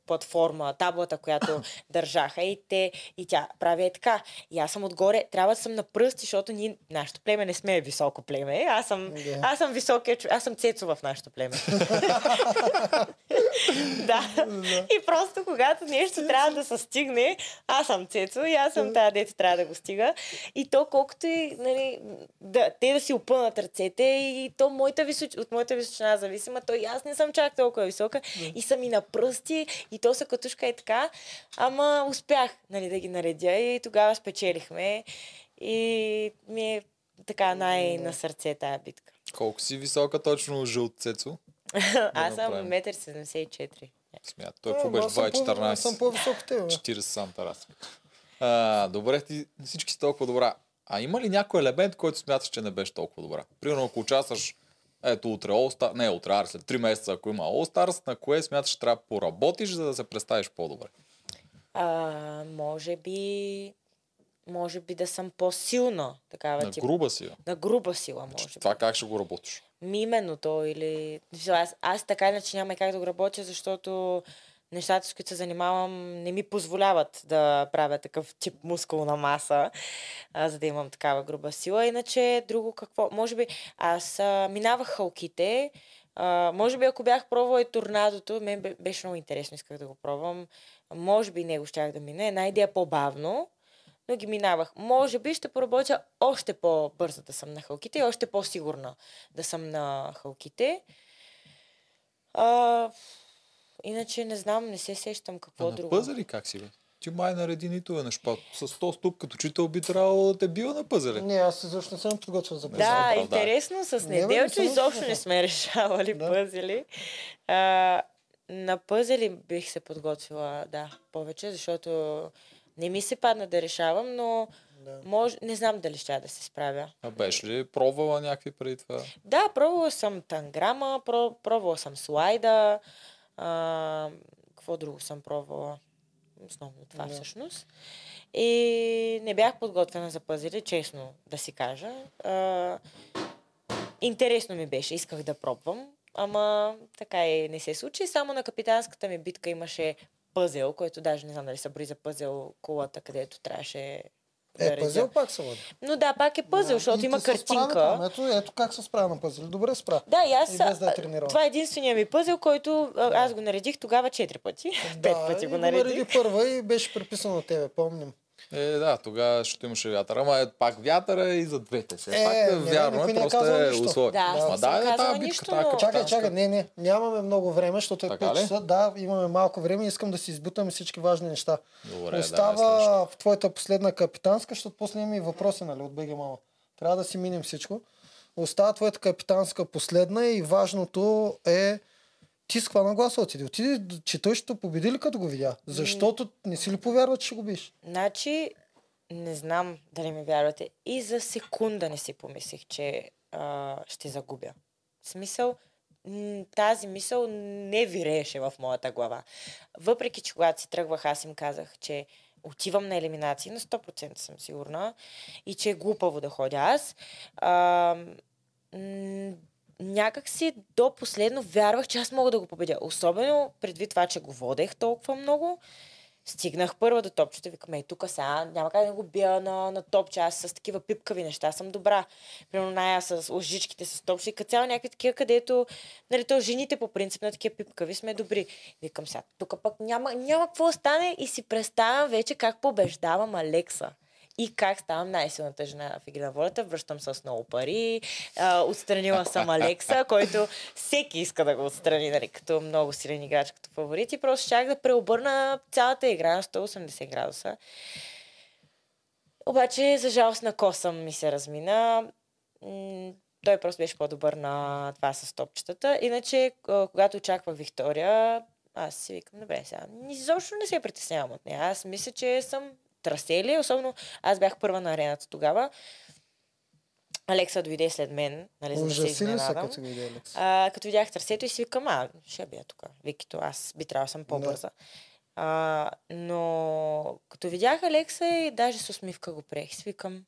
платформа, таблата, която държаха и те, и тя прави е така. И аз съм отгоре, трябва да съм на пръсти, защото ние, нашето племе не сме високо племе. Аз съм, Да. аз съм високия човек, аз съм Цецо в нашето племе. да. И просто когато нещо трябва да се стигне, аз съм Цецо и аз съм тази, дето трябва да го стига. И то колкото и, нали, да, те да си опънат ръцете и то моята височ... от моята височина зависима, то и аз не съм чак толкова висока и съм и на пръсти и то са катушка и така, ама успях нали, да ги наредя и тогава спечелихме и ми е така най-на сърце тая битка. Колко си висока точно жълт цецо? аз съм направим. 1,74 Смята. Той какво беше? Аз съм по- 2,14. Аз съм по-висок от теб. бе. 40 санта раз. А, добре, ти всички си толкова добра. А има ли някой елемент, който смяташ, че не беше толкова добра? Примерно, ако участваш ето утре All Star, не утре, а след 3 месеца, ако има All Stars, на кое смяташ, че трябва да поработиш, за да се представиш по-добре? А, може би може би да съм по-силна такава На тип. груба си. бе. На груба сила, може би. Това как ще го работиш? Ми именно то или... Аз, аз така иначе няма как да го работя, защото нещата, с които се занимавам, не ми позволяват да правя такъв тип мускулна маса, а, за да имам такава груба сила. Иначе друго какво? Може би аз а, минавах халките, а, може би ако бях пробвала и торнадото, мен бе- беше много интересно, исках да го пробвам. Може би него щях да мине. Една идея по-бавно, но ги минавах. Може би ще поработя още по-бързо да съм на халките и още по-сигурна да съм на халките. А, иначе не знам, не се сещам А какво на друго. пъзели как си бе? Ти май нареди нито е шпат. С 100 ступ като учител би трябвало да те бива на пъзели. Не, аз изобщо не съм подготвил за Да, оправдай. интересно, с Не, не неделчо съм изобщо не сме решавали Да. пъзели. А, на пъзели бих се подготвила, да, повече, защото не ми се падна да решавам, но Да. може, не знам дали ще да се справя. А беше ли пробвала някакви преди това? Да, пробвала съм танграма, про- пробвала съм слайда. А, какво друго съм пробвала? Основно това Да. всъщност. И не бях подготвена за пъзели, честно да си кажа. А, интересно ми беше, исках да пробвам, ама така и не се случи. Само на капитанската ми битка имаше пъзел, който даже не знам дали са бори за пъзел колата, където трябваше Е, пъзел пак се води. Но да, пак е пъзел, Да, защото и има картинка. там. Ето, ето как се справя на пъзел. Добре спра. Да, и аз. И без да е. Това е единствения ми пъзел, който а, аз го наредих тогава четири пъти. Пет пъти го наредих. нареди първа и беше приписано от тебе, помним. Е, да, тогава ще имаше вятър. Ама е пак вятъра и за двете. Все Е, пак е не, вярно, никой е, не просто казва е нищо. условие. Да, Ма да, е тази битка, тази но- Чакай, чакай, не, не, нямаме много време, защото е Така 5 ли? часа. Да, имаме малко време и искам да си избутаме всички важни неща. Добре, да, Остава в твоята последна капитанска, защото после имаме и въпроси, нали, от БГ Мама. Трябва да си минем всичко. Остава твоята капитанска последна и важното е ти с каква нагласа отиди? Отиди, че той ще победи ли като го видя? Защото не си ли повярва, че ще го биш? Значи, не знам дали ми вярвате, и за секунда не си помислих, че а, ще загубя. В смисъл, тази мисъл не вирееше в моята глава. Въпреки, че когато си тръгвах, аз им казах, че отивам на елиминации, на 100% съм сигурна, и че е глупаво да ходя аз. А, някак си до последно вярвах, че аз мога да го победя. Особено предвид това, че го водех толкова много. Стигнах първа до топчето, викам, ей, тук сега няма как да го бия на, на топче, аз с такива пипкави неща съм добра. Примерно Ная с лъжичките с топче като цяло някакви такива, където, нали, то жените по принцип на такива пипкави сме добри. Викам сега, тук пък няма, няма какво стане и си представям вече как побеждавам Алекса. И как ставам най-силната жена в Игра на волята. Връщам с много пари. А, отстранила съм Алекса, който всеки иска да го отстрани, нали, като много силен играч, като фаворит. И просто щях да преобърна цялата игра на 180 градуса. Обаче, за жалост на Косъм ми се размина. Той просто беше по-добър на това с топчетата. Иначе, когато очаквах Виктория, аз си викам, добре, сега, изобщо не се притеснявам от нея. Аз мисля, че съм трасели, особено аз бях първа на арената тогава. Алекса дойде след мен, нали, за да се ли изненадам. като видя? А, като видях трасето и си викам, а, ще бия тук. Викито, аз би трябвало съм по-бърза. А, но като видях Алекса и даже с усмивка го приех, си викам,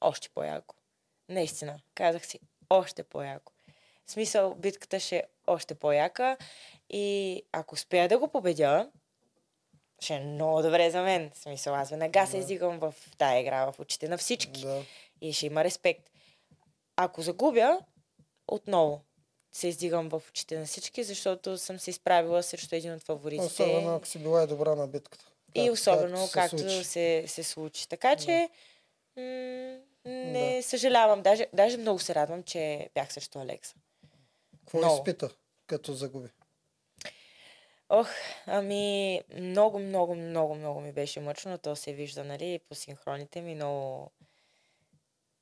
още по-яко. Наистина, казах си, още по-яко. В смисъл, битката ще е още по-яка и ако успея да го победя, ще е много добре за мен. В смисъл, аз веднага се Да. издигам в тая игра, в очите на всички Да. и ще има респект. Ако загубя, отново се издигам в очите на всички, защото съм се изправила срещу един от фаворитите. Особено ако си била и добра на битката. и Как- особено се както случи. се, се случи. Така че м- не съжалявам. Даже, даже много се радвам, че бях срещу Алекса. Какво много. изпита, като загуби? Ох, ами много, много, много, много ми беше мъчно. То се вижда, нали, по синхроните ми. Много...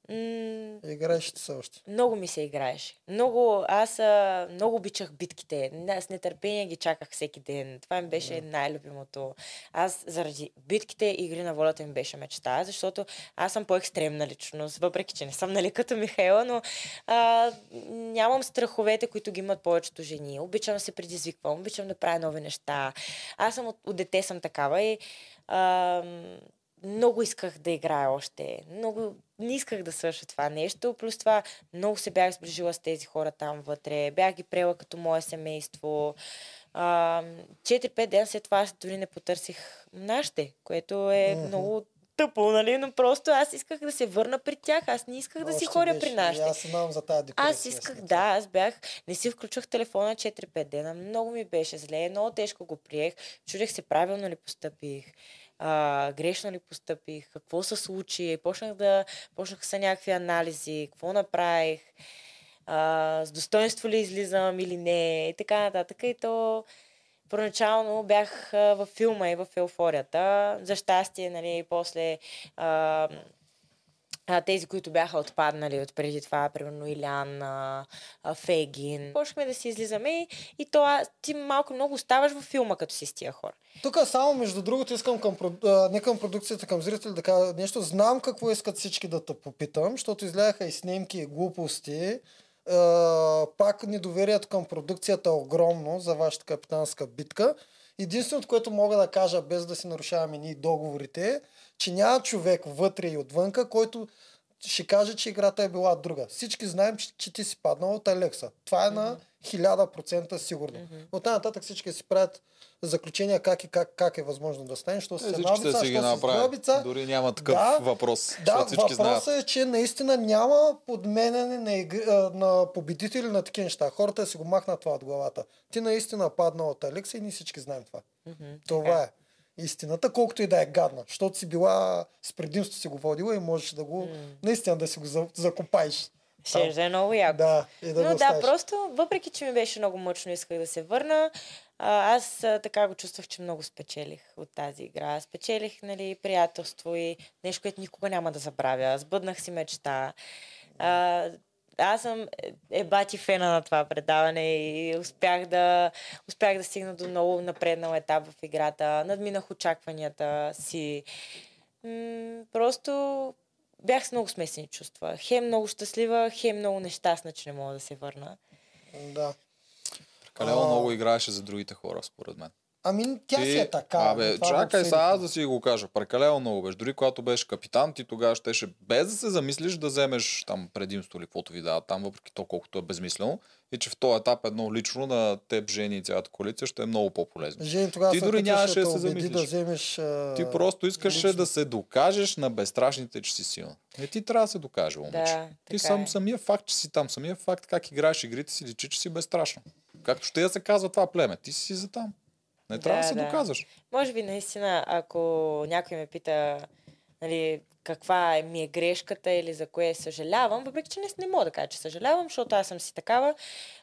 М- Играеш ти се още. Много ми се играеше. Много, аз а, много обичах битките. С нетърпение ги чаках всеки ден. Това ми беше най-любимото. Аз заради битките игри на волята ми беше мечта, защото аз съм по-екстремна личност, въпреки че не съм нали като Михаела, но а, нямам страховете, които ги имат повечето жени. Обичам да се предизвиквам, обичам да правя нови неща. Аз съм от, от дете съм такава и а, много исках да играя още. Много не исках да свърша това нещо. Плюс това много се бях сближила с тези хора там вътре. Бях ги прела като мое семейство. А, 4-5 дена след това аз дори не потърсих нашите, което е Мгм. много тъпо, нали? Но просто аз исках да се върна при тях. Аз не исках да си Още ходя беше. при нашите. Аз знам за тази депресия. Аз исках, да, аз бях, не си включвах телефона 4-5 дена, много ми беше зле, много тежко го приех, чудех се правилно ли постъпих, а, грешно ли постъпих, какво се случи, почнах да, почнах са някакви анализи, какво направих, а, с достоинство ли излизам или не, и така нататък. И то първоначално бях във филма и в еуфорията. За щастие, нали, после а, а, тези, които бяха отпаднали от преди това, примерно Илян, а, а, Фегин. Почнахме да си излизаме и, и то а, ти малко много оставаш във филма, като си с тия хора. Тук само, между другото, искам към, не към продукцията, към зрители да кажа нещо. Знам какво искат всички да те попитам, защото изляха и снимки, и глупости. А, пак недоверието към продукцията е огромно за вашата капитанска битка. Единственото, което мога да кажа, без да си нарушаваме ние договорите, е, че няма човек вътре и отвънка, който ще каже, че играта е била друга. Всички знаем, че, че ти си паднал от Алекса. Това е на 1000% сигурно. Мгм. От нататък всички си правят заключения как, и как, как е възможно да стане, що Е, с всички еднабица, те си ги направят. Дори няма такъв Да, въпрос, Да, защото всички знаят. въпросът е, че наистина няма подменяне на, игри, на победители на такива неща. Хората си го махнат това от главата. Ти наистина падна от Алекса и ние всички знаем това. Мгм, Това така. е истината, колкото и да е гадна. Защото си била с предимство си го водила и можеш да го, наистина да си го за- закопаеш. Ще да е много яко. Да, и да Но да, оставиш. просто, въпреки че ми беше много мъчно, исках да се върна, а, аз а, така го чувствах, че много спечелих от тази игра. Спечелих, нали, приятелство и нещо, което никога няма да забравя. Сбъднах си мечта. А, аз съм е- ебати фена на това предаване и успях да, успях да стигна до много напреднал етап в играта. Надминах очакванията си. М- просто бях с много смесени чувства. Хем много щастлива, хем много нещастна, че не мога да се върна. Да. Прекалено А. много играеше за другите хора, според мен. Ами тя си е така. Абе, чакай сега аз да си го кажа. Прекалено много беше. Дори когато беше капитан, ти тогава щеше без да се замислиш да вземеш там предимство или каквото ви дават там, въпреки то колкото е безмислено. И че в този етап едно лично на теб, Жени и цялата коалиция ще е много по-полезно. Жени тогава Ти дори нямаше да се замислиш. да вземеш... А... Ти просто искаше лично. да се докажеш на безстрашните, че си силна. Не ти трябва да се докаже, момиче. Да, ти сам, е. самия факт, че си там, самия факт как играеш игрите си, личи, че си безстрашна. Както ще я се казва това племе, ти си за там. Не трябва да, Да, се да. доказваш. Може би наистина, ако някой ме пита нали, каква е, ми е грешката или за кое съжалявам, въпреки че не, не мога да кажа, че съжалявам, защото аз съм си такава,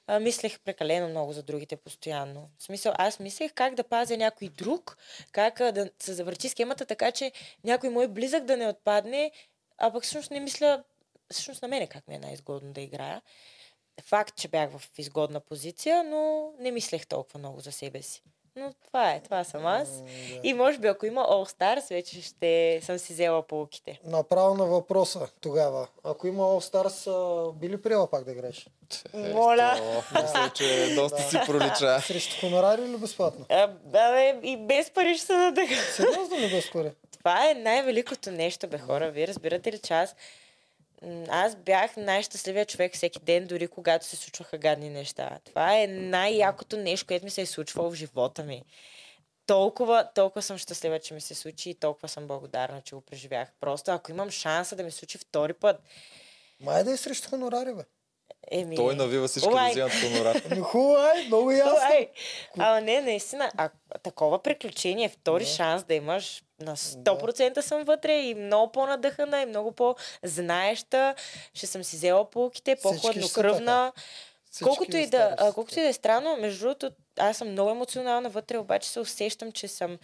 а, мислех прекалено много за другите постоянно. В смисъл, аз мислех как да пазя някой друг, как а, да се завърти схемата така, че някой мой близък да не отпадне, а пък всъщност не мисля, всъщност на мене как ми е най-изгодно да играя. Факт, че бях в изгодна позиция, но не мислех толкова много за себе си. Но това е, това съм аз. М, да. И може би ако има All Stars, вече ще съм си взела полуките. Направо на въпроса тогава. Ако има All Stars, би ли приела пак да играеш? Моля. Ето, мисля, че доста си пролича. Срещу хонорари или безплатно? А, бе, и без пари ще се надъха. Сериозно ли без пари? Това е най-великото нещо, бе хора. Вие разбирате ли, че аз, аз бях най-щастливия човек всеки ден, дори когато се случваха гадни неща. Това е най-якото нещо, което ми се е случвало в живота ми. Толкова, толкова съм щастлива, че ми се случи и толкова съм благодарна, че го преживях. Просто ако имам шанса да ми се случи втори път, Май да е срещу хонорари, бе. еми... Той навива всички да вземат хонорар. Ами хубаво, много ясно. Ама не, наистина, а, такова приключение, втори Да. шанс да имаш, на 100% съм вътре и много по-надъхана и много по-знаеща. Ще съм си взела са по-хладнокръвна. Колкото и, да, а, колкото и да е странно, между другото, аз съм много емоционална вътре, обаче се усещам, че съм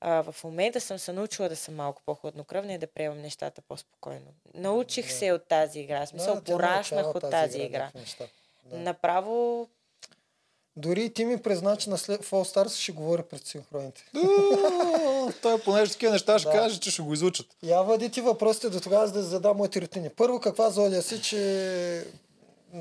а, в момента съм се научила да съм малко по-хладнокръвна и да приемам нещата по-спокойно. Научих Да. се от тази игра. Смисъл, Да, пораснах от тази игра. неща. Да. Направо Дори и ти ми призна, че на след в All Stars ще говори пред синхроните. Той понеже такива неща ще Да. каже, че ще го изучат. Я въди ти въпросите до тогава, за да задам моите рутини. Първо, каква зодия си, че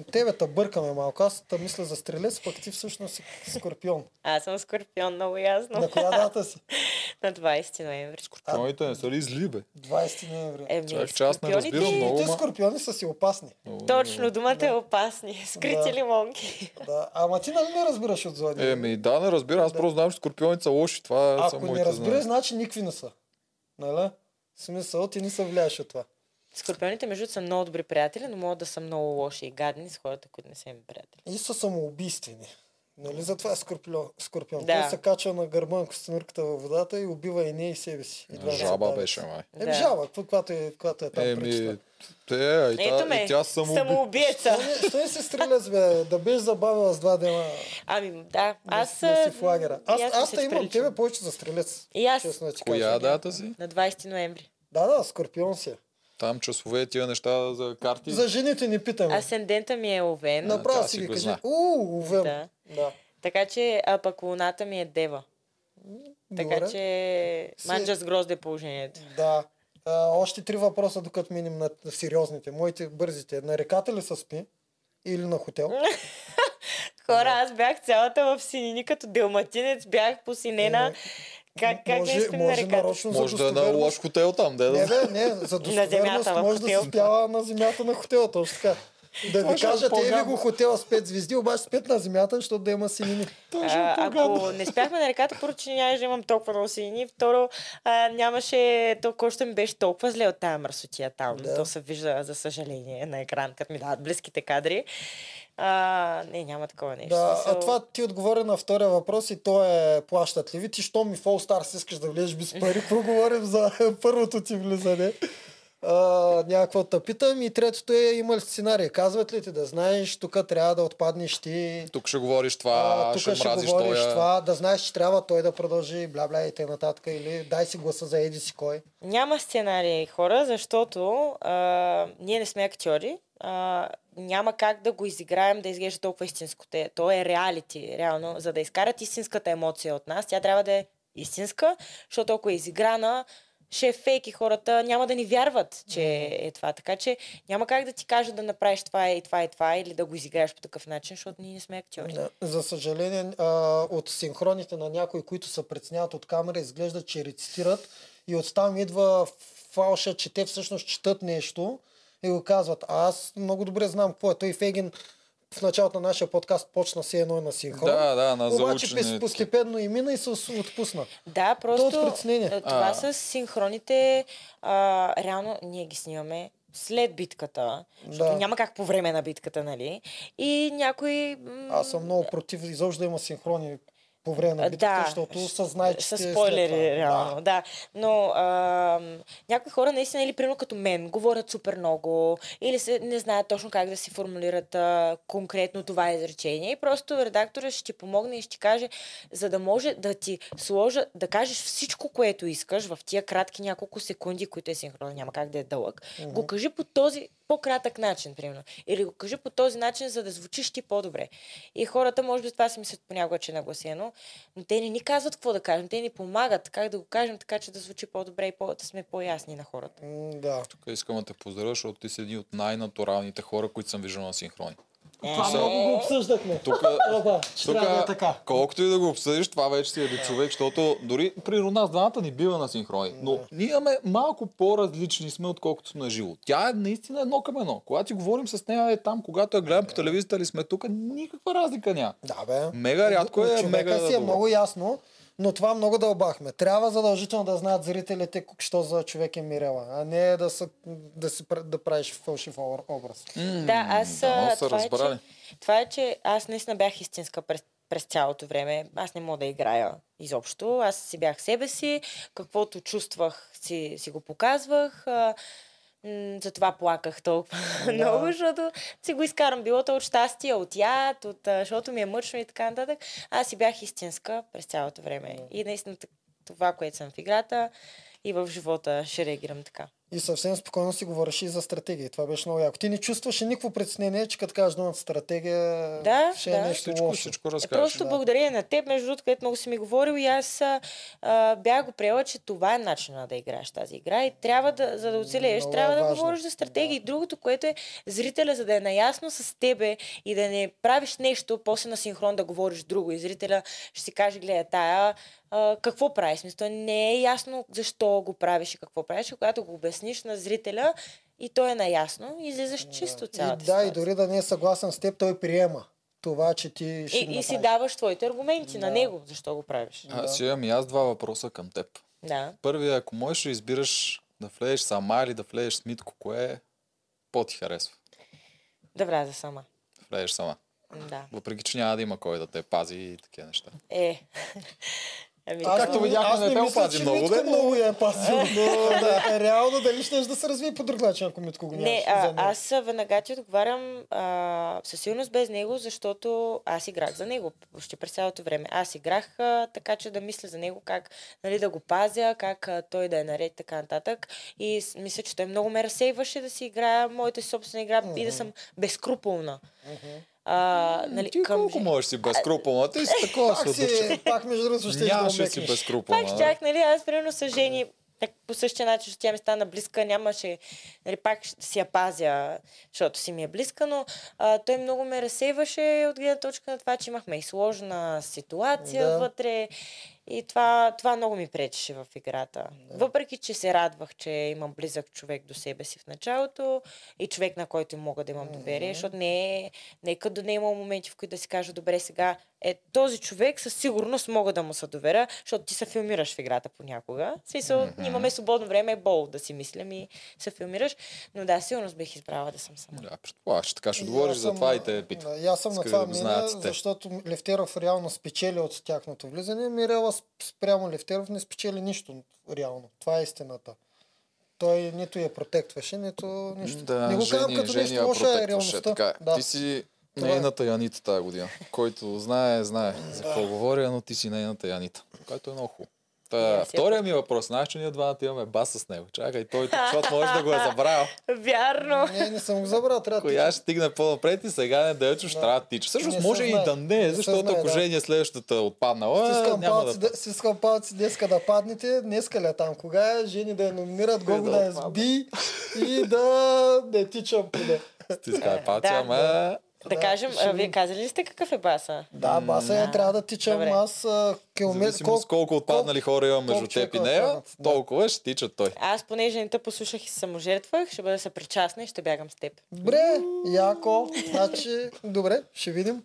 тебе те бъркаме малко. Аз те мисля за стрелец, пък ти всъщност си скорпион. аз съм скорпион, много ясно. На коя дата си? На 20 ноември. Скорпионите не са ли зли, бе? 20 ноември. Еми, Човек, че аз не скорпионите- разбирам много. Те ма- скорпиони са си опасни. Точно, думата е опасни. Скрити Да. лимонки. Да. Ама ти нали не разбираш от зодия? Еми, да, не разбира. Аз Да. просто знам, че скорпионите са лоши. Това са Ако не моите разбираш, значи никакви не са. Нали? Смисъл, ти не се влияеш от това. Скорпионите, между са много добри приятели, но могат да са много лоши и гадни с хората, които не са им приятели. И са самоубийствени. Нали? Затова е скорпион. скорпион. Да. Той се качва на гърба на костенурката във водата и убива и нея и себе си. И Жаба беше, май. Еми Да. жаба, каквато е, каквато е там Еми, причина. те, и, Ето та, ме, и тя самоуби... самоубиеца. Що не, се стрелец, бе? Да беше забавила с два дена Ами, да, аз... да, си в лагера. Аз, аз, аз имам тебе повече за стрелец. И аз. Честно Коя кажа. дата си? На 20 ноември. Да, да, скорпион си. е. Там часове тия неща за карти. За жените не питаме. Асцендента ми е Овен. На- Направо си ги кажи. зна. Уу, увем. Да. да. Така че, а пък луната ми е Дева. Така Добре. че, Си- манджа с грозде е положението. Да. А, още три въпроса, докато минем на, сериозните. Моите бързите. На реката ли се спи? Или на хотел? Хора, аз бях цялата в синини, като делматинец, бях посинена. Как, как може, не на може нарочно за Може да е на лош хотел там, да е Не, да... бе, не, за достоверност земята, в може да хотел. се спява на земята на хотела, точно така. Да ви Може да кажат, е ви го хотела с 5 звезди, обаче с 5 на земята, защото да има синини. А, ако не спяхме на реката, първо, че нямаше да имам толкова много сини. Второ, а, нямаше толкова, още ми беше толкова зле от тая мърсотия там. Да. То се вижда, за съжаление, на екран, като ми дават близките кадри. А, не, няма такова нещо. Да, Смисъл, а това ти отговори на втория въпрос и то е плащат ли ви? Ти, що ми в All Stars искаш да влезеш без пари, какво говорим за първото ти влизане? А, някакво да питам. И третото е има ли сценарий? Казват ли ти да знаеш, тук трябва да отпаднеш ти, Тук ще говориш това, а, тук ще ще, мразиш говориш тоя. това, да знаеш, че трябва той да продължи, бла бла и т.н. Или дай си гласа за еди си кой. Няма сценарии, хора, защото а, ние не сме актьори. А, няма как да го изиграем да изглежда толкова истинско. Те- То е реалити, реално. За да изкарат истинската емоция от нас, тя трябва да е истинска, защото ако е изиграна, ще е фейк и хората няма да ни вярват, че е това. Така че няма как да ти кажа да направиш това и това и това или да го изиграеш по такъв начин, защото ние не сме актьори. Да. За съжаление, а, от синхроните на някои, които се преценяват от камера, изглежда, че рецитират и оттам идва фалша, че те всъщност четат нещо и го казват. А аз много добре знам какво е. Той Фегин в началото на нашия подкаст почна си едно на синхрон. Да, да, на Обаче заучени. пес- постепенно и мина и се отпусна. Да, просто а, това А. с синхроните, а, реално ние ги снимаме след битката, защото Да. няма как по време на битката, нали? И някой... Аз съм много против изобщо да има синхрони по време на битката, да. защото се знае, че С ще е спойлери, това. реално, да. да. Но а, някои хора наистина, или примерно като мен, говорят супер много, или се, не знаят точно как да си формулират а, конкретно това изречение. И просто редактора ще ти помогне и ще ти каже, за да може да ти сложа, да кажеш всичко, което искаш в тия кратки няколко секунди, които е синхронно, няма как да е дълъг. Мгм. Го кажи по този по-кратък начин, примерно. Или го кажи по този начин, за да звучиш ти по-добре. И хората, може би това си мислят понякога, че е нагласено, но те не ни казват какво да кажем. Те ни помагат как да го кажем, така че да звучи по-добре и по- да сме по-ясни на хората. М, Да. Тук искам да те поздравя, защото ти си един от най-натуралните хора, които съм виждал на синхрони. Това Са- много го обсъждахме. Тук, да е така. колкото и да го обсъдиш, това вече си е до човек, защото дори при нас двамата ни бива на синхрони. Но ние имаме малко по-различни сме, отколкото сме на живо. Тя е наистина едно към едно. Когато си говорим с нея е там, когато я гледам по телевизията или сме тук, никаква разлика няма. Да, бе. Мега рядко е, мега си е много ясно, но това много дълбахме. Трябва задължително да знаят зрителите що за човек е Мирела, а не да, са, да, си, да правиш фалшив образ. Да, аз... да, това, е, че, това е, че аз наистина бях истинска през, през цялото време. Аз не мога да играя изобщо. Аз си бях себе си. Каквото чувствах, си, си го показвах. М, затова плаках толкова Да. много, защото си го изкарам. Било то от щастие, от яд, от, защото ми е мъчно и така нататък. Аз си бях истинска през цялото време. И наистина това, което съм в играта и в живота, ще реагирам така. И съвсем спокойно си говориш и за стратегия. Това беше много яко. Ти не чувстваше никакво притеснение, че като кажеш думата стратегия, Да, ще да. е нещо Всичко, лошо. всичко Е, просто да. благодарение на теб, между другото, където много си ми говорил и аз а, бях го приела, че това е начинът да играеш тази игра и трябва да, за да оцелееш, Много трябва е да важно. говориш за стратегии. И другото, което е зрителя, за да е наясно с тебе и да не правиш нещо, после на синхрон да говориш друго и зрителя ще си каже, гледа тая, а, какво правиш? Смисъл, не е ясно защо го правиш и какво правиш, когато го обясниш на зрителя и той е наясно, излизаш чисто от И, цялата да, и дори да не е съгласен с теб, той приема това, че ти ще И, и си даваш твоите аргументи Да. на него, защо го правиш. Аз имам и аз два въпроса към теб. Да. Първият, ако можеш да избираш да влезеш сама или да влезеш с Митко, кое по-ти харесва? Да вляза сама. Влезеш сама. Да. Въпреки, че няма да има кой да те пази и такива неща. Е. Ами, Аз Както не- видяхме, аз не не те опази много, но- много я е пазил, но да, реално дали ще да се развие по друг начин, ако Митко го нямаш. Не, а, аз а, веднага ти отговарям а, със сигурност без него, защото аз играх за него почти през цялото време. Аз играх а, така, че да мисля за него, как нали, да го пазя, как а, той да е наред, така нататък. И с- мисля, че той много ме разсейваше да си играя моята собствена игра и да съм безкруполна. А, нали, Ти колко жен- можеш си безкруполна? Ти си такова Пак, си, пак между другото ще Нямаше да си безкруполна. Пак щях, нали, аз примерно с жени так, по същия начин, защото тя ми стана близка, нямаше, нали, пак ще си я пазя, защото си ми е близка, но а, той много ме разсейваше от гледна точка на това, че имахме и сложна ситуация Да. вътре и това, това много ми пречеше в играта. Въпреки, че се радвах, че имам близък човек до себе си в началото и човек, на който мога да имам доверие, защото не е, не е като да не е имал моменти, в които да си кажа, добре, сега е този човек със сигурност мога да му се доверя, защото ти се филмираш в играта понякога. В смисъл, имаме свободно време, е бол да си мислям и се филмираш. Но да, сигурно бих избрала да съм сама. Да, предполагаш, че така ще И говориш аз за това и те питам. Да, аз съм на Исках това да мнение, те. защото Левтеров реално спечели от тяхното влизане. Мирела спрямо Левтеров не спечели нищо реално. Това е истината. Той нито я протектваше, нито нищо. Да, не го казвам като Жени нещо лошо, е реалността. Така. е. Да. Ти си Това е. нейната Янита тази година. Който знае, знае за какво говоря, но ти си нейната Янита. Което е много хубаво. Та, я втория ми въпрос. Знаеш, че ние двамата имаме бас с него. Чакай, той тук, защото може да го е забравил. Вярно! Не, не съм го забрал, трябва да Коя ще стигне по-напред и сега не да ще трябва да тича. Всъщност Не може и да не, Не защото знае, ако да. Жени е следващата отпаднала, Стискам няма палци, да... да... стискам палци днеска да паднете, днеска ли е там? Кога е? Жени да я номинират, Гого да да сби и да не тичам преди. Стискай палци, Да. ама... Да, Да, кажем, ще вие казали ли сте какъв е баса? Да, баса е, трябва да тичам Добре. аз а, километр... Зависимо с колко отпаднали хора има между теб и нея, да. толкова ще тича той. Аз, понеже не те послушах и саможертвах, ще бъда съпричастна и ще бягам с теб. Добре, яко. Значи, добре, ще видим.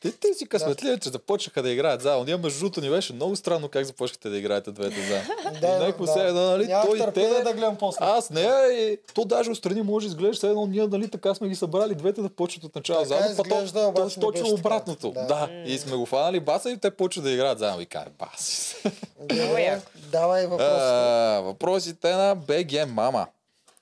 Те, те си късметливи, че започнаха да играят заедно. Ние между другото ни беше много странно как започнахте да играете двете заедно. Да, И някой се едно, нали, Нямах той те, да гледам после. аз не, и то даже отстрани може да изглежда едно, ние нали така сме ги събрали двете да почват от начало Така заедно, па то, изглежда, то, обаче не точно обратното. Да. Да. И сме го фанали баса и те почват да играят заедно. И каже, баси. Яко. давай въпрос. А, въпросите на БГ Мама.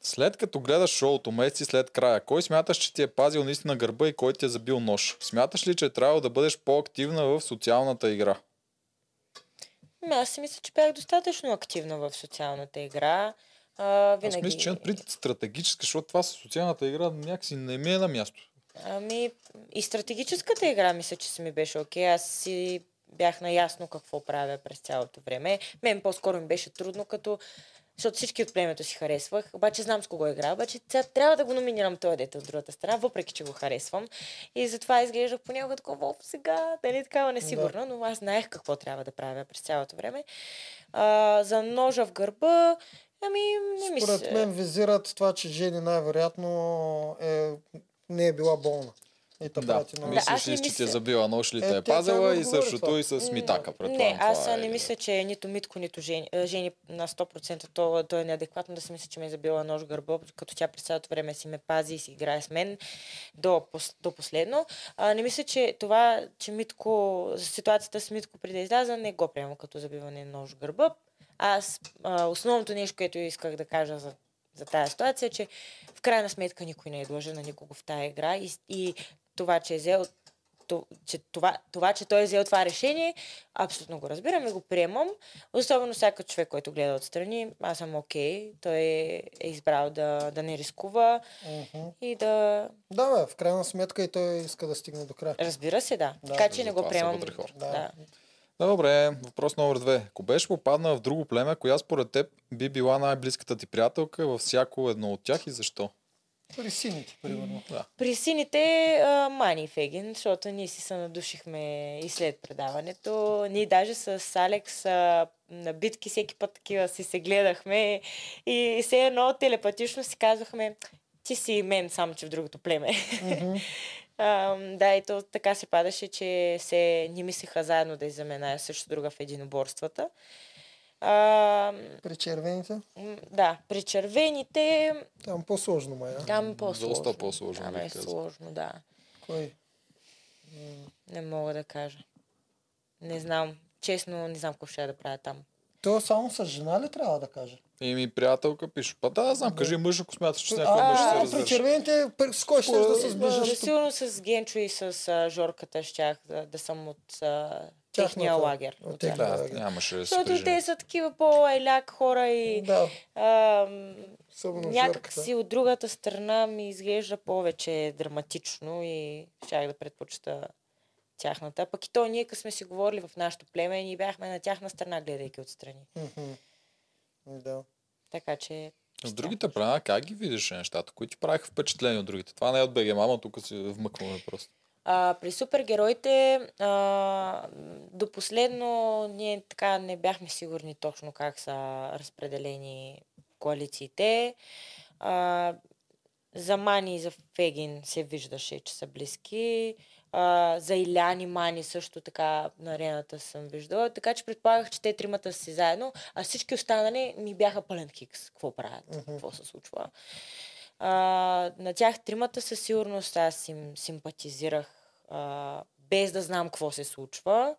След като гледаш шоуто месеци след края, кой смяташ, че ти е пазил наистина гърба и кой ти е забил нож? Смяташ ли, че е трябвало да бъдеш по-активна в социалната игра? Аз си мисля, че бях достатъчно активна в социалната игра. А, Аз винаги... мисля, че имат пред стратегическа, защото това с социалната игра някакси не ми е на място. Ами, и стратегическата игра мисля, че си ми беше окей. Аз си бях наясно какво правя през цялото време. Мен по-скоро ми беше трудно, като защото всички от племето си харесвах, обаче знам с кого играя, обаче сега трябва да го номинирам този дете от другата страна, въпреки че го харесвам. И затова изглеждах понякога такова, «О, сега, дали такава несигурна, но аз знаех какво трябва да правя през цялото време. А, за ножа в гърба, ами не ми Според мен визират това, че Жени най-вероятно е, не е била болна. И те Да, прати на... Да, мислиш ли, че ти е мисля- забила нож ли Е, те е пазила и същото и с митака. Не, аз е, не мисля, че нито Митко, нито Жени, Жени на 100% то, то е неадекватно да си мисля, че ме е забила нож гърба, като тя през цялото време си ме пази и си играе с мен до, до последно. А, не мисля, че това, че Митко, ситуацията с Митко преди да изляза, не го приема като забиване на нож гърба. Аз а, основното нещо, което исках да кажа за, за тази ситуация, че в крайна сметка никой не е длъжен на никого в тази игра и, и това, че е взел то- че това, това, че той е взел това решение, абсолютно го разбирам и го приемам. Особено всяка човек, който гледа отстрани, аз съм окей. Той е, е избрал да, да не рискува Мгм. и да... Да, бе, в крайна сметка и той иска да стигне до края. Разбира се, да. Да, така че не го приемам. Да. Да. Да, добре, въпрос номер две. Ако беше попаднала в друго племе, коя според теб би била най-близката ти приятелка във всяко едно от тях и защо? При сините, примерно. Да. При сините а, Мани и Фегин, защото ние си се надушихме и след предаването. Ние даже с Алекс а, на битки всеки път такива си се гледахме и все едно телепатично си казвахме ти си мен, само че в другото племе. Мгм. А, да, и то така се падаше, че се не мислеха заедно да иззаменая също друга в единоборствата. А, При червените, да, при червените там по-сложно май, а? там е по-сложно. Доста по-сложно, Там е казал. сложно, да. Кой? Не мога да кажа. Не знам. Честно, не знам какво ще да правя там. То само с жена ли трябва да каже? И ми приятелка пише. Па да, знам, кажи мъж, ако смяташ, че с някой мъж се А, при червените, с кой ще да се сближиш? сигурно с Генчо и с Жорката щях да, съм от техния лагер. от техния лагер. нямаше да се Защото те са такива по-еляк хора и някак си от другата страна ми изглежда повече драматично и щях да предпочита тяхната. Пък и то ние, като сме си говорили в нашото племе, ние бяхме на тяхна страна, гледайки отстрани. Да. Така че С другите племена, как ги видиш нещата, които ти правиха впечатление от другите? Това не е от БГ Мама, тук си вмъкваме просто. А, при супергероите а, до последно ние така не бяхме сигурни точно как са разпределени коалициите. А, за Мани и за Фегин се виждаше, че са близки. А, за Иляни Мани също така на арената съм виждала. Така че предполагах, че те тримата са си заедно, а всички останали ми бяха пълен хикс. Какво правят? Мгм. Какво се случва? А, на тях тримата със сигурност аз им симпатизирах а, без да знам какво се случва.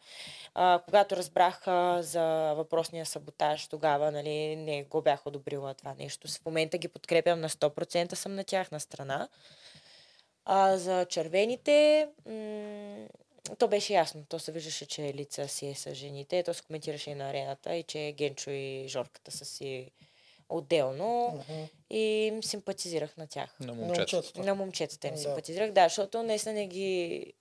А, когато разбрах а, за въпросния саботаж, тогава нали, не го бях одобрила това нещо. В момента ги подкрепям на 100%, съм на тяхна страна. А за червените, м- то беше ясно. То се виждаше, че лица си е с жените. То се коментираше и на арената и че Генчо и Жорката са си отделно Мгм. и им симпатизирах на тях. На На момчета. момчетата. На момчетата им Да. симпатизирах, да, защото наистина не ги...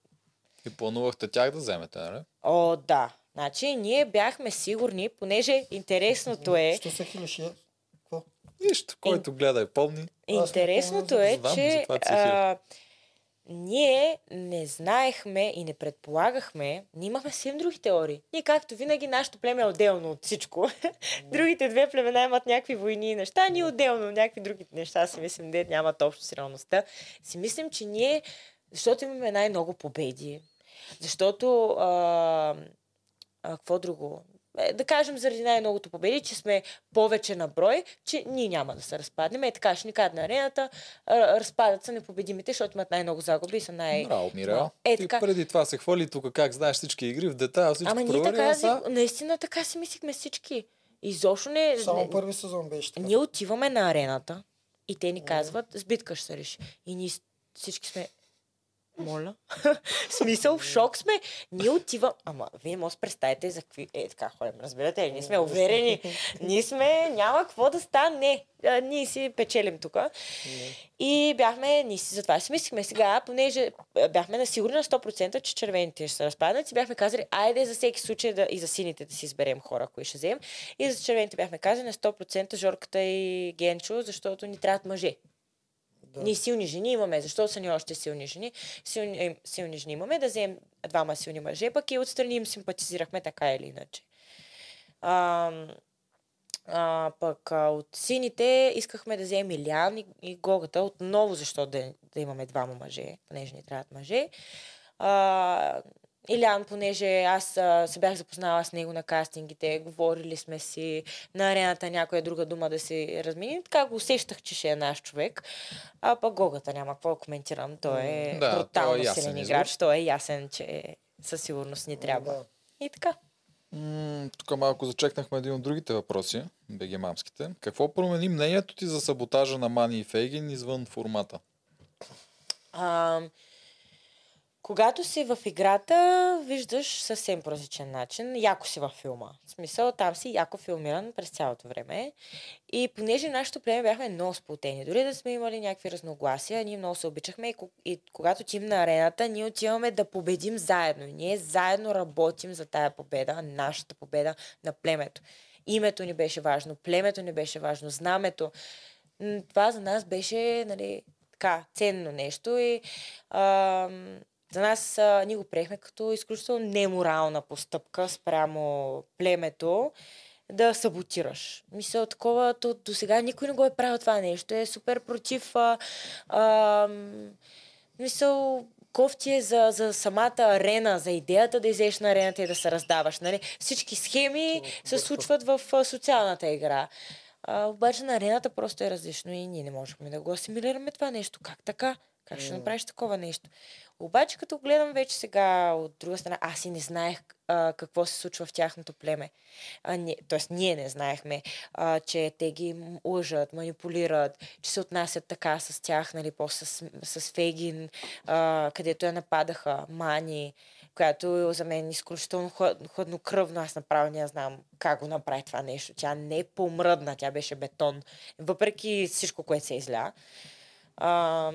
И планувахте тях да вземете, нали? О, да. Значи, ние бяхме сигурни, понеже интересното е, Що се хилиш? Какво? Нищо, който гледа и помни. интересното е, че а, ние не знаехме и не предполагахме, ние имахме съвсем други теории. Ние, както винаги, нашето племе е отделно от всичко. Другите две племена имат някакви войни и неща, ние отделно някакви други неща си мислим, де нямат общо с реалността. Си мислим, че ние, защото имаме най-много победи, защото а, а, какво друго? Е, да кажем заради най-многото победи, че сме повече на брой, че ние няма да се разпаднем. Е, така ще ни кажат на арената, разпадат се непобедимите, защото имат най-много загуби и са най... Браво, Мирел. Е, Ти така. преди това се хвали тук как знаеш всички игри в детайл, всичко Ама ние така, са... наистина така си мислихме всички. Изобщо не... Само не първи сезон беше така. ние отиваме на арената и те ни казват, с битка ще се реши. И ние всички сме... Моля. В смисъл, в шок сме. Ние отивам... Ама, вие може да представите за какви... Е, така ходим, разбирате? Ние сме уверени. Ние сме... Няма какво да стане. Не. А, ние си печелим тук. И бяхме... Ние си затова си мислихме сега, понеже бяхме на сигурни на 100%, че червените ще се разпаднат. И бяхме казали, айде за всеки случай да, и за сините да си изберем хора, кои ще вземем. И за червените бяхме казали на 100% Жорката и Генчо, защото ни трябват мъже. Да. Ние силни жени имаме. Защо са ни още силни жени? Силни, е, силни жени имаме да вземем двама силни мъже, пък и отстрани им симпатизирахме така или иначе. А, а, пък а, от сините искахме да вземем Илян и, и Гогата отново, защо да, да имаме двама мъже, понеже ни трябват мъже. А, Илян, понеже аз а, се бях запознала с него на кастингите, говорили сме си на арената някоя друга дума да си размени, така го усещах, че ще е наш човек. А пък Гогата няма какво да коментирам. Той е Да, брутално той е силен играч. Той е ясен, че със сигурност ни трябва. Да. И така. М, Тук малко зачекнахме един от другите въпроси, БГ мамските. Какво промени мнението ти за саботажа на Мани и Фейгин извън формата? А, когато си в играта, виждаш съвсем по различен начин. Яко си във филма. В смисъл, там си яко филмиран през цялото време. И понеже нашето племе бяхме много сплотени, дори да сме имали някакви разногласия, ние много се обичахме и, и когато отиваме на арената, ние отиваме да победим заедно. Ние заедно работим за тая победа, нашата победа на племето. Името ни беше важно, племето ни беше важно, знамето. Това за нас беше нали, така, ценно нещо и ам, за нас а, ние го приехме като изключително неморална постъпка спрямо племето да саботираш. Мисля, такова, то, до сега никой не го е правил това нещо. Е супер против а, а, мисъл, кофти е за, за самата арена, за идеята да излезеш на арената и да се раздаваш. Нали? Всички схеми се случват в социалната игра. А, обаче на арената просто е различно и ние не можехме да го асимилираме това нещо. Как така? Как ще направиш такова нещо? Обаче, като гледам вече сега от друга страна, аз и не знаех а, какво се случва в тяхното племе. А, не, тоест, ние не знаехме, а, че те ги лъжат, манипулират, че се отнасят така с тях, нали, после с, с Фейгин, а, където я нападаха, Мани, която за мен е изключително хлад- хладнокръвно. Аз направо не знам как го направи това нещо. Тя не помръдна, тя беше бетон. Въпреки всичко, което се изля. А,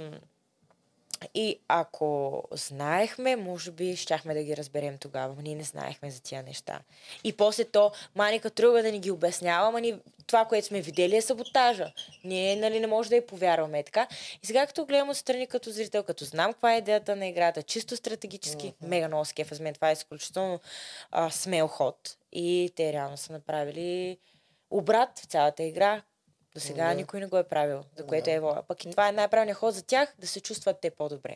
и ако знаехме, може би щяхме да ги разберем тогава. Но ние не знаехме за тия неща. И после то, Маника тръгва да ни ги обяснява, ама ни, това, което сме видели е саботажа. Ние нали, не може да я повярваме. Така. И сега като гледам отстрани като зрител, като знам каква е идеята на играта, чисто стратегически, мега много скефа мен. Това е изключително а, смел ход. И те реално са направили обрат в цялата игра. До сега Да. никой не го е правил, за което е Ева. Пък и това е най-правилният ход за тях, да се чувстват те по-добре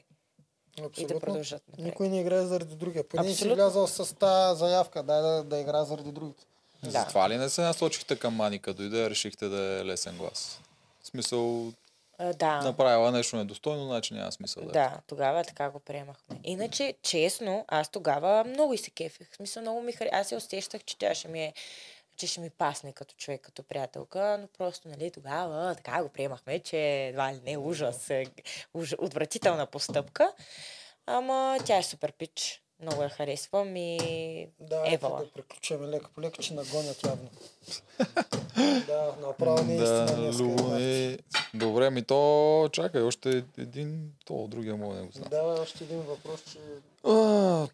и да Абсолютно. продължат. напред. Никой не играе заради другия. Поне не си Абсолютно. влязал с тази заявка, дай да, да играе заради другите. Да. Затова ли не се насочихте към Мани, като дойде, решихте да е лесен глас? В смисъл, А, да. направила нещо недостойно, значи няма смисъл да. е. Да, тогава така го приемахме. Иначе, честно, аз тогава много и се кефих. В смисъл, много ми хари... Аз се усещах, че тя ще ми е че ще ми пасне като човек, като приятелка, но просто, нали, тогава така го приемахме, че едва ли не ужас, е, уж, отвратителна постъпка. Ама тя е супер пич. Много я харесвам и Да, Евала. да приключваме лека по лека, че нагонят явно. да, направо не е Да, истина днес. Любо, е... Добре, ми то чакай, още един, то другия мога да го знам. Да, още един въпрос, че... А,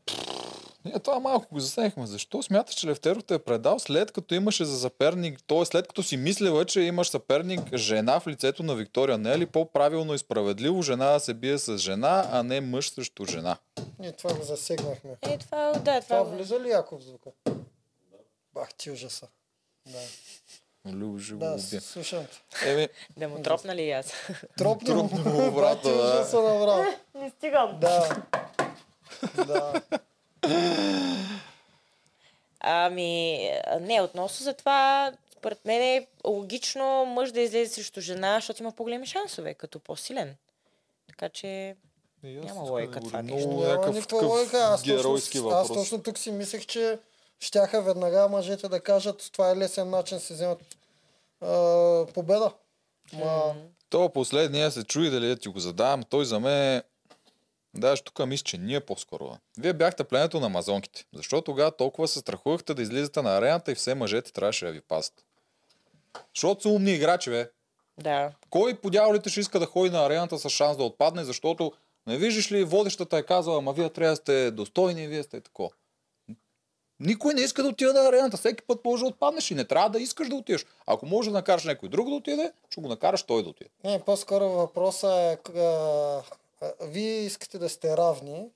Ние това малко го засегнахме. Защо смяташ, че Левтеров те е предал след като имаше за съперник, т.е. след като си мислила, че имаш съперник жена в лицето на Виктория? Не е ли по-правилно и справедливо жена да се бие с жена, а не мъж срещу жена? Ние това го засегнахме. е, това, да, това, Това влиза ли Яков в звука? Бах ти ужаса. Да, го да убия. слушам те. Еми, да му тропна ли и аз? Тропни му, Тропни му брат ти обратно, да. Не стигам. Да. Да. Ами, не, относно за това, според мен е логично мъж да излезе срещу жена, защото има по-големи шансове, като по-силен. Така че, Няма логика това нещо. Много Няма някакъв логика. Аз геройски точно, аз точно тук си мислех, че щяха веднага мъжете да кажат, това е лесен начин да се вземат а, победа. Ма, То последния се чуи дали да ти го задавам. Той за мен Даже тук мисля, че ние по-скоро. Вие бяхте пленето на амазонките. Защо тогава толкова се страхувахте да излизате на арената и все мъжете трябваше да ви пазят? Защото са умни играчи, бе. Да. Кой по дяволите ще иска да ходи на арената с шанс да отпадне, защото не виждаш ли, водещата е казала, ама вие трябва да сте достойни, вие сте тако. Никой не иска да отиде на арената. Всеки път може да отпаднеш и не трябва да искаш да отидеш. Ако може да накараш някой друг да отиде, ще го накараш той да отиде. Не, по-скоро въпросът е, вие искате да сте равни,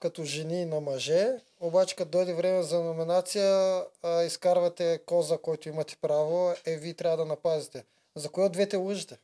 като жени на мъже, обаче като дойде време за номинация, а, изкарвате коза, който имате право, е, вие трябва да напазите. За кое от двете лъжете?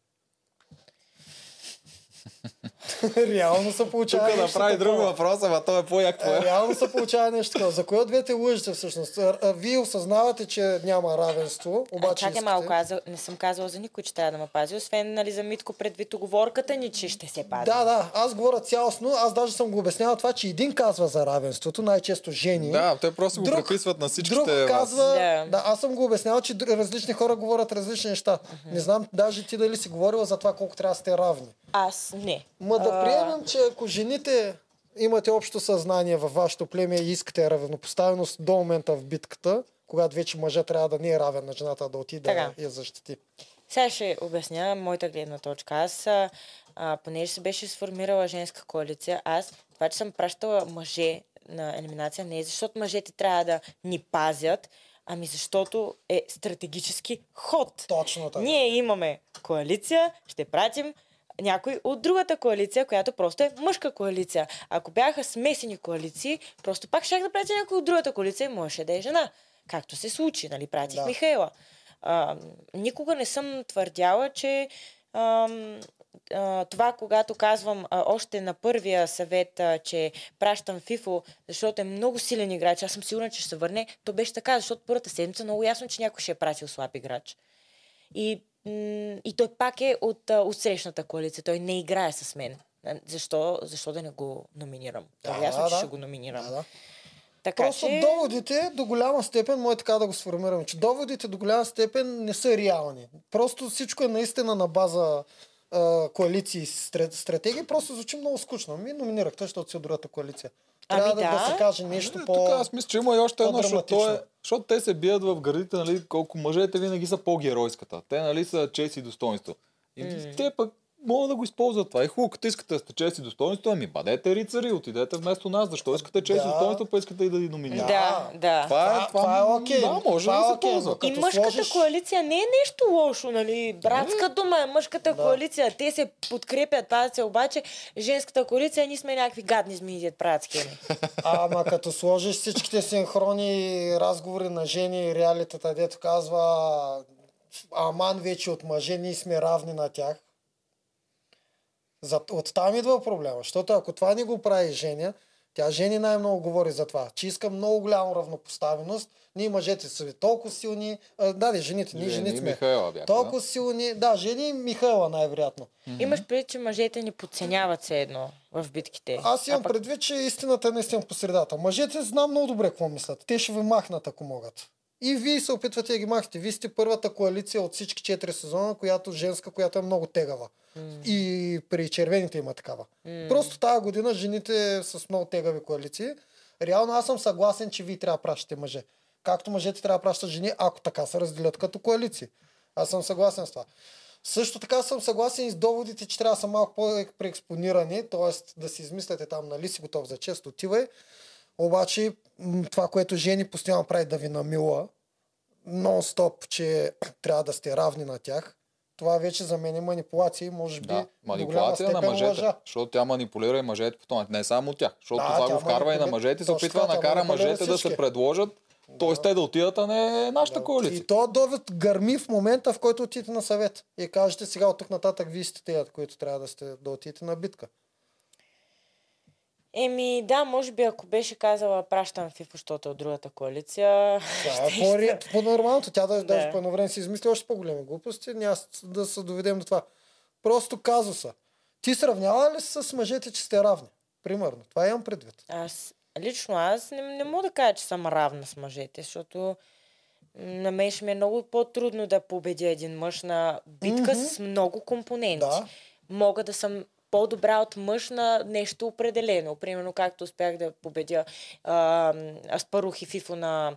Реално се получава Тук направи друг въпрос, ама той е по-як Е, твоя. Реално се получава нещо такова. За кое от двете лъжете всъщност? Вие осъзнавате, че няма равенство, А, обаче чакай малко, аз не съм казала за никой, че трябва да ме пази, освен нали, за Митко предвид оговорката ни, че ще се пази. Да, да, аз говоря цялостно, аз даже съм го обяснявал това, че един казва за равенството, най-често жени. Да, те просто го Друг- приписват на всичките Друг казва, Да. да. аз съм го обяснявал, че различни хора говорят различни неща. Не знам даже ти дали си говорила за това колко трябва да сте равни. Аз не. Ма да А, приемем, че ако жените имате общо съзнание във вашето племе и искате равнопоставеност до момента в битката, когато вече мъжът трябва да не е равен на жената, да отиде да я защити. Сега ще обясня моята гледна точка. Аз, а, понеже се беше сформирала женска коалиция, аз това, че съм пращала мъже на елиминация, не е защото мъжете трябва да ни пазят, ами защото е стратегически ход. Точно така. Ние имаме коалиция, ще пратим някой от другата коалиция, която просто е мъжка коалиция. Ако бяха смесени коалиции, просто пак щях да пратя някой от другата коалиция и можеше да е жена. Както се случи, нали? Пратих Да. Михаела. А, никога не съм твърдяла, че ам, а, това, когато казвам а, още на първия съвет, а, че пращам Фифо, защото е много силен играч, аз съм сигурна, че ще се върне, то беше така, защото първата седмица много ясно, че някой ще е пратил слаб играч. И, и той пак е от, а, коалиция. Той не играе с мен. Защо, защо да не го номинирам? Да, Да, ясно, че да. ще го номинирам. Да, да. Така Просто че... доводите до голяма степен, може така да го сформираме, че доводите до голяма степен не са реални. Просто всичко е наистина на база а, коалиции и стра- стратегии, просто звучи много скучно. Ми номинирахте, защото си от другата коалиция. Трябва Ами да, да. да. се каже нещо Не, по... Тук аз мисля, че има и още едно, защото, то е, защото те се бият в гърдите, нали, колко мъжете винаги са по-геройската. Те, нали, са чест и достоинство. И М. те пък могат да го използват това. И хубаво, като искате да сте чест и достоинство, ами бъдете рицари, отидете вместо нас. Защо искате чест и Да. достоинство, па искате и да ги номинирате? Да, да. Това е, Това- това, това е окей. Да, може Това да е се ползва. И мъжката сложиш- коалиция не е нещо лошо, нали? Братска дума е мъжката Да. коалиция. Те се подкрепят, пазят се, обаче женската коалиция ние сме някакви гадни змии, дед правят схеми. Ама като сложиш всичките синхрони разговори на жени и реалитета, дето казва Аман вече от мъже, ние сме равни на тях. За, от там идва проблема, защото ако това не го прави Женя, тя Жени най-много говори за това, че иска много голяма равнопоставеност. Ние мъжете са толкова силни, а, да, де, жените, ние Жени сме Михаела бяха, толкова силни, да, Жени и Михаела най-вероятно. Имаш предвид, че мъжете ни подценяват се едно в битките. Аз имам А пък- предвид, че истината е наистина по средата. Мъжете знам много добре какво мислят. Те ще ви махнат, ако могат. И вие се опитвате да ги махнете. Вие сте първата коалиция от всички четири сезона, която женска, която е много тегава. И при червените има такава. Просто тази година жените с много тегави коалиции. Реално аз съм съгласен, че вие трябва да пращате мъже. Както мъжете трябва да пращат жени, ако така се разделят като коалиции. Аз съм съгласен с това. Също така съм съгласен и с доводите, че трябва да са малко по-преекспонирани, т.е. да си измисляте там, нали си готов за чест, отивай. Обаче това, което жени постоянно прави да ви намила, нон-стоп, че трябва да сте равни на тях, това вече за мен е манипулация и може би Да, манипулация на мъжете, лъжа. защото тя манипулира и мъжете по този Не само тях, защото Да, това го вкарва и на мъжете, се точно опитва да накара мъжете да се предложат, т.е. те да отидат, а не нашата Да. коалиция. И то довед гърми в момента, в който отидете на съвет. И кажете сега от тук нататък вие сте тези, които трябва да, сте, да отидете на битка. Еми, да, може би ако беше казала пращам Фифо, защото е от другата коалиция. Е ще- по- по-нормалното. Тя да, Да. даже по едно време си измисли още по-големи глупости. Няма да се доведем до това. Просто казуса. Ти сравнява ли се с мъжете, че сте равни? Примерно. Това имам предвид. Аз, лично аз не, не мога да кажа, че съм равна с мъжете, защото на мен ще ми е много по-трудно да победя един мъж на битка Мгм. с много компоненти. Да. Мога да съм по-добра от мъж на нещо определено. Примерно както успях да победя а, Аспарух и Фифо на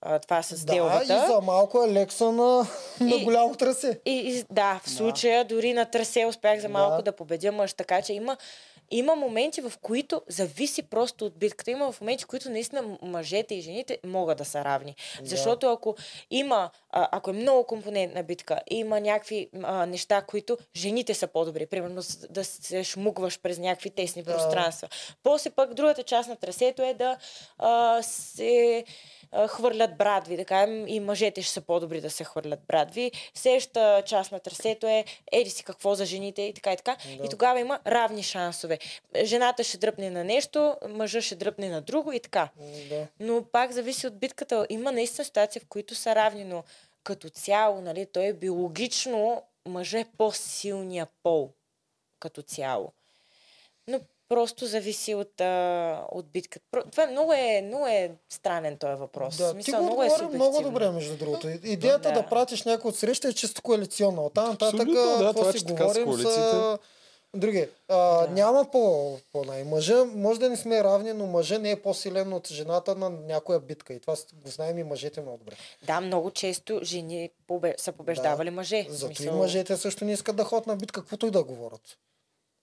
а, това с Да, и за малко Алекса на, на И- голямо трасе. И, и, да, в случая дори на трасе успях за малко Да. да, победя мъж, така че има, има моменти, в които зависи просто от битката. Има в моменти, в които наистина мъжете и жените могат да са равни. Защото ако има, а, ако е много компонентна битка, има някакви а, неща, които жените са по-добри. Примерно да се шмугваш през някакви тесни Да. пространства. После пък другата част на трасето е да а, се а, хвърлят брадви, да кажем, и мъжете ще са по-добри да се хвърлят брадви. Следващата част на трасето е еди си какво за жените и така и така. Да. И тогава има равни шансове. Жената ще дръпне на нещо, мъжа ще дръпне на друго и така. Да. Но пак зависи от битката. Има наистина ситуации, в които са равни, но като цяло, нали, той е биологично, мъжа е по-силния пол като цяло. Просто зависи от, а, от битката. Това е много, е много е странен този въпрос. Да, В ти смисъл, го много е много добре, между другото. И- Идеята да, Да. пратиш някой от среща е чисто коалиционна. Оттам нататък, Абсолютно, да, това, си с говорим, коалициите. други. А, Няма по, по най. Мъжа, може да не сме равни, но мъжа не е по-силен от жената на някоя битка. И това с- го знаем и мъжете много добре. Да, много често жени побе... са побеждавали мъже. В Зато и смисъл- мъжете също не искат да ходят на битка, каквото и да говорят.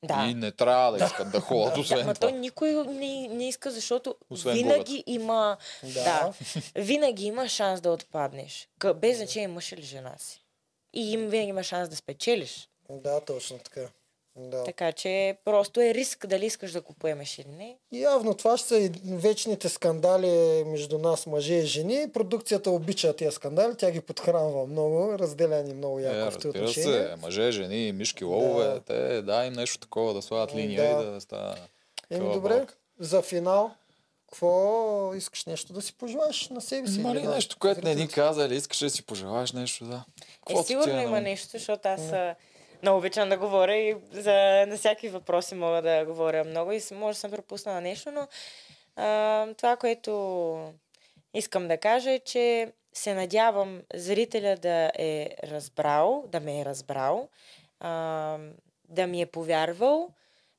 Да. И не трябва да искат да ходят, Да, освен ма това. той никой не, не иска, защото Освен винаги има... Да. Да. Винаги има шанс да отпаднеш. Без значение мъж или жена си. И им винаги има шанс да спечелиш. Да, точно така. Да. Така че просто е риск дали искаш да го поемеш или не. Явно това ще са и вечните скандали между нас, мъже и жени. Продукцията обича тези скандали, тя ги подхранва много, разделя ни много Е, яко в това разбира отношение. се, мъже, жени, мишки, ловове, Да. те дай им нещо такова да слагат линия Да. и да става. Еми добре, балка. за финал, какво искаш нещо да си пожелаеш на себе си? Има ли нещо, което не ни каза или искаш да си пожелаеш нещо, да? Е, ти сигурно има нещо, защото аз а, много обичам да говоря и за, на всякакви въпроси мога да говоря много и може да съм пропуснала нещо, но а, това, което искам да кажа е, че се надявам зрителя да е разбрал, да ме е разбрал, а, да ми е повярвал,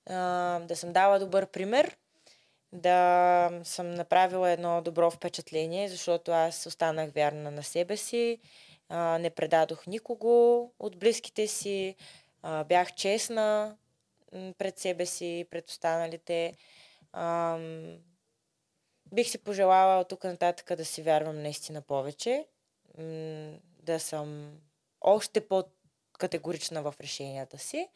а, да съм дала добър пример, да съм направила едно добро впечатление, защото аз останах вярна на себе си, а, не предадох никого от близките си, а, бях честна пред себе си, пред останалите. Ам, бих си пожелала от тук нататък да си вярвам наистина повече, да съм още по-категорична в решенията си.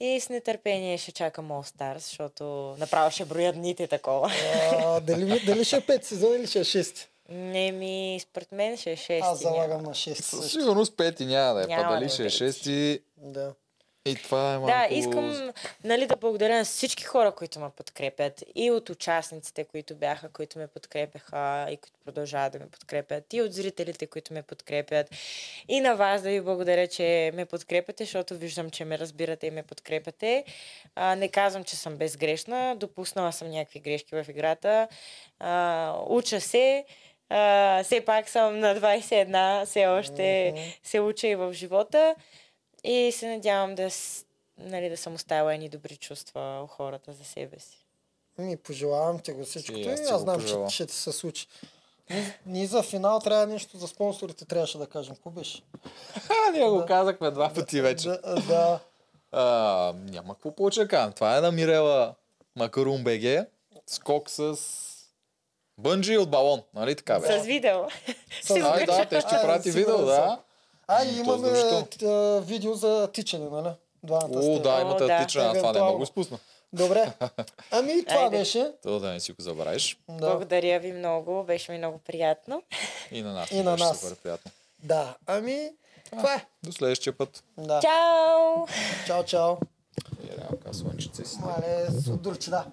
И с нетърпение ще чакам All Stars, защото направо ще броя дните такова. А, дали, дали ще е 5 сезон или ще е 6? Не ми, според мен ще е 6. Аз залагам на 6. Със сигурност пети няма да е, па Няма дали да е ще е пети. шести. Да. И това е малко... Да, искам нали, да благодаря на всички хора, които ме подкрепят. И от участниците, които бяха, които ме подкрепяха и които продължават да ме подкрепят. И от зрителите, които ме подкрепят. И на вас да ви благодаря, че ме подкрепяте, защото виждам, че ме разбирате и ме подкрепяте. А, не казвам, че съм безгрешна. Допуснала съм някакви грешки в играта. А, уча се. А, все пак съм на 21, все още Мгм. се уча и в живота. И се надявам да, нали, да съм оставила едни добри чувства у хората за себе си. Ми пожелавам ти го всичкото И и аз ти аз знам, че ще ти се случи. Ние, ние за финал трябва нещо за спонсорите трябваше да кажем. Какво беше? Ние го казахме два пъти вече. Да, да. А, няма какво кажем. Това е на Мирела Макарун БГ. Скок с бънджи от балон. Нали така С беше? видео. С- го Ай, да, те ще Ай, прати сигурен видео, да. А, М, и имаме защо? т- видео за тичане, нали? Двамата О, да, О, имате да. отлична, аз това не мога да спусна. Добре. Ами и това Айде. беше. То да не си го забравиш. Да. Благодаря ви много. Беше ми много приятно. И на нас. И на нас. Супер приятно. да. Ами, това е. До следващия път. Да. Чао! Чао, чао. И реалка слънчице си. Мале, да.